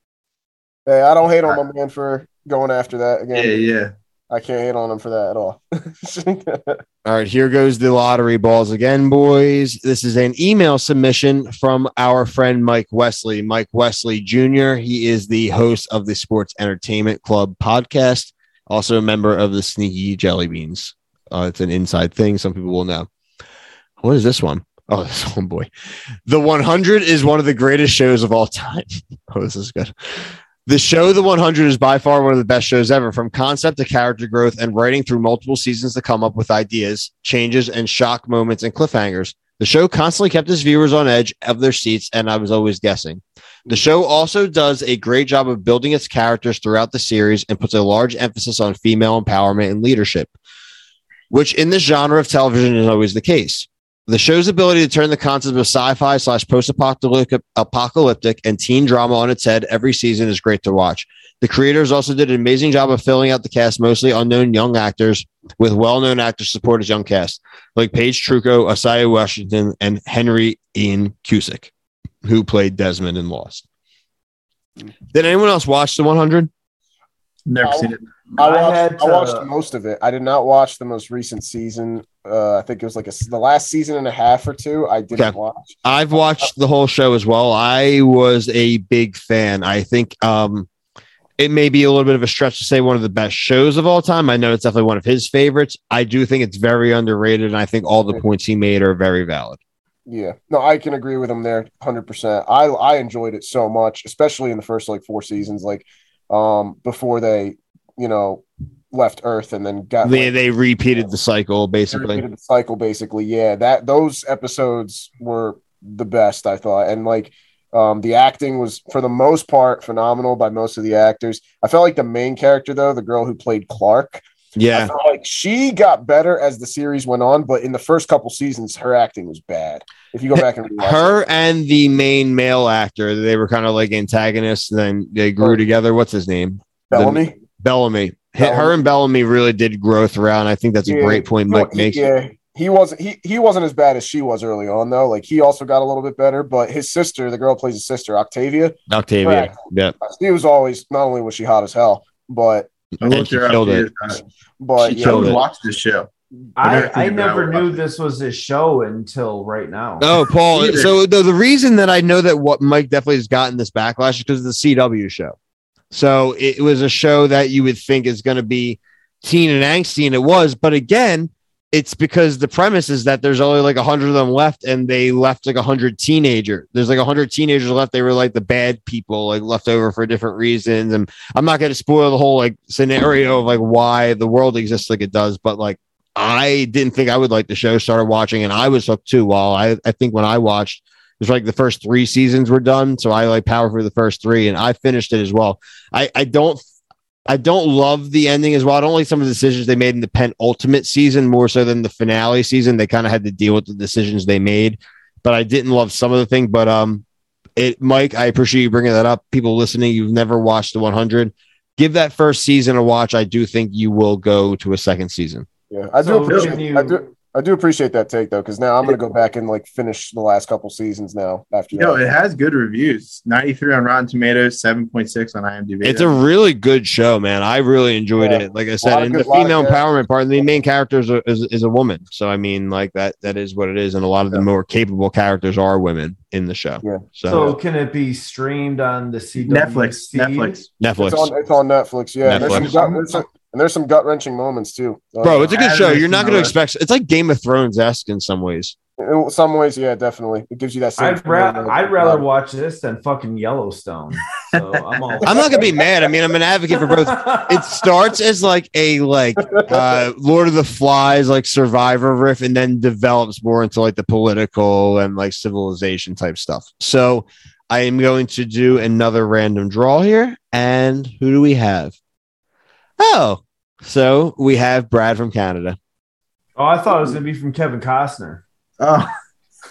hey, I don't hate on my man for going after that again. Yeah, again. yeah. I can't hate on him for that at all. All right, here goes the lottery balls again, boys. This is an email submission from our friend Mike Wesley. Mike Wesley Jr. He is the host of the Sports Entertainment Club podcast, also a member of the Sneaky Jelly Beans. Uh, it's an inside thing. Some people will know. What is this one? Oh, this one, boy. The 100 is one of the greatest shows of all time. oh, this is good. The show, The 100, is by far one of the best shows ever, from concept to character growth and writing through multiple seasons to come up with ideas, changes, and shock moments and cliffhangers. The show constantly kept its viewers on edge of their seats, and I was always guessing. The show also does a great job of building its characters throughout the series and puts a large emphasis on female empowerment and leadership, which in this genre of television is always the case. The show's ability to turn the concept of sci-fi slash post-apocalyptic and teen drama on its head every season is great to watch. The creators also did an amazing job of filling out the cast, mostly unknown young actors, with well-known actors to support his young cast, like Paige Turco, Isaiah Washington, and Henry Ian Cusick, who played Desmond in Lost. Did anyone else watch the 100? Never I- seen it. I I watched, had I uh, watched most of it. I did not watch the most recent season. Uh, I think it was like a, the last season and a half or two. I didn't Okay. watch. I've watched the whole show as well. I was a big fan. I think um, it may be a little bit of a stretch to say one of the best shows of all time. I know it's definitely one of his favorites. I do think it's very underrated, and I think all the points he made are very valid. Yeah, no, I can agree with him there, hundred percent. I I enjoyed it so much, especially in the first like four seasons, like um before they, you know, left Earth and then got They like, they repeated the cycle basically. repeated the cycle basically. Yeah, that those episodes were the best I thought, and like um the acting was for the most part phenomenal by most of the actors. I felt like the main character though, the girl who played Clarke, Yeah, like she got better as the series went on, but in the first couple seasons, her acting was bad. If you go back and her it. and the main male actor, they were kind of like antagonists. And then they grew Right. together. What's his name? Bellamy. Bellamy. Hit Her and Bellamy really did grow throughout. And I think that's a great point You Mike he- makes. Yeah, he wasn't he he wasn't as bad as she was early on though. Like he also got a little bit better, but his sister, the girl who plays his sister, Octavia, Octavia. Correct. Yeah. she was always not only was she hot as hell, but I And looked she her up. killed She it. is hot. but She yeah, I killed it. watch this show. I, never I never knew was- this was a show until right now. Oh, Paul. So the, the reason that I know that what Mike definitely has gotten this backlash is because of the CW show. So it was a show that you would think is going to be teen and angsty, and it was. But again, it's because the premise is that there's only like a hundred of them left, and they left like a hundred teenager. There's like a hundred teenagers left. They were like the bad people, like left over for different reasons. And I'm not going to spoil the whole like scenario of like why the world exists like it does, but like I didn't think I would like the show. Started watching, and I was hooked too. While I, I think when I watched, was like the first three seasons were done, so I like power for the first three, and I finished it as well. I I don't I don't love the ending as well. I don't like some of the decisions they made in the penultimate season more so than the finale season. They kind of had to deal with the decisions they made, but I didn't love some of the thing. But um, it Mike, I appreciate you bringing that up. People listening, you've never watched the 100. Give that first season a watch. I do think you will go to a second season. yeah, I do So appreciate you- I do I do appreciate that take though, because now I'm gonna go back and like finish the last couple seasons now after no, it has good reviews. 93 on Rotten Tomatoes, 7.6 on IMDb. It's a really good show, man. I really enjoyed Yeah. it. Like I said, of and good- the female empowerment part, the main character is a, is, is a woman. So I mean, like that that is what it is, and a lot of the more capable characters are women in the show. Yeah. So, So can it be streamed on the CW? Netflix. feed? Netflix. Netflix, It's on it's on Netflix, yeah. And there's some Netflix. Gut, there's some, and there's some gut wrenching moments too. Uh, bro, it's a good show. You're not going to expect. It's like Game of Thrones esque in some ways. in some ways, yeah, definitely. It gives you that. same I'd, ra- I'd rather watch this than fucking Yellowstone. So I'm all. I'm not going to be mad. I mean, I'm an advocate for both. It starts as like a like uh Lord of the Flies like Survivor riff, and then develops more into like the political and like civilization type stuff. So I am going to do another random draw here, and who do we have? Oh, so we have Brad from Canada. Oh, I thought it was gonna be from Kevin Costner. Oh,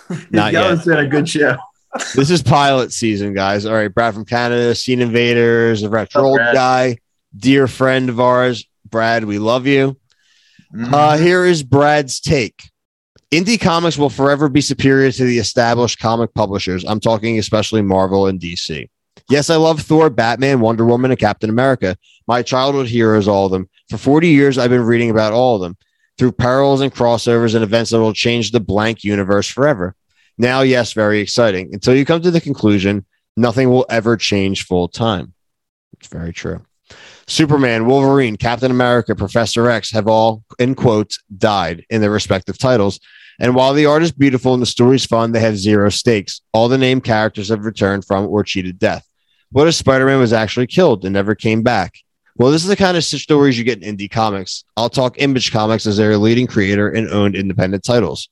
Not yet. Yellow's been a good show. This is pilot season, guys. All right, Brad from Canada, Scene Invaders, a retro What's old guy, dear friend of ours. Brad, we love you. Mm-hmm. Uh, here is Brad's take. Indie comics will forever be superior to the established comic publishers. I'm talking especially Marvel and DC. Yes, I love Thor, Batman, Wonder Woman, and Captain America. My childhood heroes, all of them. For 40 years, I've been reading about all of them through perils and crossovers and events that will change the blank universe forever. Now, yes, very exciting. Until you come to the conclusion, nothing will ever change full time. It's very true. Superman, Wolverine, Captain America, Professor X have all, in quotes, died in their respective titles. And while the art is beautiful and the story's fun, they have zero stakes. All the named characters have returned from or cheated death. What if Spider Man was actually killed and never came back? Well, this is the kind of stories you get in indie comics. I'll talk Image Comics as their leading creator and owned independent titles.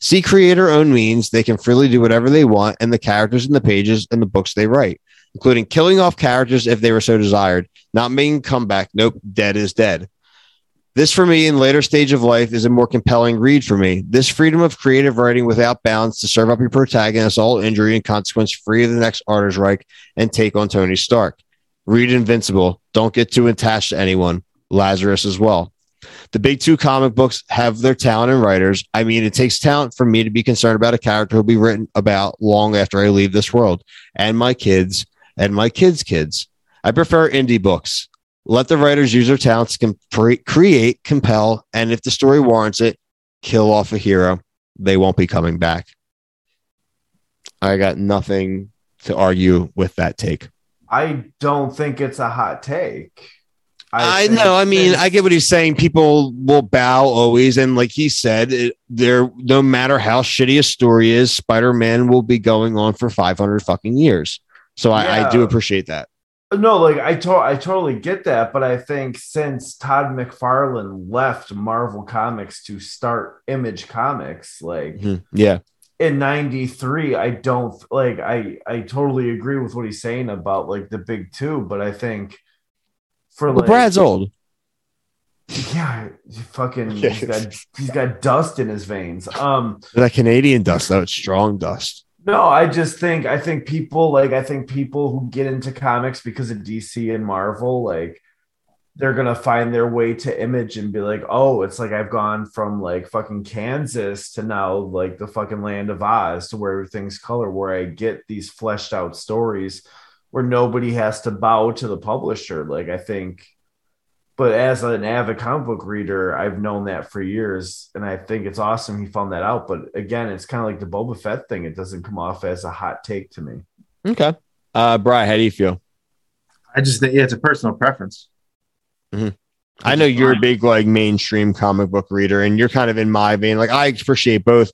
See, creator owned means they can freely do whatever they want, and the characters in the pages and the books they write, including killing off characters if they were so desired, not making comeback. Nope, dead is dead. This, for me, in later stage of life, is a more compelling read for me. This freedom of creative writing without bounds to serve up your protagonist all injury and consequence free of the next Arter's Reich and take on Tony Stark. Read Invincible. Don't get too attached to anyone. Lazarus as well. The big two comic books have their talent and writers. I mean, it takes talent for me to be concerned about a character who'll be written about long after I leave this world and my kids and my kids' kids. I prefer indie books. Let the writers use their talents to comp- create, compel, and if the story warrants it, kill off a hero. They won't be coming back. I got nothing to argue with that take. I don't think it's a hot take. I, think know. I mean, I get what he's saying. People will bow always, and like he said, it, there. No matter how shitty a story is, Spider Man will be going on for five hundred fucking years. So I, I do appreciate that. No, like I to- I totally get that, but I think since Todd McFarlane left Marvel Comics to start Image Comics, like Mhm. Yeah, in 93 i don't like i i totally agree with what he's saying about like the big two but i think for well, like Brad's old. yeah he fucking he's got he's got dust in his veins um That Canadian dust, though, it's strong dust. No i just think i think people like i think people who get into comics because of dc and marvel like they're gonna find their way to image and be like oh it's like i've gone from like fucking kansas to now like the fucking land of oz to where everything's color where i get these fleshed out stories where nobody has to bow to the publisher. Like i think but as an avid comic book reader i've known that for years and i think it's awesome he found that out but again it's kind of like the boba fett thing it doesn't come off as a hot take to me Okay. Uh, Brian, how do you feel? I just think yeah, it's a personal preference. I know you're a big like mainstream comic book reader, and you're kind of in my vein. Like I appreciate both.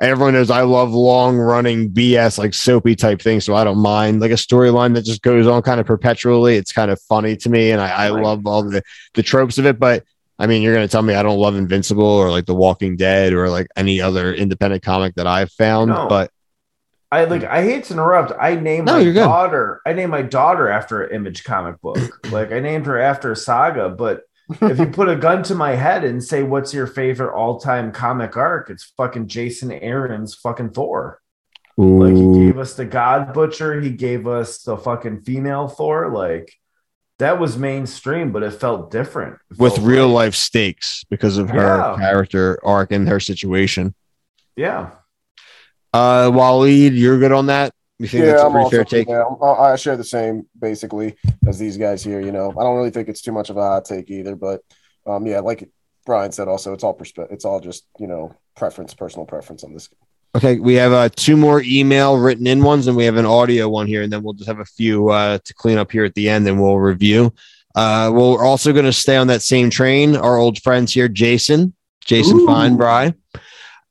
Everyone knows I love long running BS, like soapy type things, so I don't mind like a storyline that just goes on kind of perpetually. It's kind of funny to me, and I, I Right. love all the the tropes of it. But I mean, you're gonna tell me I don't love Invincible or like The Walking Dead or like any other independent comic that I've found. No. But I like I hate to interrupt. I named No, my daughter. I named my daughter after an image comic book. like I named her after a saga, but if you put a gun to my head and say what's your favorite all-time comic arc, it's fucking Jason Aaron's fucking Thor. Like he gave us the God Butcher, he gave us the fucking female Thor. Like that was mainstream, but it felt different. It with felt real right. life stakes because of her Yeah. character arc and her situation. Yeah. Uh, Waleed, you're good on that. You think that's a I'm pretty also- fair take? Yeah, I'm- I I share the same basically as these guys here. You know, I don't really think it's too much of a hot take either, but um, yeah, like Brian said, also it's all perspe- it's all just you know preference, personal preference on this. Okay, we have uh, two more email written in ones, and we have an audio one here, and then we'll just have a few uh, to clean up here at the end, and we'll review. Uh, we're also going to stay on that same train. Our old friends here, Jason, Jason Ooh. Feinbry,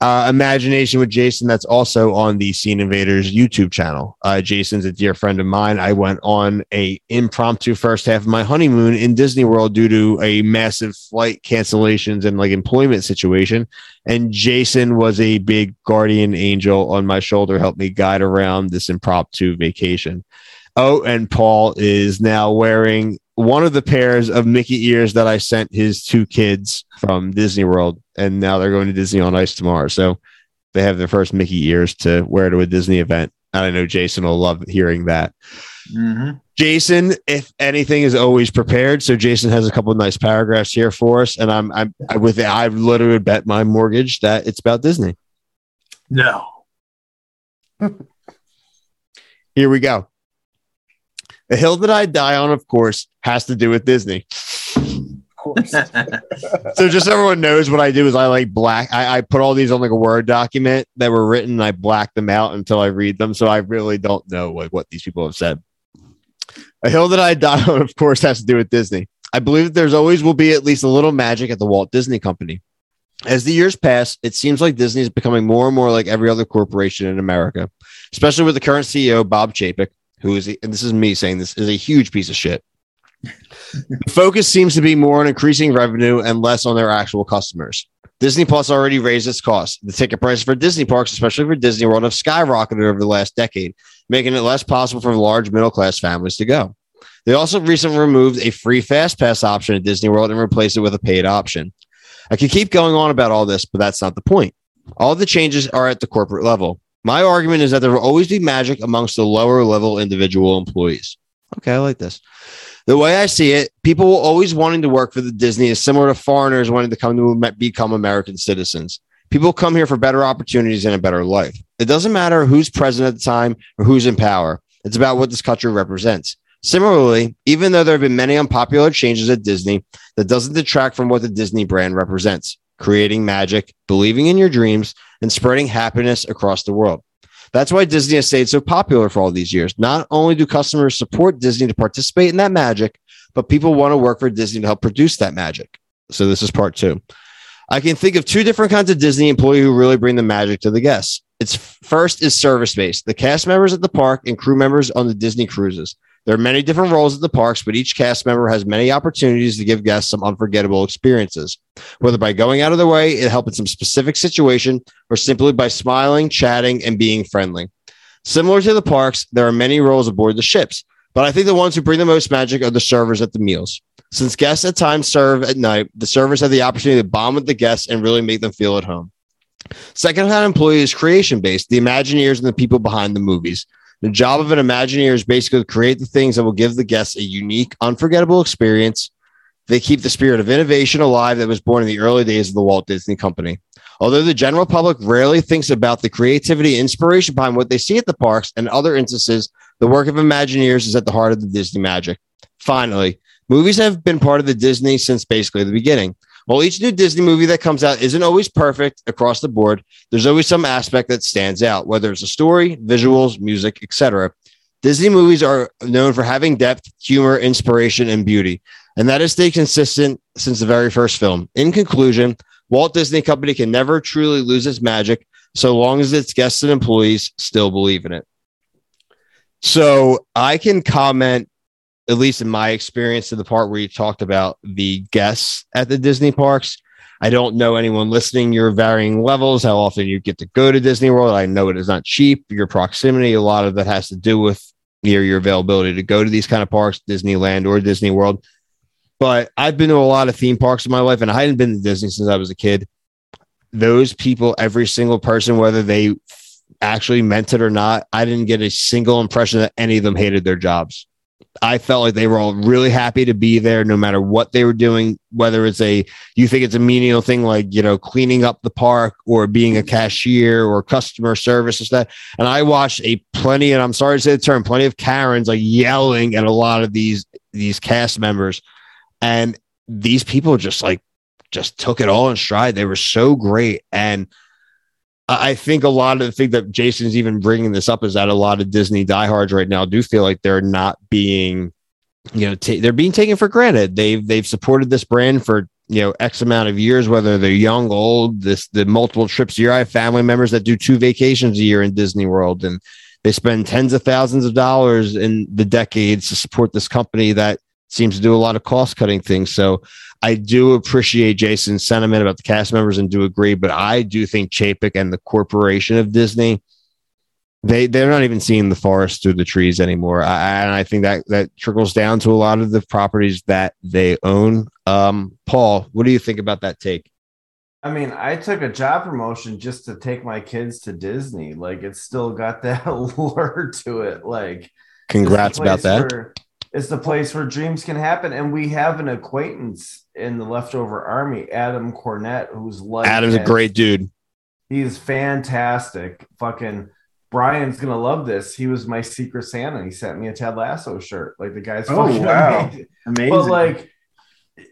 uh, Imagination with Jason. That's also on the Scene Invaders YouTube channel. Uh, Jason's a dear friend of mine. I went on a impromptu first half of my honeymoon in Disney World due to a massive flight cancellations and like employment situation and Jason was a big guardian angel on my shoulder, helped me guide around this impromptu vacation. Oh, and Paul is now wearing one of the pairs of Mickey ears that I sent his two kids from Disney World, and now they're going to Disney on Ice tomorrow. So they have their first Mickey ears to wear to a Disney event. And I know Jason will love hearing that. Mhm. Jason, if anything, is always prepared. So Jason has a couple of nice paragraphs here for us, and I'm I'm I, with it, I've literally bet my mortgage that it's about Disney. No. Here we go. The hill that I die on, of course, has to do with Disney. Of course, So just so everyone knows what I do is I like black. I, I put all these on like a Word document that were written, and I black them out until I read them. So I really don't know like what these people have said. A hill that I die on, of course, has to do with Disney. I believe that there's always will be at least a little magic at the Walt Disney Company. As the years pass, it seems like Disney is becoming more and more like every other corporation in America, especially with the current CEO, Bob Chapek, who is, and this is me saying this, is a huge piece of shit. The focus seems to be more on increasing revenue and less on their actual customers. Disney Plus already raised its costs. The ticket prices for Disney parks, especially for Disney World, have skyrocketed over the last decade, making it less possible for large middle class families to go. They also recently removed a free fast pass option at Disney World and replaced it with a paid option. I could keep going on about all this, but that's not the point. All the changes are at the corporate level. My argument is that there will always be magic amongst the lower level individual employees. Okay, I like this. The way I see it, people will always wanting to work for the Disney is similar to foreigners wanting to come to become American citizens. People come here for better opportunities and a better life. It doesn't matter who's president at the time or who's in power. It's about what this country represents. Similarly, even though there have been many unpopular changes at Disney, that doesn't detract from what the Disney brand represents creating magic, believing in your dreams, and spreading happiness across the world. That's why Disney has stayed so popular for all these years. Not only do customers support Disney to participate in that magic, but people want to work for Disney to help produce that magic. So this is part two. I can think of two different kinds of Disney employee who really bring the magic to the guests. It's first is service based, the cast members at the park and crew members on the Disney cruises. There are many different roles at the parks, but each cast member has many opportunities to give guests some unforgettable experiences, whether by going out of their way to help in some specific situation or simply by smiling, chatting, and being friendly. Similar to the parks, there are many roles aboard the ships, but I think the ones who bring the most magic are the servers at the meals. Since guests at times serve at night, the servers have the opportunity to bond with the guests and really make them feel at home. Second hand employee is creation based, the Imagineers and the people behind the movies. The job of an Imagineer is basically to create the things that will give the guests a unique, unforgettable experience. They keep the spirit of innovation alive that was born in the early days of the Walt Disney Company. Although the general public rarely thinks about the creativity and inspiration behind what they see at the parks and other instances, the work of Imagineers is at the heart of the Disney magic. Finally, movies have been part of the Disney since basically the beginning. While each new Disney movie that comes out isn't always perfect across the board, there's always some aspect that stands out, whether it's a story, visuals, music, etc. Disney movies are known for having depth, humor, inspiration, and beauty, and that has stayed consistent since the very first film. In conclusion, Walt Disney Company can never truly lose its magic so long as its guests and employees still believe in it. So I can comment, at least in my experience, to the part where you talked about the guests at the Disney parks. I don't know anyone listening your varying levels, how often you get to go to Disney World. I know it is not cheap, your proximity, a lot of that has to do with your, your availability to go to these kind of parks, Disneyland or Disney World. But I've been to a lot of theme parks in my life, and I hadn't been to Disney since I was a kid. Those people, every single person, whether they actually meant it or not, I didn't get a single impression that any of them hated their jobs. I felt like they were all really happy to be there no matter what they were doing, whether it's a you think it's a menial thing like you know cleaning up the park or being a cashier or customer service and stuff. And I watched a plenty, and I'm sorry to say the term, plenty of Karens like yelling at a lot of these these cast members. And these people just like just took it all in stride. They were so great. And I think a lot of the thing that Jason's even bringing this up is that a lot of Disney diehards right now do feel like they're not being, you know, ta- they're being taken for granted. They've they've supported this brand for you know X amount of years, whether they're young, old, this the multiple trips a year. I have family members that do two vacations a year in Disney World, and they spend tens of thousands of dollars in the decades to support this company that seems to do a lot of cost cutting things. So I do appreciate Jason's sentiment about the cast members and do agree, but I do think Chapek and the corporation of Disney, they they're not even seeing the forest through the trees anymore. I, and I think that that trickles down to a lot of the properties that they own. Um, Paul, what do you think about that take? I mean, I took a job promotion just to take my kids to Disney. Like, it's still got that allure to it. Like, Congrats about that. where- it's the place where dreams can happen, and we have an acquaintance in the leftover army, Adam Cornett, who's like Adam's a great dude. He's fantastic. Fucking Brian's gonna love this. He was my secret Santa. He sent me a Ted Lasso shirt. Like the guy's Oh, fucking wow. amazing. Amazing. But like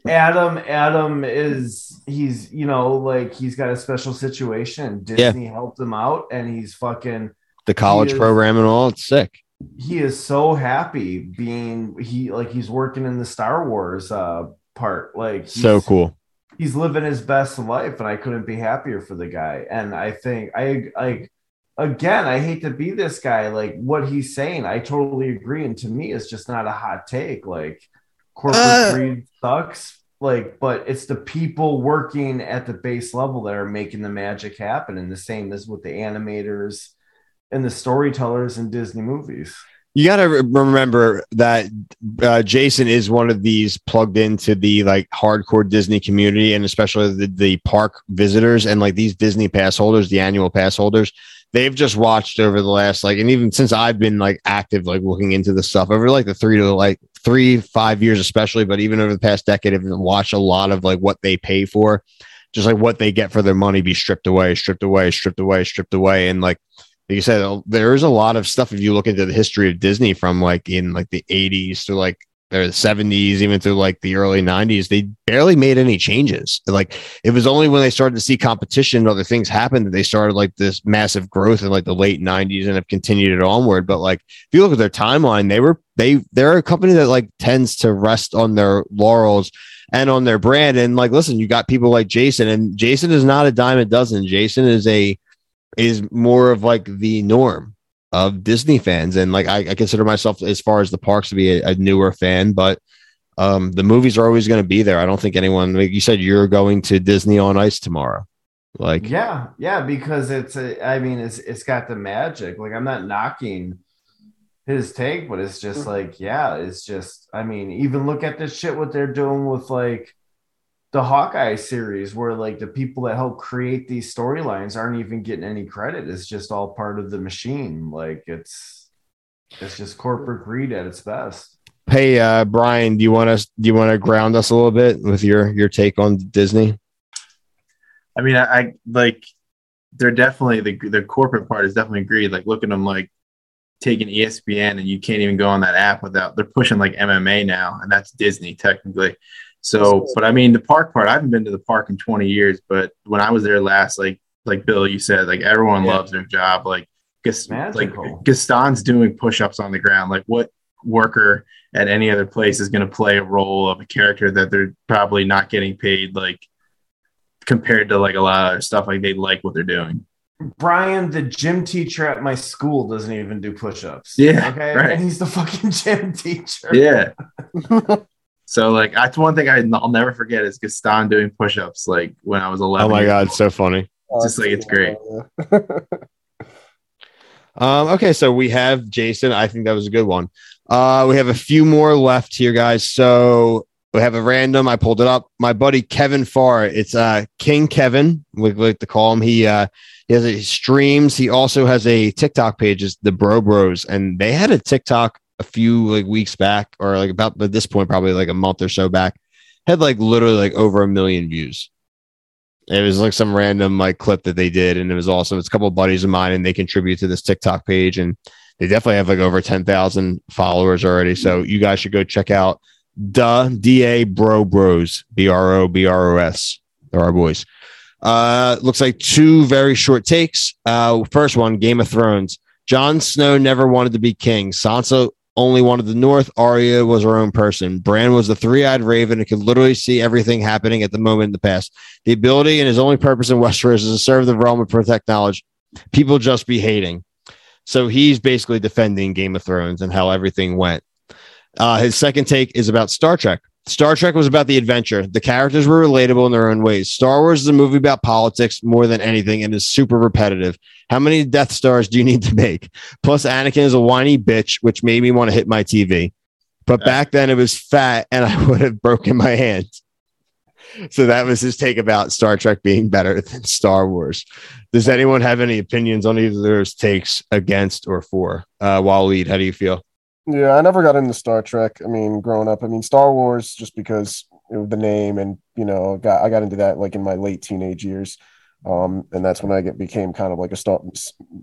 Adam, Adam is he's you know like he's got a special situation. Disney helped him out, and he's fucking The college is- program and all, it's sick. He is so happy being he like he's working in the Star Wars uh part. Like So cool. he's living his best life and i couldn't be happier for the guy and i think i like again i hate to be this guy like what he's saying i totally agree and to me it's just not a hot take like corporate Uh. greed sucks like but it's the people working at the base level that are making the magic happen and the same as with the animators and the storytellers in disney movies You got to remember that uh, Jason is one of these plugged into the like hardcore Disney community, and especially the, the park visitors and like these Disney pass holders, the annual pass holders. They've just watched over the last like, and even since I've been like active, like looking into the stuff over like the three to like three five years, especially, but even over the past decade, I've watched a lot of like what they pay for, just like what they get for their money be stripped away, stripped away, stripped away, stripped away, and like like you said, there is a lot of stuff if you look into the history of Disney from like in like the 80s to like the 70s, even through like the early 90s, they barely made any changes. Like it was only when they started to see competition and other things happen that they started like this massive growth in like the late 90s and have continued it onward. But like if you look at their timeline, they were they they're a company that like tends to rest on their laurels and on their brand. And like, listen, you got people like Jason, and Jason is not a dime a dozen. Jason is a is more of like the norm of Disney fans. And like I, I consider myself as far as the parks to be a, a newer fan, but um, the movies are always going to be there. I don't think anyone like you said you're going to Disney on Ice tomorrow. Like yeah, yeah, because it's a, I mean it's it's got the magic. Like I'm not knocking his take, but it's just like, yeah, it's just I mean, even look at this shit what they're doing with like the Hawkeye series, where like the people that help create these storylines aren't even getting any credit. It's just all part of the machine. Like it's it's just corporate greed at its best. Hey, uh, Brian, do you want us? Do you want to ground us a little bit with your your take on Disney? I mean, I, I like they're definitely the the corporate part is definitely greed. Like look at them like taking ESPN and you can't even go on that app without they're pushing like MMA now, and that's Disney technically. So, but I mean, the park part, I haven't been to the park in 20 years, but when I was there last, like, like Bill, you said, like everyone Yeah. loves their job. Like, Gas- like Gaston's doing push-ups on the ground. Like what worker at any other place is going to play a role of a character that they're probably not getting paid like compared to like a lot of stuff like they like what they're doing. Brian, the gym teacher at my school, doesn't even do push-ups. Yeah, Okay. right. And he's the fucking gym teacher. Yeah. so like that's one thing I, I'll never forget is Gaston doing push-ups like when I was 11. Oh my god, old. it's so funny. Just like it's great. Um, okay, so we have Jason. I think that was a good one. Uh, we have a few more left here, guys. So we have a random. I pulled it up. My buddy Kevin Farr. It's uh King Kevin. We like to call him. He uh he has a streams. He also has a TikTok page. It's the Bro Bros, and they had a TikTok a few like weeks back, or like about at this point, probably like a month or so back. Had like literally like over a million views. It was like some random like clip that they did, and it was awesome. It's a couple of buddies of mine, and they contribute to this TikTok page, and they definitely have like over ten thousand followers already. So you guys should go check out the da bro bros b r o b r o s. They're our boys. Uh, looks like two very short takes. Uh, first one, Game of Thrones. Jon Snow never wanted to be king. Sansa only wanted the North. Arya was her own person. Bran was the three-eyed raven and could literally see everything happening at the moment in the past. The ability and his only purpose in Westeros is to serve the realm and protect knowledge. People just be hating. So he's basically defending Game of Thrones and how everything went. Uh, his second take is about Star Trek. Star Trek was about the adventure. The characters were relatable in their own ways. Star Wars is a movie about politics more than anything and is super repetitive. How many Death Stars do you need to make? Plus, Anakin is a whiny bitch, which made me want to hit my TV. But back then it was fat and I would have broken my hand. So that was his take about Star Trek being better than Star Wars. Does anyone have any opinions on either of those takes against or for? Uh, Waleed, how do you feel? Yeah, I never got into Star Trek. I mean, growing up, I mean, Star Wars just because the name, and you know, got I got into that like in my late teenage years, um, and that's when I get, became kind of like a Star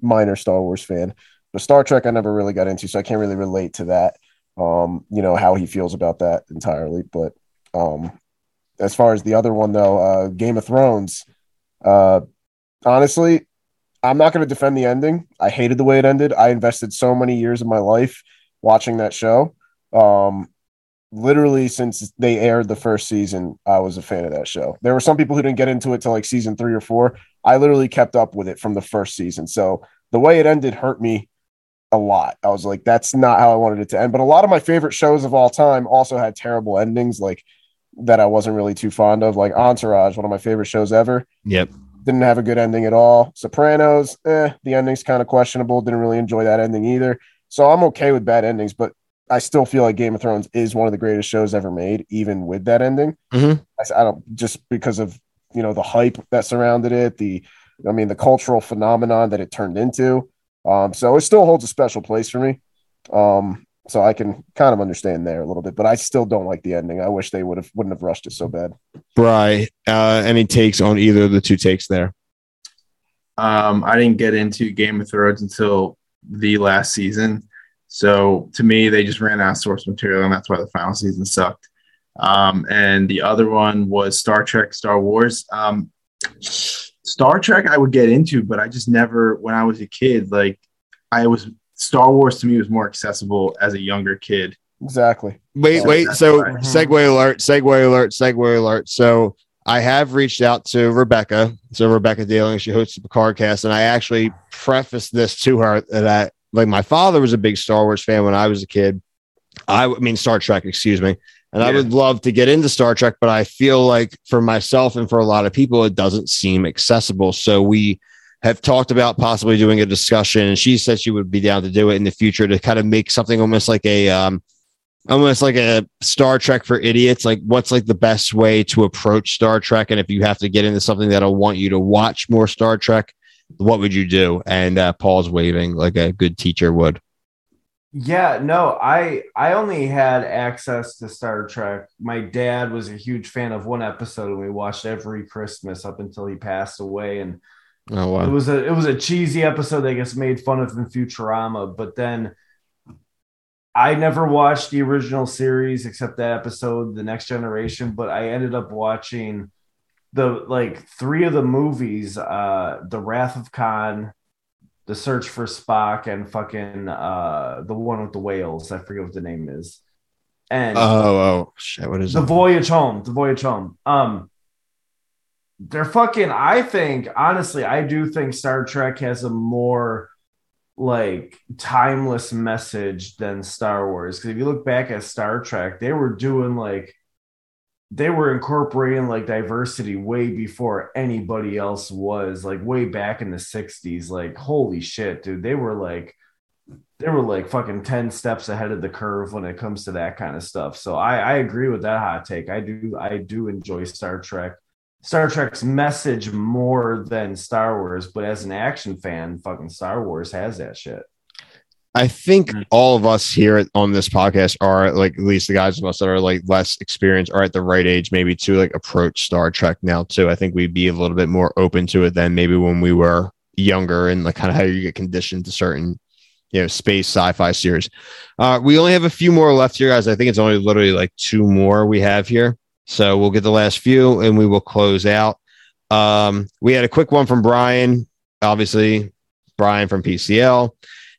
minor Star Wars fan. But Star Trek, I never really got into, so I can't really relate to that. Um, you know how he feels about that entirely, but um, as far as the other one though, uh, Game of Thrones, uh, honestly, I'm not going to defend the ending. I hated the way it ended. I invested so many years of my life watching that show. Um, literally since they aired the first season, I was a fan of that show. There were some people who didn't get into it till like season three or four. I literally kept up with it from the first season. So the way it ended hurt me a lot. I was like, that's not how I wanted it to end. But a lot of my favorite shows of all time also had terrible endings, like that I wasn't really too fond of, like Entourage, one of my favorite shows ever Yep. didn't have a good ending at all. Sopranos, eh, the ending's kind of questionable. Didn't really enjoy that ending either. So I'm okay with bad endings, but I still feel like Game of Thrones is one of the greatest shows ever made, even with that ending. Mhm. I, s- I don't just because of you know the hype that surrounded it, the I mean the cultural phenomenon that it turned into. Um, so it still holds a special place for me. Um, so I can kind of understand there a little bit, but I still don't like the ending. I wish they would have wouldn't have rushed it so bad. Bry, uh, any takes on either of the two takes there? Um, I didn't get into Game of Thrones until the last season. So to me, they just ran out of source material, and that's why the final season sucked. Um, and the other one was Star Trek, Star Wars. Um, Star Trek, I would get into, but I just never, when I was a kid, like I was, Star Wars to me was more accessible as a younger kid. Exactly. Wait, So wait. So why. segue alert, segue alert, segue alert. So I have reached out to Rebecca. So Rebecca Dealing, she hosts the Picard cast, and I actually prefaced this to her that I like my father was a big Star Wars fan when I was a kid. I, I mean Star Trek, excuse me. And I would love to get into Star Trek, but I feel like for myself and for a lot of people, it doesn't seem accessible. So we have talked about possibly doing a discussion, and she said she would be down to do it in the future to kind of make something almost like a um, almost like a Star Trek for idiots. Like, what's like the best way to approach Star Trek? And if you have to get into something that'll want you to watch more Star Trek, what would you do? And uh, Paul's waving like a good teacher would. Yeah, no, I I only had access to Star Trek. My dad was a huge fan of one episode, and we watched every Christmas up until he passed away. And Oh it was a it was a cheesy episode that gets made fun of in Futurama. But then I never watched the original series except that episode, The Next Generation. But I ended up watching the like three of the movies, uh, The Wrath of Khan, The Search for Spock, and fucking uh, the one with the whales. I forget what the name is. And Oh oh shit! What is it? the it? voyage home the voyage home um they're fucking i think honestly i do think star trek has a more like timeless message than star wars because if you look back at star trek they were doing like they were incorporating like diversity way before anybody else was like way back in the 60s like holy shit dude they were like they were like fucking 10 steps ahead of the curve when it comes to that kind of stuff. So I, I agree with that hot take. I do I do enjoy Star Trek. Star Trek's message more than Star Wars, but as an action fan, fucking Star Wars has that shit. I think all of us here on this podcast are like at least the guys of us that are like less experienced are at the right age maybe to like approach Star Trek now too. I think we'd be a little bit more open to it than maybe when we were younger and like kind of how you get conditioned to certain you know space sci-fi series. Uh, we only have a few more left here, guys. I think it's only literally like two more we have here, so we'll get the last few and we will close out. Um, we had a quick one from Brian, obviously Brian from PCL.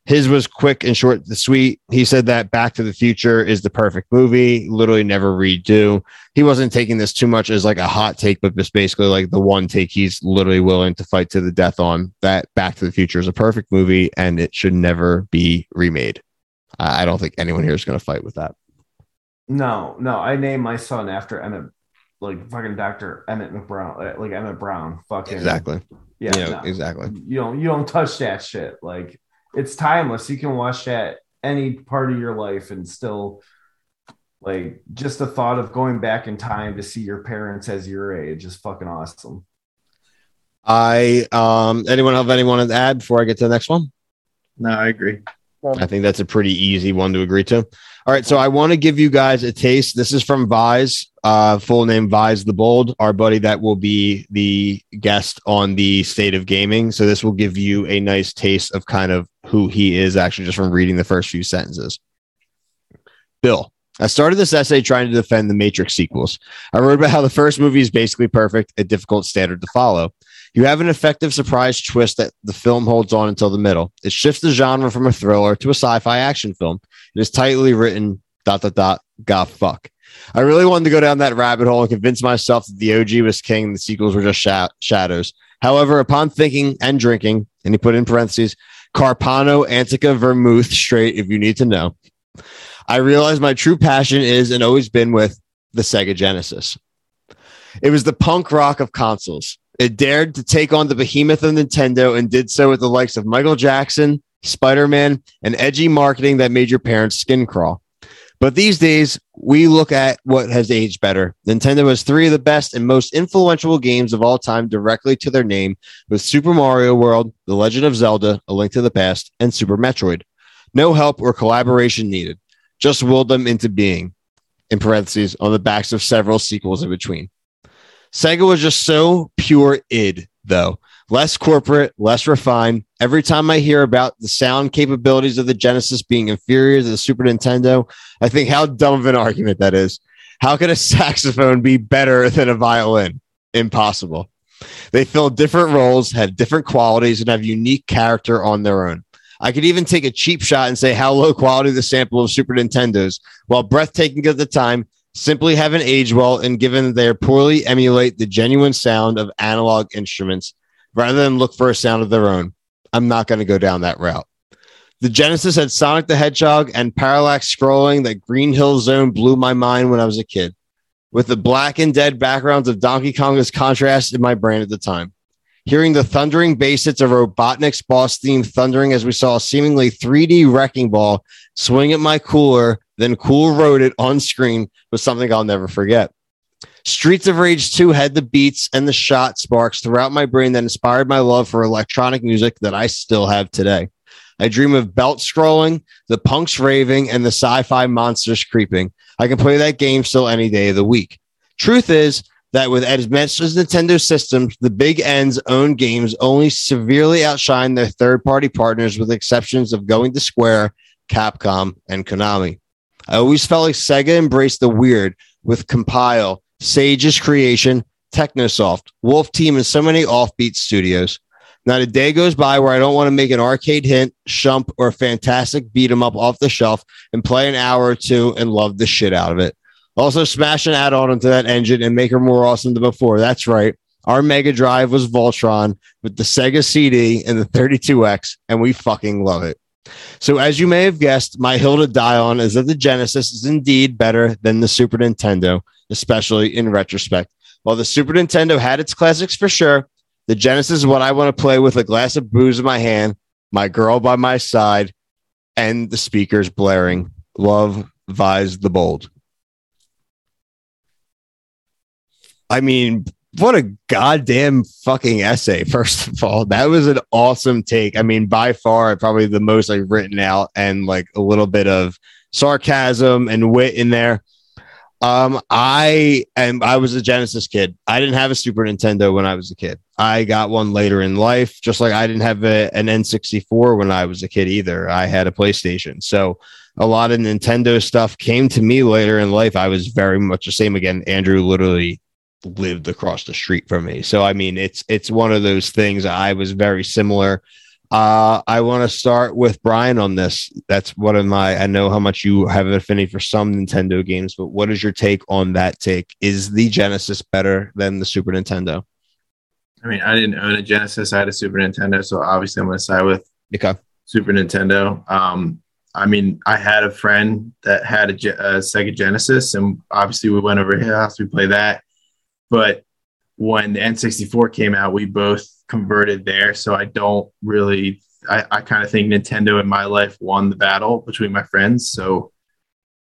His was quick and short, the sweet. He said that Back to the Future is the perfect movie, literally never redo. He wasn't taking this too much as like a hot take, but just basically like the one take he's literally willing to fight to the death on. That Back to the Future is a perfect movie and it should never be remade. I don't think anyone here is going to fight with that. No, no, I named my son after Emmett, like fucking Doctor Emmett McBrown, like Emmett Brown. Fucking Exactly. Yeah, Yeah, no. exactly. You don't you don't touch that shit. Like it's timeless. You can watch that any part of your life and still like just the thought of going back in time to see your parents as your age is fucking awesome. I um anyone have anyone to add before I get to the next one? No, I agree. I think that's a pretty easy one to agree to. All right, so I want to give you guys a taste. This is from Vise, uh, full name Vise the Bold, our buddy that will be the guest on the State of Gaming. So this will give you a nice taste of kind of who he is, actually, just from reading the first few sentences. Bill, I started this essay trying to defend the Matrix sequels. I wrote about how the first movie is basically perfect, a difficult standard to follow. You have an effective surprise twist that the film holds on until the middle. It shifts the genre from a thriller to a sci-fi action film. It is tightly written. Dot dot dot. God fuck. I really wanted to go down that rabbit hole and convince myself that the OG was king and the sequels were just sha- shadows. However, upon thinking and drinking, and he put in parentheses, Carpano Antica Vermouth straight, if you need to know, I realized my true passion is and always been with the Sega Genesis. It was the punk rock of consoles. It dared to take on the behemoth of Nintendo and did so with the likes of Michael Jackson, Spider Man, and edgy marketing that made your parents' skin crawl. But these days, we look at what has aged better. Nintendo has three of the best and most influential games of all time directly to their name with Super Mario World, The Legend of Zelda, A Link to the Past, and Super Metroid. No help or collaboration needed. Just willed them into being, in parentheses, on the backs of several sequels in between. Sega was just so pure id, though. Less corporate, less refined. Every time I hear about the sound capabilities of the Genesis being inferior to the Super Nintendo, I think how dumb of an argument that is. How could a saxophone be better than a violin? Impossible. They fill different roles, have different qualities, and have unique character on their own. I could even take a cheap shot and say how low quality the sample of Super Nintendos, while breathtaking at the time, simply haven't aged well and given they poorly emulate the genuine sound of analog instruments rather than look for a sound of their own. I'm not going to go down that route. The Genesis had Sonic the Hedgehog and parallax scrolling that Green Hill Zone blew my mind when I was a kid, with the black and dead backgrounds of Donkey Kong as contrast in my brain at the time. Hearing the thundering bass hits of Robotnik's boss theme thundering as we saw a seemingly 3D wrecking ball swing at my cooler, then Cool wrote it on screen was something I'll never forget. Streets of Rage 2 had the beats and the shot sparks throughout my brain that inspired my love for electronic music that I still have today. I dream of belt scrolling, the punks raving, and the sci fi monsters creeping. I can play that game still any day of the week. Truth is that with as much as Nintendo systems, the big N's own games only severely outshine their third party partners, with exceptions of going to Square, Capcom, and Konami. I always felt like Sega embraced the weird with Compile, Sage's Creation, Technosoft, Wolf Team, and so many offbeat studios. Not a day goes by where I don't want to make an arcade hint, shmup, or fantastic beat 'em up off the shelf and play an hour or two and love the shit out of it. Also, smash an add-on into that engine and make her more awesome than before. That's right. Our Mega Drive was Voltron with the Sega CD and the 32X, and we fucking love it. So, as you may have guessed, my hill to die on is that the Genesis is indeed better than the Super Nintendo, especially in retrospect. While the Super Nintendo had its classics for sure, the Genesis is what I want to play with a glass of booze in my hand, my girl by my side, and the speakers blaring. Love Vise the Bold. I mean, what a goddamn fucking essay, first of all. That was an awesome take. I mean, by far, probably the most I've written out and like a little bit of sarcasm and wit in there. Um, I am I was a Genesis kid. I didn't have a Super Nintendo when I was a kid. I got one later in life, just like I didn't have a, an N64 when I was a kid either. I had a PlayStation. So a lot of Nintendo stuff came to me later in life. I was very much the same again. Andrew literally lived across the street from me. So I mean, it's it's one of those things. I was very similar. Uh, I want to start with Brian on this. That's one of my. I know how much you have an affinity for some Nintendo games, but what is your take on that? Take is the Genesis better than the Super Nintendo? I mean, I didn't own a Genesis. I had a Super Nintendo, so obviously I'm going to side with Okay. Super Nintendo. Um, I mean, I had a friend that had a, a Sega Genesis, and obviously we went over to his house. We played that, but when the N64 came out, we both converted there. So I don't really, I, I kind of think Nintendo in my life won the battle between my friends. So,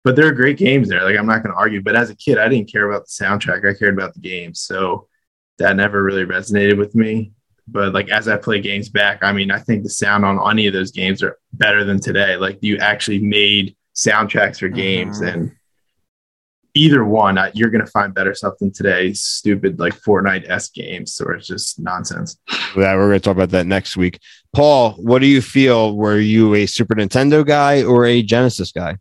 but there are great games there. Like I'm not going to argue. But as a kid, I didn't care about the soundtrack. I cared about the games. So that never really resonated with me. But like as I play games back, I mean, I think the sound on any of those games are better than today. Like you actually made soundtracks for games Mhm. and either one, uh, you're going to find better stuff than today's stupid like Fortnite s games, or it's just nonsense. Yeah, we're going to talk about that next week. Paul, what do you feel? Were you a Super Nintendo guy or a Genesis guy?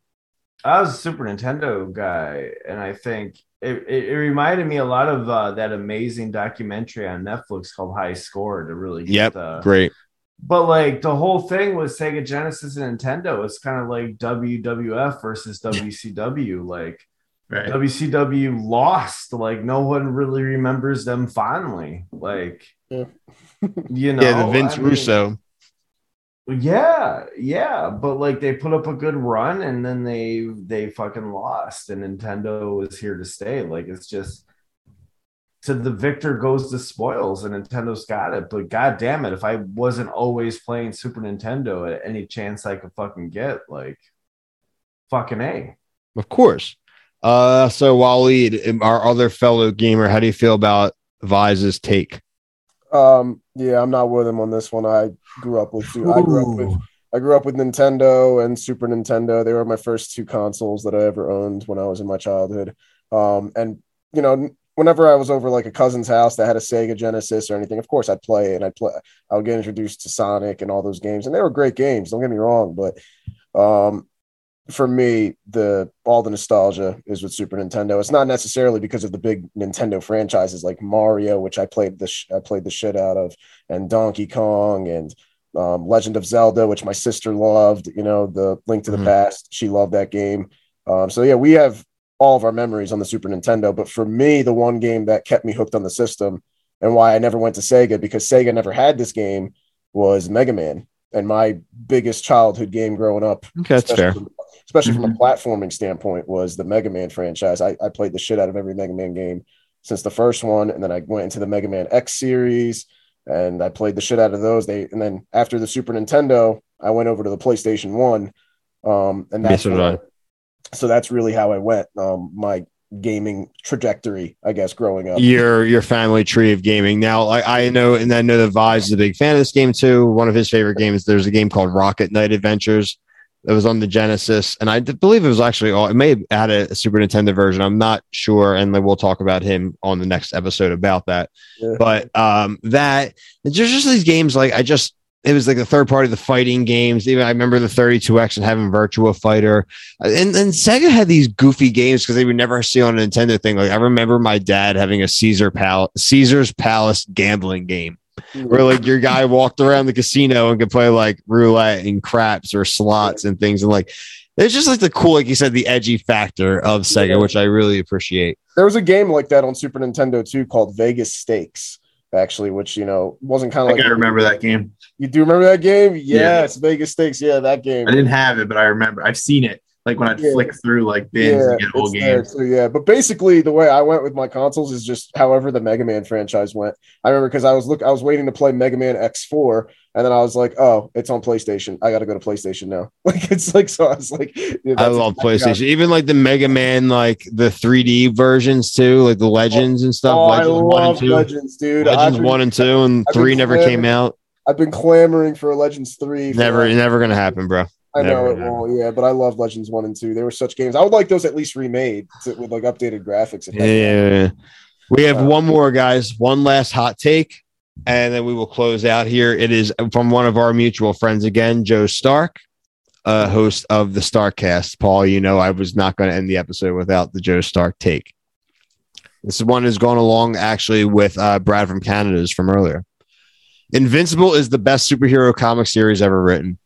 I was a Super Nintendo guy, and I think it, it, it reminded me a lot of uh, that amazing documentary on Netflix called High Score to really get Yep, the. great. But like the whole thing with Sega Genesis and Nintendo is kind of like WWF versus WCW. Like Right. WCW lost. Like no one really remembers them fondly. Like Yeah. you know, yeah, the Vince I mean, Russo. yeah, yeah, but like they put up a good run and then they they fucking lost and Nintendo is here to stay. Like it's just to the victor goes the spoils and Nintendo's got it. But god damn it, if I wasn't always playing Super Nintendo at any chance I could fucking get, like fucking A. Of course. Uh, so Waleed, our other fellow gamer, how do you feel about Vise's take? Um, yeah, I'm not with him on this one. I grew up with I grew up with I grew up with Nintendo and Super Nintendo. They were my first two consoles that I ever owned when I was in my childhood. Um, and you know, whenever I was over like a cousin's house that had a Sega Genesis or anything, of course I'd play and I'd play. I would get introduced to Sonic and all those games, and they were great games. Don't get me wrong, but um, for me, the all the nostalgia is with Super Nintendo. It's not necessarily because of the big Nintendo franchises like Mario, which I played the sh- I played the shit out of, and Donkey Kong and um, Legend of Zelda, which my sister loved. You know, the Link to the Mhm. Past. She loved that game. Um, so yeah, we have all of our memories on the Super Nintendo. But for me, the one game that kept me hooked on the system and why I never went to Sega because Sega never had this game was Mega Man. And my biggest childhood game growing up Okay, that's fair. Especially, especially from a platforming standpoint, was the Mega Man franchise. I, I played the shit out of every Mega Man game since the first one, and then I went into the Mega Man X series, and I played the shit out of those. They and then after the Super Nintendo, I went over to the PlayStation One, um, and that's I. so that's really how I went. Um, my gaming trajectory, I guess, growing up. your your family tree of gaming. Now, like I know, and I know that Vise is a big fan of this game too. One of his favorite games. There's a game called Rocket Knight Adventures that was on the Genesis, and I believe it was actually all. It may have had a, Super Nintendo version. I'm not sure, and then we'll talk about him on the next episode about that. Yeah. But um, that there's just these games like I just. It was like the third party, the fighting games. Even I remember the 32X and having Virtua Fighter and and Sega had these goofy games because they would never see on a Nintendo thing. Like I remember my dad having a Caesar Pal Caesar's Palace gambling game where like your guy walked around the casino and could play like roulette and craps or slots and things. And like it's just like the cool, like you said, the edgy factor of Sega, Yeah. which I really appreciate. there was a game like that on Super Nintendo too called Vegas Stakes, actually, which you know wasn't kind of like can remember that game. You do remember that game? Yeah. Yes, Vegas Stakes. Yeah, that game. I didn't have it, but I remember I've seen it. Like when I'd Yeah. flick through like bins and get old games. So yeah, but basically the way I went with my consoles is just however the Mega Man franchise went. I remember because I was look I was waiting to play Mega Man X4, and then I was like, oh, it's on PlayStation. I got to go to PlayStation now. Like it's like so I was like, yeah, I that's love exactly how- PlayStation, even like the Mega Man, like the 3D versions too, like the Legends and stuff. Oh, I Legends one and love two. Legends, dude. Legends I've been, one and two, and I've three never clamoring- came out. I've been clamoring for Legends three. Never, like, never gonna happen, bro. I know it won't. Yeah, but I love Legends one and two. They were such games. I would like those at least remade to, with like updated graphics. If that's Yeah. We have Uh, one more, guys. One last hot take, and then we will close out here. It is from one of our mutual friends again, Joe Stark, uh, host of the Starkcast. Paul, you know I was not going to end the episode without the Joe Stark take. This one has gone along actually with uh, Brad from Canada's from earlier. Invincible is the best superhero comic series ever written.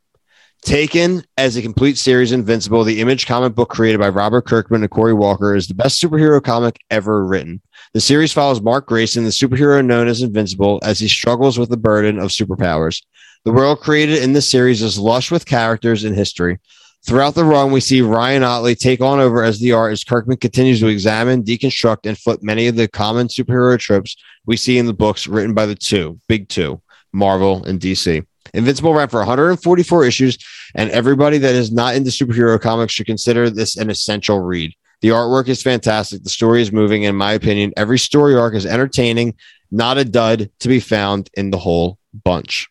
Taken as a complete series, Invincible, the image comic book created by Robert Kirkman and Corey Walker, is the best superhero comic ever written. The series follows Mark Grayson, the superhero known as Invincible, as he struggles with the burden of superpowers. The world created in this series is lush with characters and history. Throughout the run, we see Ryan Ottley take on over as the art as Kirkman continues to examine, deconstruct, and flip many of the common superhero tropes we see in the books written by the two, big two, Marvel and DC. Invincible ran for 144 issues, and everybody that is not into superhero comics should consider this an essential read. The artwork is fantastic. The story is moving. In my opinion, every story arc is entertaining, not a dud to be found in the whole bunch.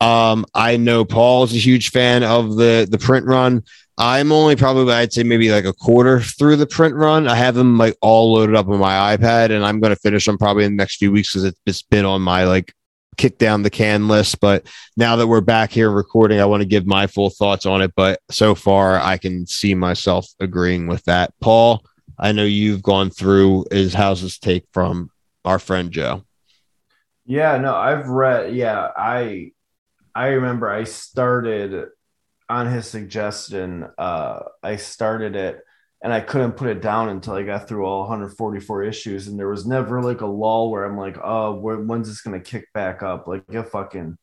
Um, I know Paul's a huge fan of the the print run. I'm only probably I'd say maybe like a quarter through the print run. I have them like all loaded up on my iPad, and I'm going to finish them probably in the next few weeks because it's been on my like kick down the can list. But now that we're back here recording, I want to give my full thoughts on it. But so far, I can see myself agreeing with that. Paul, I know you've gone through his house's take from our friend Joe. Yeah, no, I've read. Yeah, I I remember I started on his suggestion. Uh, I started it, and I couldn't put it down until I got through all 144 issues, and there was never like a lull where I'm like, oh, when's this gonna kick back up? Like it fucking,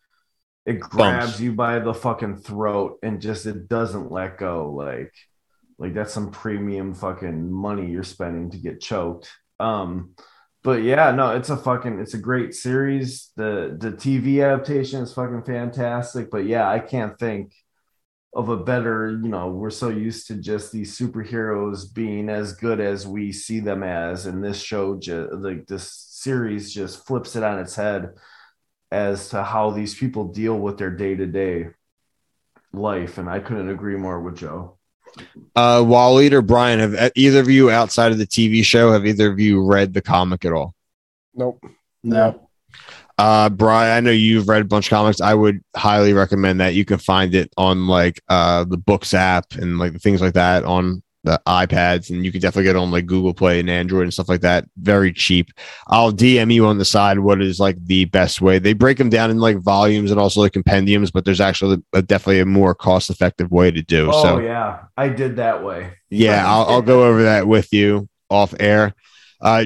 it grabs you by the fucking throat and just it doesn't let go. Like, like that's some premium fucking money you're spending to get choked. Um, but yeah, no, it's a fucking it's a great series. The the TV adaptation is fucking fantastic. But yeah, I can't think of a better, you know, we're so used to just these superheroes being as good as we see them as, and this show just like this series just flips it on its head as to how these people deal with their day-to-day life. And I couldn't agree more with Joe. Uh, Waleed or Brian, have either of you outside of the TV show, have either of you read the comic at all? Nope. No. Uh, Brian, I know you've read a bunch of comics. I would highly recommend that. You can find it on like uh the books app and like things like that on the iPads, and you can definitely get it on like Google Play and Android and stuff like that. Very cheap. I'll DM you on the side what is like the best way. They break them down in like volumes and also like compendiums, but there's actually a, definitely a more cost effective way to do. Oh so yeah, I did that way. yeah, I'll, I'll go over that with you off air. Uh,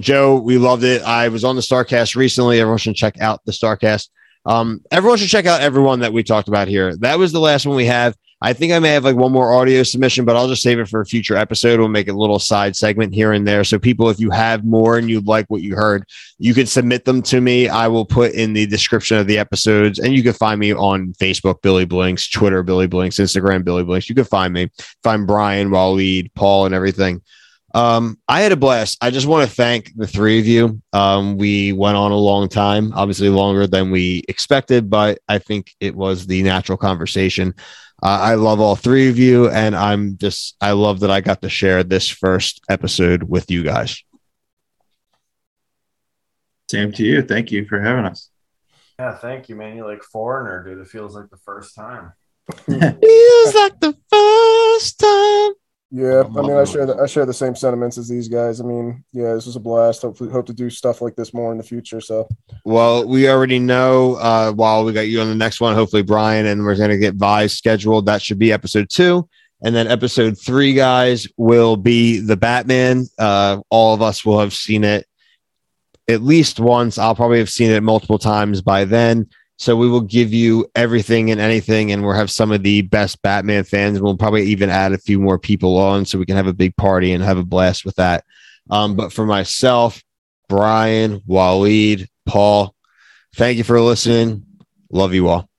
Joe, we loved it. I was on the Starkcast recently. Everyone should check out the Starkcast. Um, everyone should check out everyone that we talked about here. That was the last one we have. I think I may have like one more audio submission, but I'll just save it for a future episode. We'll make a little side segment here and there. So, people, if you have more and you like what you heard, you can submit them to me. I will put in the description of the episodes, and you can find me on Facebook, Billy Blinks, Twitter, Billy Blinks, Instagram, Billy Blinks. You can find me, find Brian, Waleed, Paul, and everything. Um, I had a blast. I just want to thank the three of you. Um, we went on a long time, obviously longer than we expected, but I think it was the natural conversation. Uh, I love all three of you, and I'm just I love that I got to share this first episode with you guys. Same to you. Thank you for having us. Yeah, thank you, man. You're like foreigner, dude. It feels like the first time. Feels like the first time. Yeah, I mean, I share the, I share the same sentiments as these guys. I mean, yeah, this was a blast. Hopefully, hope to do stuff like this more in the future. So, Well, we already know uh, while we got you on the next one, hopefully, Brian, and we're going to get Vi's scheduled. That should be episode two. And then episode three, guys, will be the Batman. Uh, all of us will have seen it at least once. I'll probably have seen it multiple times by then. So we will give you everything and anything, and we'll have some of the best Batman fans, and we'll probably even add a few more people on so we can have a big party and have a blast with that. Um, but for myself, Brian, Waleed, Paul, thank you for listening. Love you all.